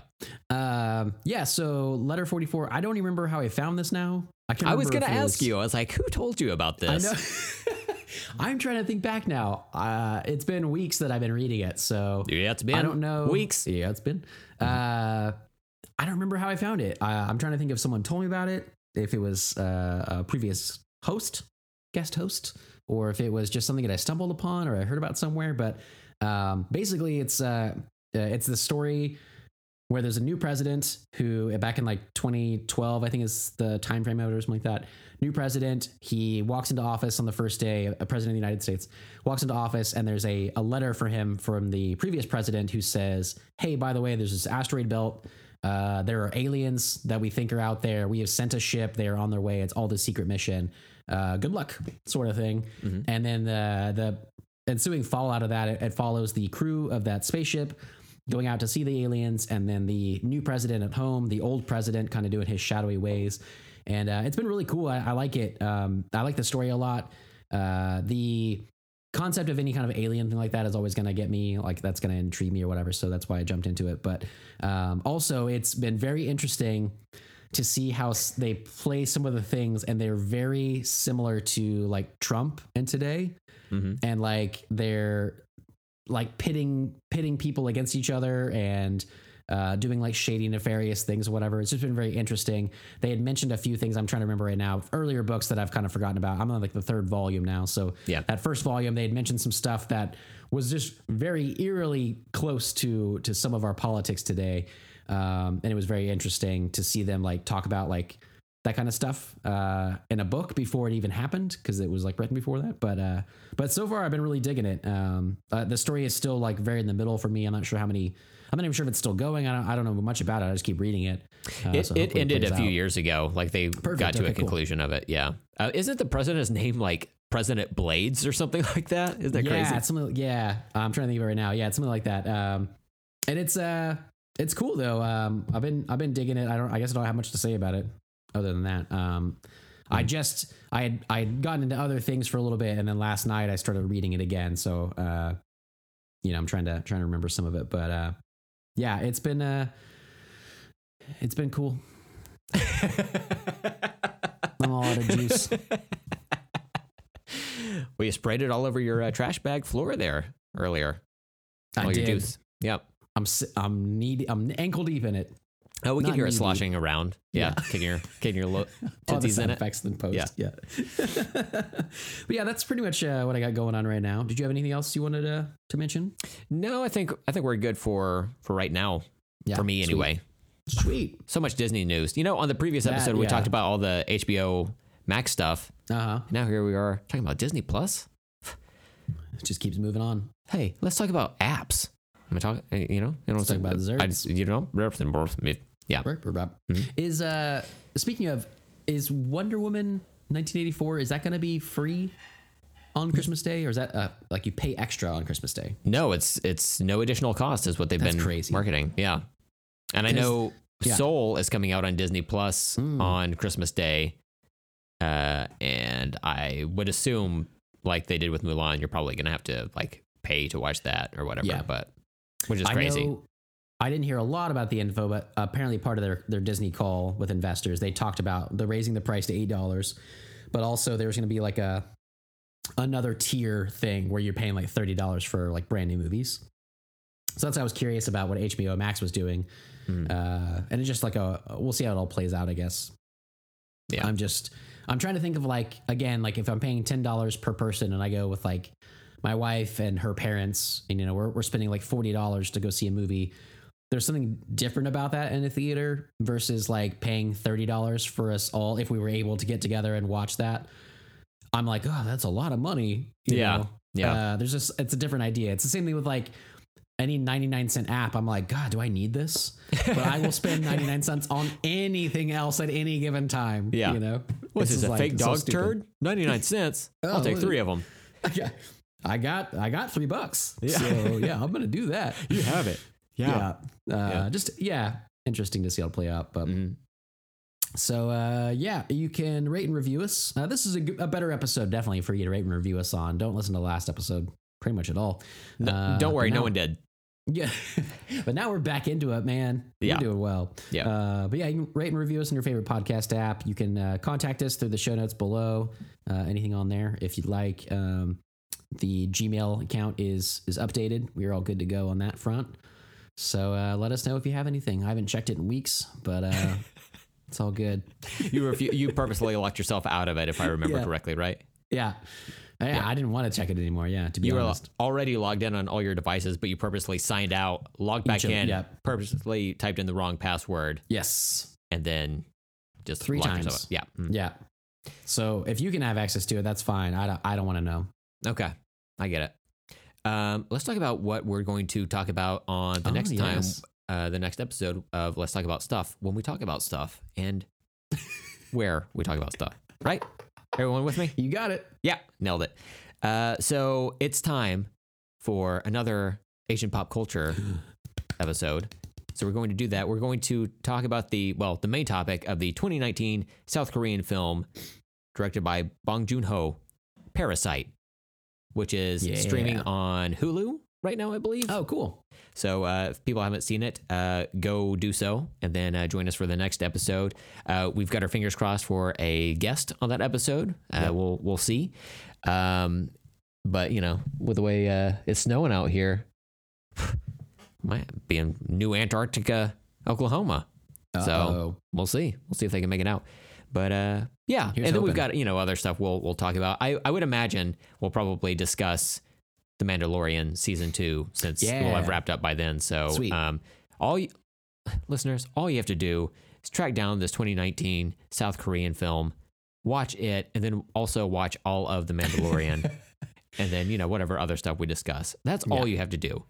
Um, yeah. So letter forty four. I don't even remember how I found this now. I, can't I was going to ask was- you. I was like, who told you about I this? know. (laughs) I'm trying to think back now. Uh, it's been weeks that I've been reading it, so Yeah, it's been I don't know weeks. Yeah, it's been. Uh, I don't remember how I found it. I, I'm trying to think if someone told me about it, if it was uh, a previous host, guest host, or if it was just something that I stumbled upon or I heard about somewhere. But um, basically, it's uh, it's the story where there's a new president who back in like 2012 i think is the time frame of it or something like that new president. He walks into office on the first day a president of the united states walks into office and there's a, a letter for him from the previous president who says hey by the way there's this asteroid belt. Uh, there are aliens that we think are out there. We have sent a ship. They are on their way. It's all the secret mission. Uh, good luck sort of thing. And then the the ensuing fallout of that it, it follows the crew of that spaceship going out to see the aliens, and then the new president at home, the old president kind of doing his shadowy ways. And uh, it's been really cool. I, I like it. Um, I like the story a lot. Uh, the concept of any kind of alien thing like that is always going to get me like that's going to intrigue me or whatever so that's why i jumped into it but um, also it's been very interesting to see how s- they play some of the things and they're very similar to like trump and today Mhm. and like they're like pitting pitting people against each other and uh, doing like shady nefarious things or whatever. It's just been very interesting. They had mentioned a few things i'm trying to remember right now. Earlier books that i've kind of forgotten about. I'm on like the third volume now. So Yeah. that first volume they had mentioned some stuff that was just very eerily close to to some of our politics today. Um, and it was very interesting to see them like talk about like that kind of stuff uh, in a book before it even happened because it was like written before that. But uh, but so far I've been really digging it. Um, uh, the story is still like very in the middle for me. I'm not sure how many. I'm not even sure if it's still going. I don't, I don't know much about it. I just keep reading it. Uh, It, so it ended a few out. years ago. Like they got to Okay, a cool. conclusion of it. Yeah. Uh, isn't the president's name like President Blades or something (laughs) like that? Isn't that yeah, crazy? it's something. Yeah, I'm trying to think of it right now. Yeah, it's something like that. Um, and it's uh, it's cool though. Um, I've been I've been digging it. I don't. I guess I don't have much to say about it other than that. Um. I just I had I had gotten into other things for a little bit, and then last night I started reading it again. So uh, you know, I'm trying to trying to remember some of it, but uh, yeah, it's been uh, it's been cool. (laughs) I'm all out of juice. (laughs) well, you sprayed it all over your uh, trash bag floor there earlier. I all your did. juice. Yep. I'm I'm knee I'm ankle deep in it. Oh, we can hear it sloshing around. Yeah, Yeah. kicking your kicking your lo- (laughs) tootsies in it. effects in post. Yeah. Yeah. (laughs) but yeah, that's pretty much uh, what I got going on right now. Did you have anything else you wanted to to mention? No, I think I think we're good for for right now. Yeah, for me sweet. anyway. Sweet. So much Disney news. You know, on the previous That, episode we yeah. talked about all the HBO Max stuff. Uh huh. Now here we are talking about Disney Plus. It just keeps moving on. Hey, let's talk about apps. I'm talking. You know, you know, Let's talk about I desserts. just, you know, yeah. Right, Mm-hmm. Is uh speaking of is Wonder Woman 1984 is that going to be free on Christmas Day or is that uh, like you pay extra on Christmas Day? No, it's it's no additional cost is what they've That's been crazy. marketing. Yeah, and I know yeah. Soul is coming out on Disney Plus Mm. on Christmas Day, uh, and I would assume like they did with Mulan, you're probably gonna have to like pay to watch that or whatever. Yeah. but which is I crazy. know I didn't hear a lot about the info, but apparently part of their, their Disney call with investors, they talked about the raising the price to eight dollars, but also there's going to be like a another tier thing where you're paying like thirty dollars for like brand new movies. So that's why I was curious about what HBO Max was doing, Hmm. uh, and it's just like a we'll see how it all plays out. I guess. Yeah. I'm just I'm trying to think of like again like if I'm paying ten dollars per person and I go with like my wife and her parents and you know we're we're spending like forty dollars to go see a movie. There's something different about that in a theater versus like paying thirty dollars for us all if we were able to get together and watch that. I'm like, oh, that's a lot of money. you Yeah. know? Yeah. Uh, there's just it's a different idea. It's the same thing with like any 99 cent app. I'm like, God, do I need this? But I will spend (laughs) 99 cents on anything else at any given time. Yeah. You know? What's This is A like fake dog stupid. turd? Ninety nine cents. (laughs) I'll Oh, take three of them. (laughs) Yeah. I got I got three bucks. Yeah. So yeah, I'm gonna do that. You have it. Yeah. Yeah. Uh, Yeah. Just yeah, interesting to see how it play out. But Mhm. so uh, yeah, you can rate and review us. Uh, this is a better episode, definitely for you to rate and review us on. Don't listen to the last episode, pretty much at all. No, Uh, don't worry, but no one did. Yeah, (laughs) but now we're back into it, man. Yeah. You're doing well. Yeah. Uh, but yeah, you can rate and review us in your favorite podcast app. You can uh, contact us through the show notes below. Uh, anything on there if you'd like. Um, the Gmail account is is updated. We're all good to go on that front. So uh, let us know if you have anything. I haven't checked it in weeks, but uh, (laughs) it's all good. You refu- you purposely locked yourself out of it, if I remember Yeah. correctly, right? Yeah. Yeah, I didn't want to check it anymore. Yeah, to be You were honest. already logged in on all your devices, but you purposely signed out, logged back Each in, yeah. purposely typed in the wrong password, yes. and then just Three times. Yeah. Mm. Yeah. So if you can have access to it, that's fine. I don't, I don't want to know. Okay, I get it. Um, let's talk about what we're going to talk about on the Oh, next time, uh, the next episode of Let's Talk About Stuff. When we talk about stuff and (laughs) where we talk about stuff, right? Everyone with me? You got it. Yeah, nailed it. Uh, so it's time for another Asian pop culture (gasps) episode. So we're going to do that. We're going to talk about the well, the main topic of the 2019 South Korean film directed by Bong Joon Ho, Parasite, which is Yeah. streaming on Hulu right now, I believe. Oh, cool. So uh, if people haven't seen it, uh, go do so, and then uh, join us for the next episode. Uh, we've got our fingers crossed for a guest on that episode. Uh, We'll we'll see. Um, but you know, with the way uh, it's snowing out here, (sighs) might be in New Antarctica, Oklahoma. So Uh-oh. we'll see. We'll see if they can make it out. But uh, yeah, Here's and then we've got you know other stuff we'll we'll talk about. I I would imagine we'll probably discuss the Mandalorian season two since we'll have wrapped up by then. So Sweet. um, all you, listeners, all you have to do is track down this 2019 South Korean film, watch it, and then also watch all of the Mandalorian, (laughs) and then you know whatever other stuff we discuss. That's all you have to do.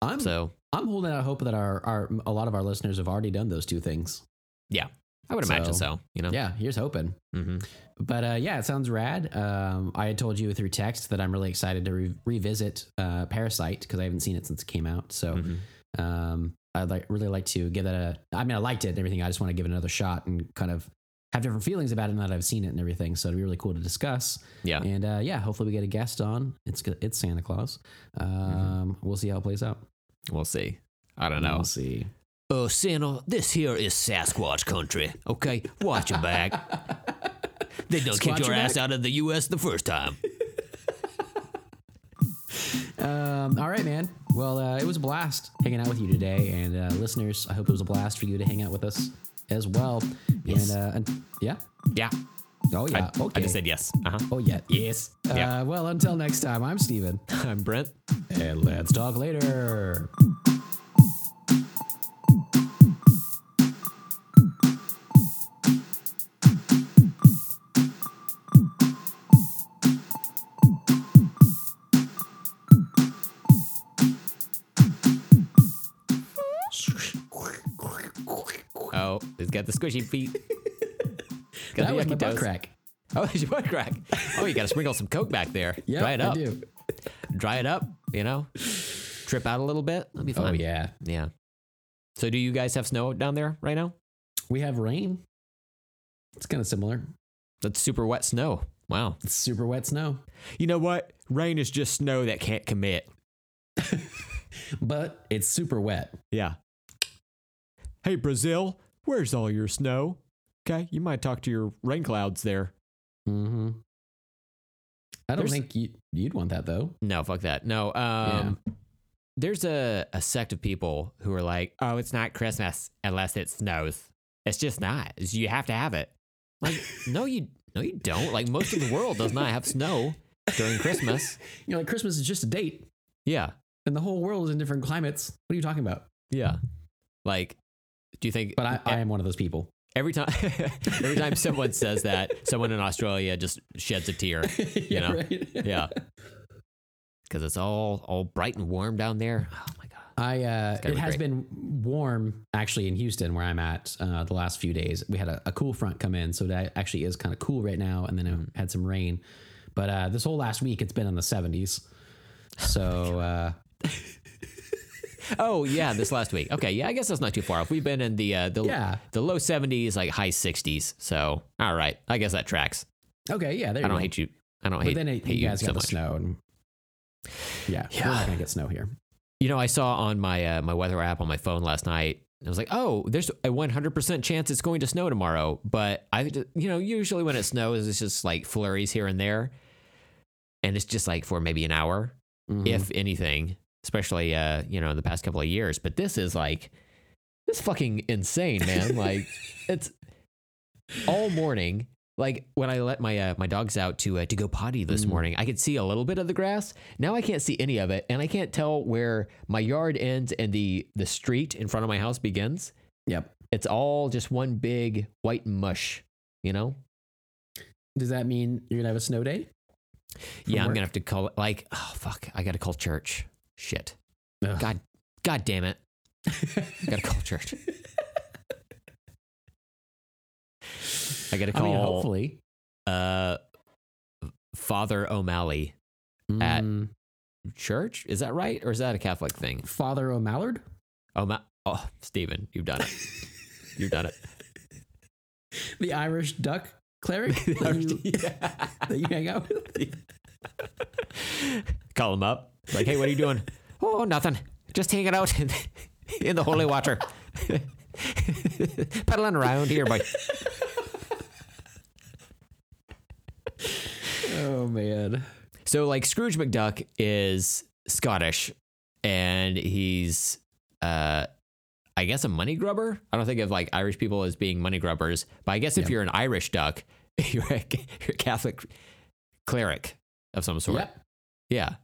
I'm So I'm holding out hope that our, our a lot of our listeners have already done those two things. yeah, I would imagine So. You know. Yeah, here's hoping. hmm But uh, yeah, it sounds rad. Um, I had told you through text that I'm really excited to re- revisit uh, Parasite because I haven't seen it since it came out. So Mhm. um, I'd like really like to give that a. I mean, I liked it and everything. I just want to give it another shot and kind of have different feelings about it now that I've seen it and everything. So it'd be really cool to discuss. Yeah. And uh, yeah, hopefully we get a guest on. It's. It's Santa Claus. Um, We'll see how it plays out. We'll see. I don't know. We'll see. Uh, Santa, this here is Sasquatch country. Okay, watch your back. (laughs) They done Squat kicked your ass back. out of the U.S. the first time. (laughs) Um, all right, man. Well, uh, it was a blast hanging out with you today, and uh, listeners, I hope it was a blast for you to hang out with us as well. Yes. And, uh, and yeah. Yeah, Oh yeah. I, okay. I just said yes. Uh-huh. Oh yeah. Yes. Yeah. Uh, well, until next time, I'm Steven. (laughs) I'm Brent. and let's talk later. Got the squishy feet. (laughs) Got That the was my butt toes. crack. Oh, (laughs) there's your butt crack. Oh, you got to sprinkle some Coke back there. Yeah, Dry it up. I do. Dry it up. You know, trip out a little bit. That'll be oh, fine. Oh yeah. Yeah. So, do you guys have snow down there right now? We have rain. It's kind of similar. That's super wet snow. Wow. It's super wet snow, You know what? Rain is just snow that can't commit. (laughs) but it's super wet. Yeah. Hey, Brazil, where's all your snow? Okay, you might talk to your rain clouds there. Mm-hmm. I don't There's- think you, you'd want that though. No, fuck that. No. Um, There's a, a sect of people who are like, oh, it's not Christmas unless it snows. It's just not. It's- You have to have it. Like, (laughs) no, you no, you don't. Like most of the world does not have snow during Christmas. (laughs) You know, like Christmas is just a date, Yeah, and the whole world is in different climates. What are you talking about? yeah. Like, do you think? But I, I am one of those people. every time, (laughs) every time someone says that, (laughs) someone in Australia just sheds a tear. (laughs) You know? right? Yeah, because it's all all bright and warm down there. Oh my god. I uh, it be has great. been warm actually in Houston where I'm at uh, the last few days. We had a, a cool front come in, so that actually is kind of cool right now. And then it had some rain, but uh, this whole last week it's been in the 70s. So uh, Oh yeah, this last week. Okay, yeah, I guess that's not too far off. We've been in the uh, the Yeah. the low seventies, like high sixties. So all right, I guess that tracks. okay, yeah, there you I don't go. hate you. I don't hate you. but hate, then it, hate you guys so got the much. snow, and yeah, we're not gonna get snow here. You know, I saw on my uh, my weather app on my phone last night. And I was like, "Oh, there's a 100% chance it's going to snow tomorrow." But I, you know, usually when it snows, it's just like flurries here and there, and it's just like for maybe an hour, Mhm. if anything. Especially, uh, you know, in the past couple of years. But this is like, this is fucking insane, man. (laughs) like, it's all morning. Like when I let my uh, my dogs out to uh, to go potty this Mm. morning, I could see a little bit of the grass. Now I can't see any of it, and I can't tell where my yard ends and the the street in front of my house begins. Yep. It's all just one big white mush. You know? Does that mean you're gonna have a snow day? yeah, I'm gonna have to call. Like, oh fuck, I gotta call church. Shit. Ugh. God, God damn it. I gotta call church. I gotta I call. mean, hopefully. uh Father O'Malley At- Mm, church. Is that right? Or is that a Catholic thing? Father O'Mallard. Oh, oh Stephen, you've done it. (laughs) You've done it. the Irish duck cleric (laughs) that, you, (laughs) that you hang out with. Call him up. Like, hey, what are you doing? (laughs) oh, nothing. Just hanging out in, in the holy water. (laughs) Pedaling around here, boy. Oh man. So, like, Scrooge McDuck is Scottish and he's, uh, I guess, a money grubber. I don't think of like Irish people as being money grubbers, but I guess if you're an Irish duck, (laughs) you're a, you're a Catholic cleric of some sort. Yep. Yeah.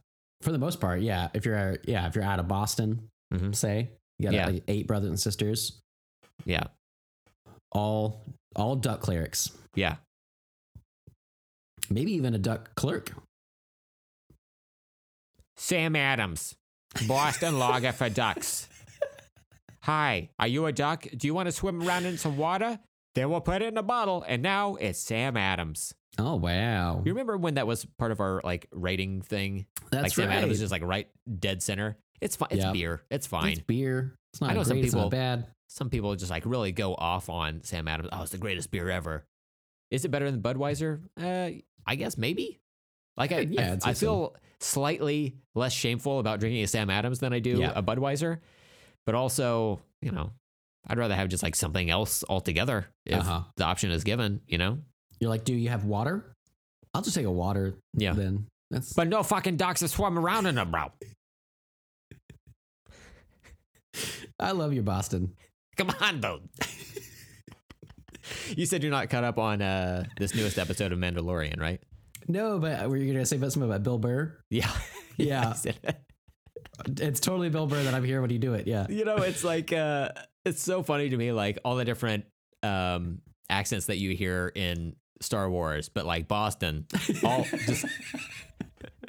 For the most part, yeah. If you're yeah, if you're out of Boston, Mhm. say you got Yeah. like eight brothers and sisters, Yeah. all all duck clerics. Yeah. Maybe even a duck clerk. Sam Adams, Boston Lager for Ducks. (laughs) Hi, are you a duck? Do you want to swim around in some water? Then we'll put it in a bottle, and now it's Sam Adams. Oh wow. You remember when that was part of our like rating thing? That's like Sam right. Adams is just like right dead center. It's fine. It's Yep. beer. It's fine. It's beer. It's not I know great, some people- bad. some people just like really go off on Sam Adams. Oh, it's the greatest beer ever. Is it better than Budweiser? Uh, I guess maybe. Like I, Yeah, I, I feel slightly less shameful about drinking a Sam Adams than I do Yeah. a Budweiser, but also, you know, I'd rather have just like something else altogether if Uh-huh. the option is given. You know, You're like, do you have water? I'll just take a water. Yeah. Then that's but no fucking ducks are swimming around in them, bro. I love you, Boston. Come on, dude. (laughs) you said you're not caught up on uh, this newest episode of Mandalorian, right? No, but were you gonna say about something about Bill Burr? Yeah. (laughs) Yeah. (laughs) It's totally Bill Burr that I'm here when you do it. Yeah. you know it's like uh it's so funny to me like all the different um accents that you hear in star wars but like boston (laughs) all just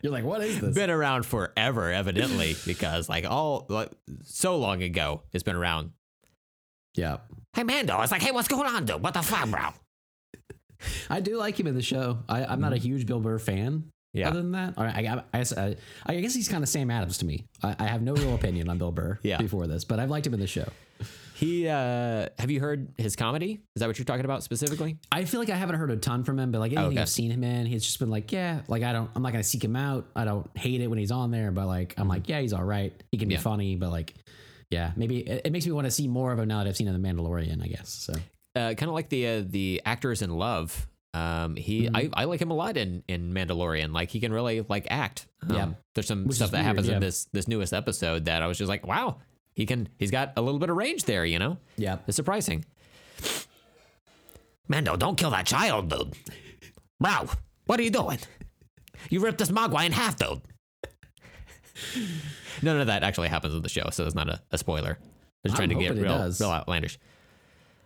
You're like, what is this? been around forever evidently because like all like so long ago it's been around Yeah. hey mando it's like hey what's going on dude what the fuck bro I do like him in the show. I, I'm not a huge Bill Burr fan. Mm-hmm. Yeah. Other than that, I, I, I, I guess he's kind of Sam Adams to me. I, I have no real opinion on Bill Burr (laughs) Yeah. before this, but I've liked him in the show. He uh have you heard his comedy is that what you're talking about specifically I feel like I haven't heard a ton from him, but like anything okay. I've seen him in, he's just been like, yeah, like I don't, I'm not gonna seek him out. I don't hate it when he's on there, but like I'm like, yeah, he's all right. He can be Yeah. funny, but like, yeah, maybe it, it makes me want to see more of him now that I've seen him in The Mandalorian. I guess so. uh, kind of like the uh, the actors in Love. Um, he Mm-hmm. I, I like him a lot in in Mandalorian. Like he can really like act. Um, Yeah. there's some Which stuff that weird, happens yeah. in this this newest episode that I was just like, wow, he can. He's got a little bit of range there. You know, Yeah, it's surprising. Mando, don't kill that child, dude. Bro, what are you doing? You ripped this Mogwai in half, dude. (laughs) None of that actually happens in the show, so it's not a, a spoiler. Just I'm trying to get real, does. real outlandish.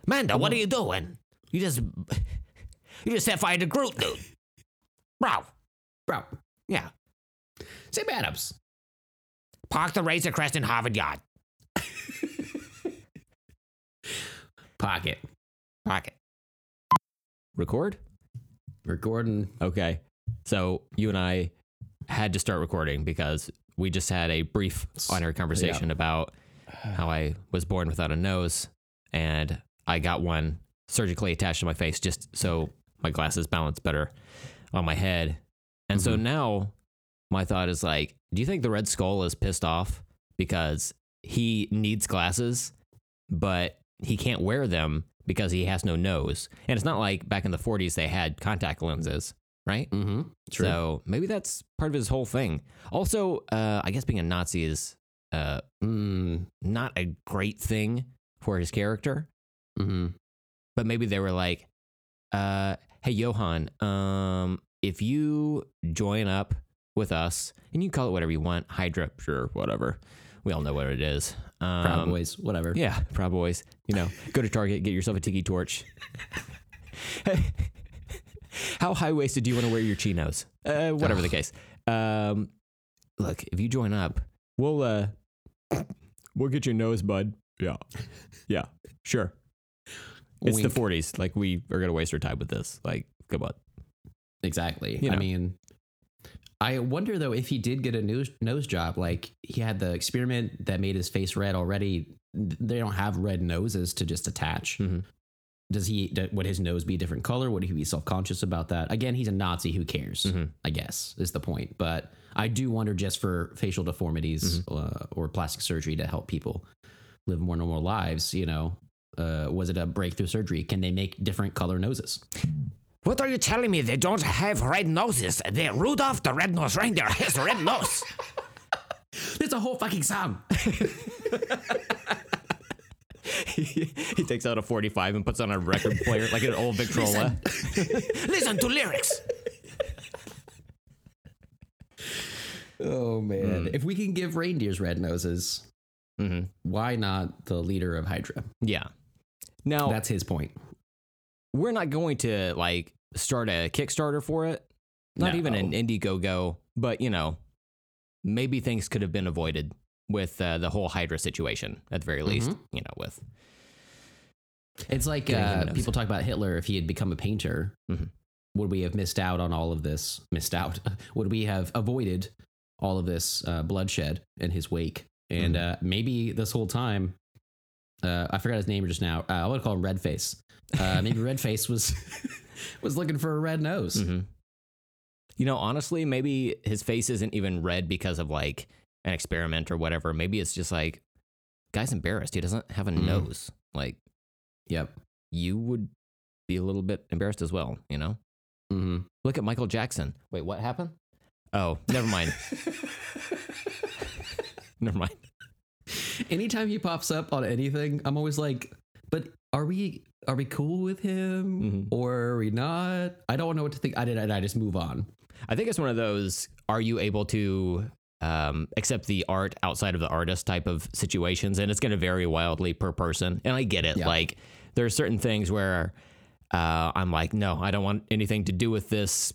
Mando, what are you doing? You just (laughs) you just set fire to Groot, dude. Bro, bro, yeah. Sam Adams. Park the Razor Crest in Harvard Yard. (laughs) Pocket. Pocket. Record? Recording. Okay. So you and I had to start recording because we just had a brief on air conversation about how I was born without a nose and I got one surgically attached to my face just so my glasses balance better on my head. And so mm-hmm. now my thought is like, do you think the Red Skull is pissed off because he needs glasses, but he can't wear them because he has no nose. And it's not like back in the 40s they had contact lenses, right? Mm-hmm. True. So maybe that's part of his whole thing. Also, uh, I guess being a Nazi is uh, mm, not a great thing for his character, mm-hmm. but maybe they were like, uh, "Hey, Johan, um, if you join up with us, and you can call it whatever you want, Hydra, sure, whatever. We all know what it is. Um, Proud Boys, whatever. Yeah, Proud Boys. You know, (laughs) go to Target, get yourself a tiki torch. (laughs) How high waisted do you want to wear your chinos? Uh, whatever the case. Um, look, if you join up, we'll uh, we'll get your nose, bud. Yeah, yeah, sure. It's the '40s. Like we are gonna waste our time with this. Like, come on. Exactly. You know. I mean, I wonder though if he did get a nose nose job, like he had the experiment that made his face red already. They don't have red noses to just attach. Mhm. Does he? Would his nose be a different color? Would he be self conscious about that? Again, he's a Nazi. Who cares? Mhm. I guess is the point. But I do wonder just for facial deformities uh, or plastic surgery to help people live more normal lives. You know, uh, was it a breakthrough surgery? Can they make different color noses? What are you telling me? They don't have red noses. They Rudolph the red-nosed reindeer has a red nose. It's (laughs) a whole fucking song. (laughs) he takes out a 45 and puts on a record player like an old Victrola. (laughs) Listen to lyrics. Oh man! If we can give reindeers red noses, hmm why not the leader of Hydra? Yeah. Now That's his point. we're not going to like start a Kickstarter for it. Not even an No. Indiegogo, but you know, maybe things could have been avoided with uh, the whole Hydra situation at the very least. You know, with It's like uh, people talk about Hitler. If he had become a painter, Mhm. would we have missed out on all of this? Missed out? (laughs) would we have avoided all of this uh, bloodshed in his wake? And Mm-hmm. uh, maybe this whole time, uh, I forgot his name just now. Uh, I want to call him Redface. Uh, maybe Redface was (laughs) was looking for a red nose. Mhm. You know, honestly, maybe his face isn't even red because of like an experiment or whatever. Maybe it's just like, guy's embarrassed. He doesn't have a Mm. nose. Like, Yep. you would be a little bit embarrassed as well, you know? hmm Look at Michael Jackson. Wait, what happened? Oh, never mind. (laughs) never mind. (laughs) anytime he pops up on anything, I'm always like, but are we are we cool with him Mhm. or are we not? I don't know what to think. I did. I just move on. I think it's one of those are you able to um, accept the art outside of the artist type of situations? And it's going to vary wildly per person. And I get it. Yeah. Like, there are certain things where uh, I'm like, no, I don't want anything to do with this,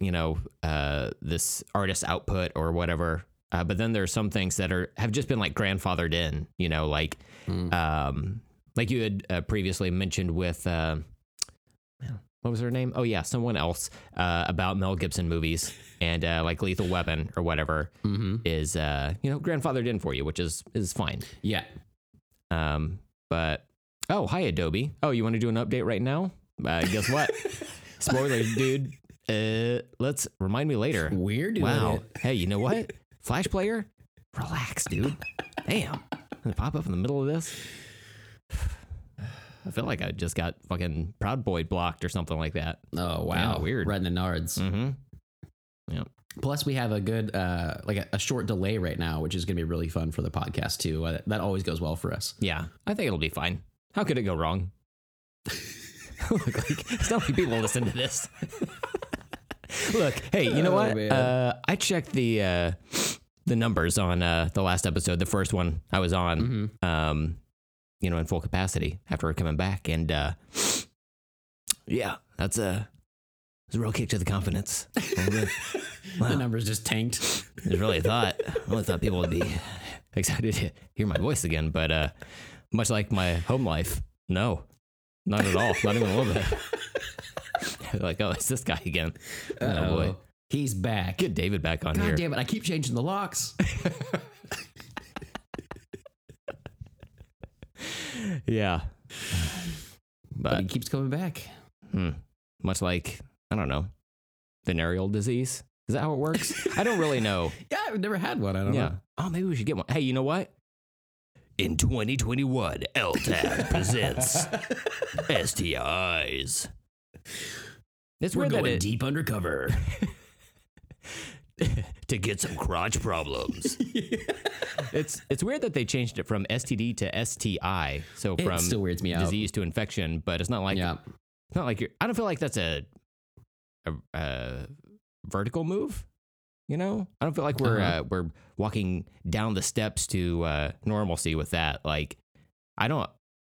you know, uh, this artist output or whatever. Uh, but then there's some things that are have just been like grandfathered in, you know, like um, like you had uh, previously mentioned with uh, what was her name? Oh yeah, someone else uh, about Mel Gibson movies and uh, like Lethal Weapon or whatever Mm-hmm. is uh, you know grandfathered in for you, which is is fine. Yeah. Um, but oh hi Adobe. Oh you want to do an update right now? Uh, guess what? (laughs) Spoilers, dude. Uh, let's remind me later. We're doing Wow. it. Hey, you know what? Flash player? Relax, dude. Damn. Gonna pop up in the middle of this. I feel like I just got fucking Proud Boy blocked or something like that. Oh wow. Yeah, weird. Right in the nards. Mm-hmm. Plus, we have a good uh like a, a short delay right now, which is gonna be really fun for the podcast too. Uh, that always goes well for us. Yeah, I think it'll be fine. How could it go wrong? (laughs) Look, like, it's not like people listen to this. (laughs) Look, hey, you know Oh, what? Uh, I checked the uh, the numbers on uh, the last episode, the first one I was on. Mm-hmm. um, you know, in full capacity after coming back. And uh, yeah, that's a, it's a real kick to the confidence. Bit. (laughs) The numbers just tanked. I really thought, I really thought people would be (laughs) excited to hear my voice again, but uh, much like my home life, no, not at all, not even a little bit. (laughs) like, oh, it's this guy again. Oh boy, Uh-oh. He's back. get David back on God here. damn it! I keep changing the locks. (laughs) Yeah, but but he keeps coming back. Hmm. Much like, I don't know, venereal disease. Is that how it works? I don't really know. (laughs) Yeah, I've never had one. I don't Yeah. know. Oh, maybe we should get one. Hey, you know what? In 2021, LTAB (laughs) presents STIs. It's We're going it, deep undercover. (laughs) to get some crotch problems. (laughs) it's it's weird that they changed it from STD to STI. So It from still weirds me out. disease to infection, but it's not like yeah. it's not like you're. I don't feel like that's a a, a vertical move. You know, I don't feel like we're Uh-huh. uh, we're walking down the steps to uh, normalcy with that. Like, I don't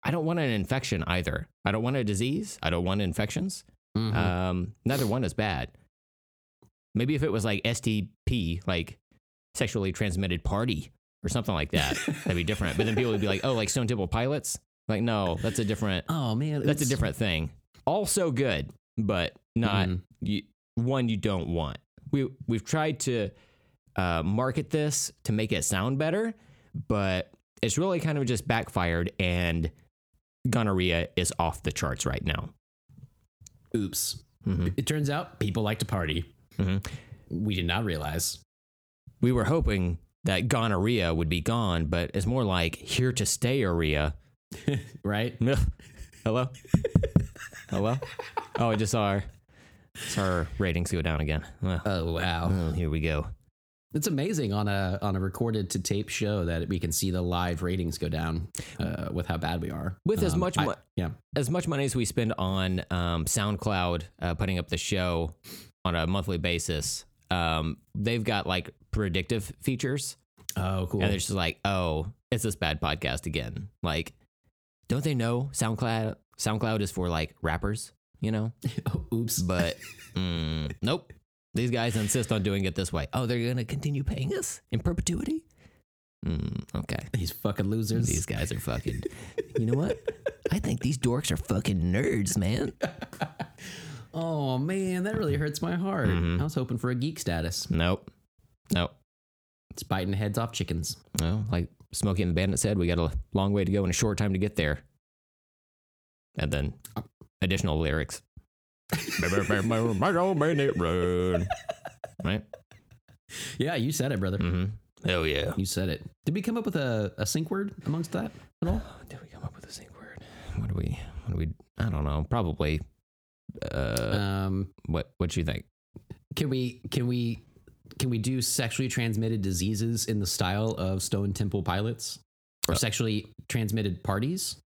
I don't want an infection either. I don't want a disease. I don't want infections. Mhm. Um, neither one is bad. Maybe if it was like STP, like sexually transmitted party or something like that, that'd be different. But then people would be like, oh, like Stone Temple Pilots. Like, no, that's a different. (laughs) oh man, That's a different thing. Also good, but not Mhm. you, one you don't want. We we've tried to uh, market this to make it sound better, but it's really kind of just backfired, and gonorrhea is off the charts right now. Oops. Mhm. It turns out people like to party. Mhm. We did not realize. We were hoping that gonorrhea would be gone, but it's more like here to stay area. (laughs) right? (laughs) Hello? Hello? Oh, I just saw our, saw our ratings go down again. Well, Oh wow. oh, here we go. It's amazing on a on a recorded to tape show that we can see the live ratings go down uh, with how bad we are. With as Um, much I- yeah. as much money as we spend on um, SoundCloud uh, putting up the show on a monthly basis, um, they've got like predictive features, Oh, cool. and they're just like, "Oh, it's this bad podcast again." Like, don't they know SoundCloud? SoundCloud is for like rappers, you know. (laughs) Oh, oops. But mm, (laughs) nope, these guys insist on doing it this way. Oh, they're gonna continue paying us in perpetuity. Mm, okay. These fucking losers. These guys are fucking. (laughs) You know what? I think these dorks are fucking nerds, man. Oh man, that really hurts my heart. Mhm. I was hoping for a geek status. Nope. Nope. It's biting heads off chickens. No, like Smokey and the Bandit said, we got a long way to go and a short time to get there. And then additional lyrics. (laughs) right? Yeah, you said it, brother. Mm-hmm. Hell yeah. You said it. Did we come up with a, a sync word amongst that at all? (sighs) Did we come up with a sync word? What do we? What do we? I don't know. Probably. Uh, Um, what? What you think? can we can we can we do sexually transmitted diseases in the style of Stone Temple Pilots or Uh, sexually transmitted parties?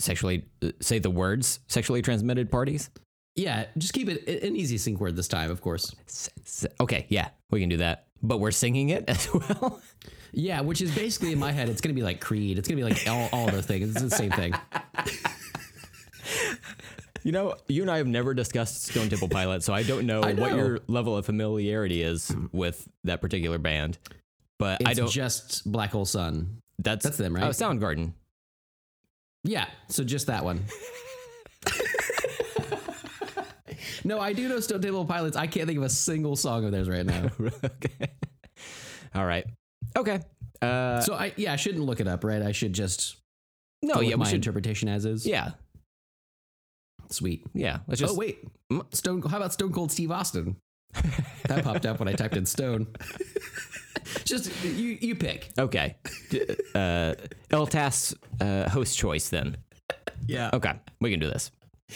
Sexually uh, say the words. Sexually transmitted parties. Yeah, just keep it an easy sync word this time, of course. Okay, yeah, we can do that. But we're singing it (laughs) as well. Yeah, which is basically in my head, it's gonna be like Creed. It's gonna be like all, all those things. It's the same thing. (laughs) You know, you and I have never discussed Stone Temple Pilots, so I don't know, (laughs) I what your level of familiarity is with that particular band. But It's I don't. just Black Hole Sun. that's that's them, right? Oh, Soundgarden. Yeah, so just that one. (laughs) no, I do know Stone Temple Pilots. I can't think of a single song of theirs right now. (laughs) okay. All right. Okay. Uh, so I yeah, I shouldn't look it up, right? I should just no, yeah, my should. interpretation as is. Yeah, sweet. yeah. Let's just. oh wait. Stone. How about Stone Cold Steve Austin? (laughs) that popped up when I typed in Stone. (laughs) just you, you pick. Okay. Uh, LTAS uh, host choice then. Yeah. Okay, we can do this.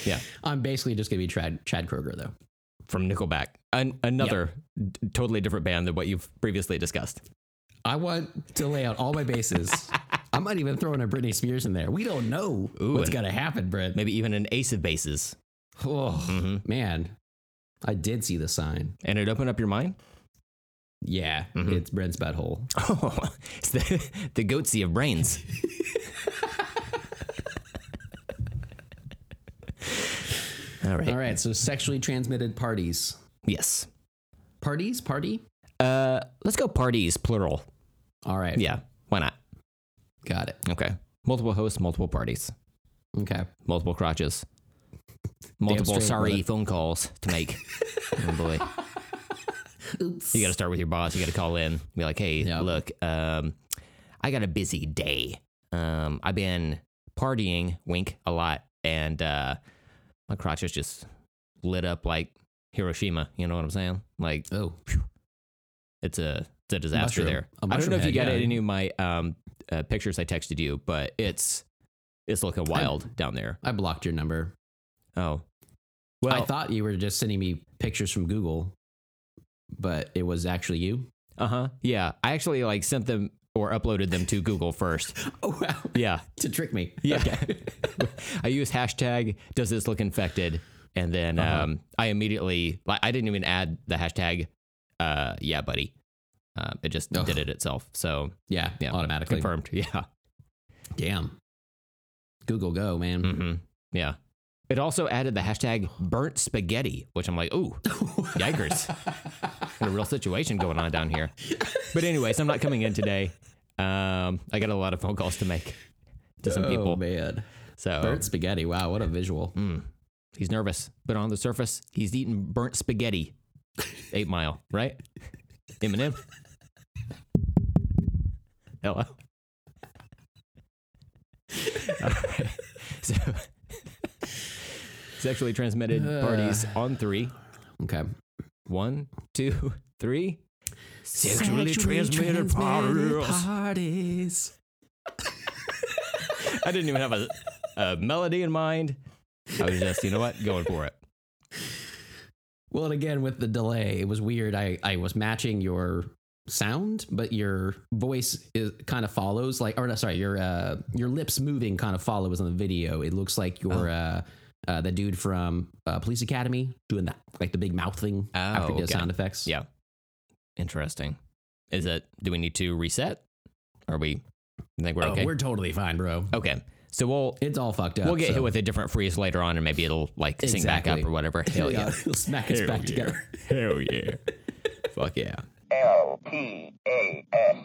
Yeah, I'm basically just gonna be Chad Chad Kroeger though. from Nickelback, An- another d- totally different band than what you've previously discussed. I want to lay out all my bases. (laughs) I might even throw in a Britney Spears in there. We don't know Ooh, what's gonna happen, Brett. Maybe even an ace of bases, Oh Mhm. man, I did see the sign. and it opened up your mind. Yeah, Mhm. it's Brent's butthole. Oh, (laughs) it's the the goatse of brains. (laughs) All right. All right, so sexually transmitted parties. Yes. Parties? Party? Uh, let's go parties plural. All right. Yeah. Why not? Got it. Okay. Multiple hosts, multiple parties, Okay. multiple crotches, multiple straight, sorry brother. phone calls to make. (laughs) oh boy. Oops. You got to start with your boss. You got to call in. Be like, hey, look, um, I got a busy day. Um, I've been partying, wink, a lot, and uh, my crotch is just lit up like Hiroshima. You know what I'm saying? Like Oh, it's a it's a disaster mushroom. there. A I don't know mushroom if you head, got yeah. any of my um, uh, pictures I texted you, but it's it's looking wild down there. I blocked your number. Oh, well, I thought you were just sending me pictures from Google, but it was actually you. uh huh, yeah. I actually like sent them or uploaded them to Google first. (laughs) Oh wow! Yeah, to trick me. Yeah. Okay. (laughs) I use hashtag does this look infected, and then Uh-huh. um, I immediately like I didn't even add the hashtag. Uh, yeah, buddy. Uh, it just Ugh. did it itself. So yeah. yeah, Automatically. confirmed. (laughs) Yeah. Damn. Google Go, man. hmm Yeah. It also added the hashtag burnt spaghetti, which I'm like, ooh, yikers. Got a real situation going on down here. But anyways, I'm not coming in today. Um, I got a lot of phone calls to make to some people. Oh people. man. So Burnt spaghetti. Wow, what a visual. mm, he's nervous, but on the surface, he's eating burnt spaghetti. Eight Mile, right? Eminem. Hello. (laughs) Right. So, sexually transmitted uh. parties on three. Okay. One, two, three. Sexually transmitted parties. parties. (laughs) I didn't even have a, a melody in mind. I was just, you know what, going for it. Well, and again with the delay, it was weird. I I was matching your sound, but your voice is kind of follows like or no, sorry, your uh your lips moving kind of follows on the video. It looks like you're uh uh, the dude from uh, Police Academy doing that, like the big mouth thing after he does okay. sound effects. Yeah. Interesting. Is it, do we need to reset? Are we, you think we're Oh, okay? we're totally fine, bro. okay. So we'll it's all fucked up. We'll get so. hit with a different freeze later on, and maybe it'll like exactly. back up or whatever. Hell yeah, yeah. (laughs) it'll smack us back yeah. together. Hell yeah, fuck yeah. L P A S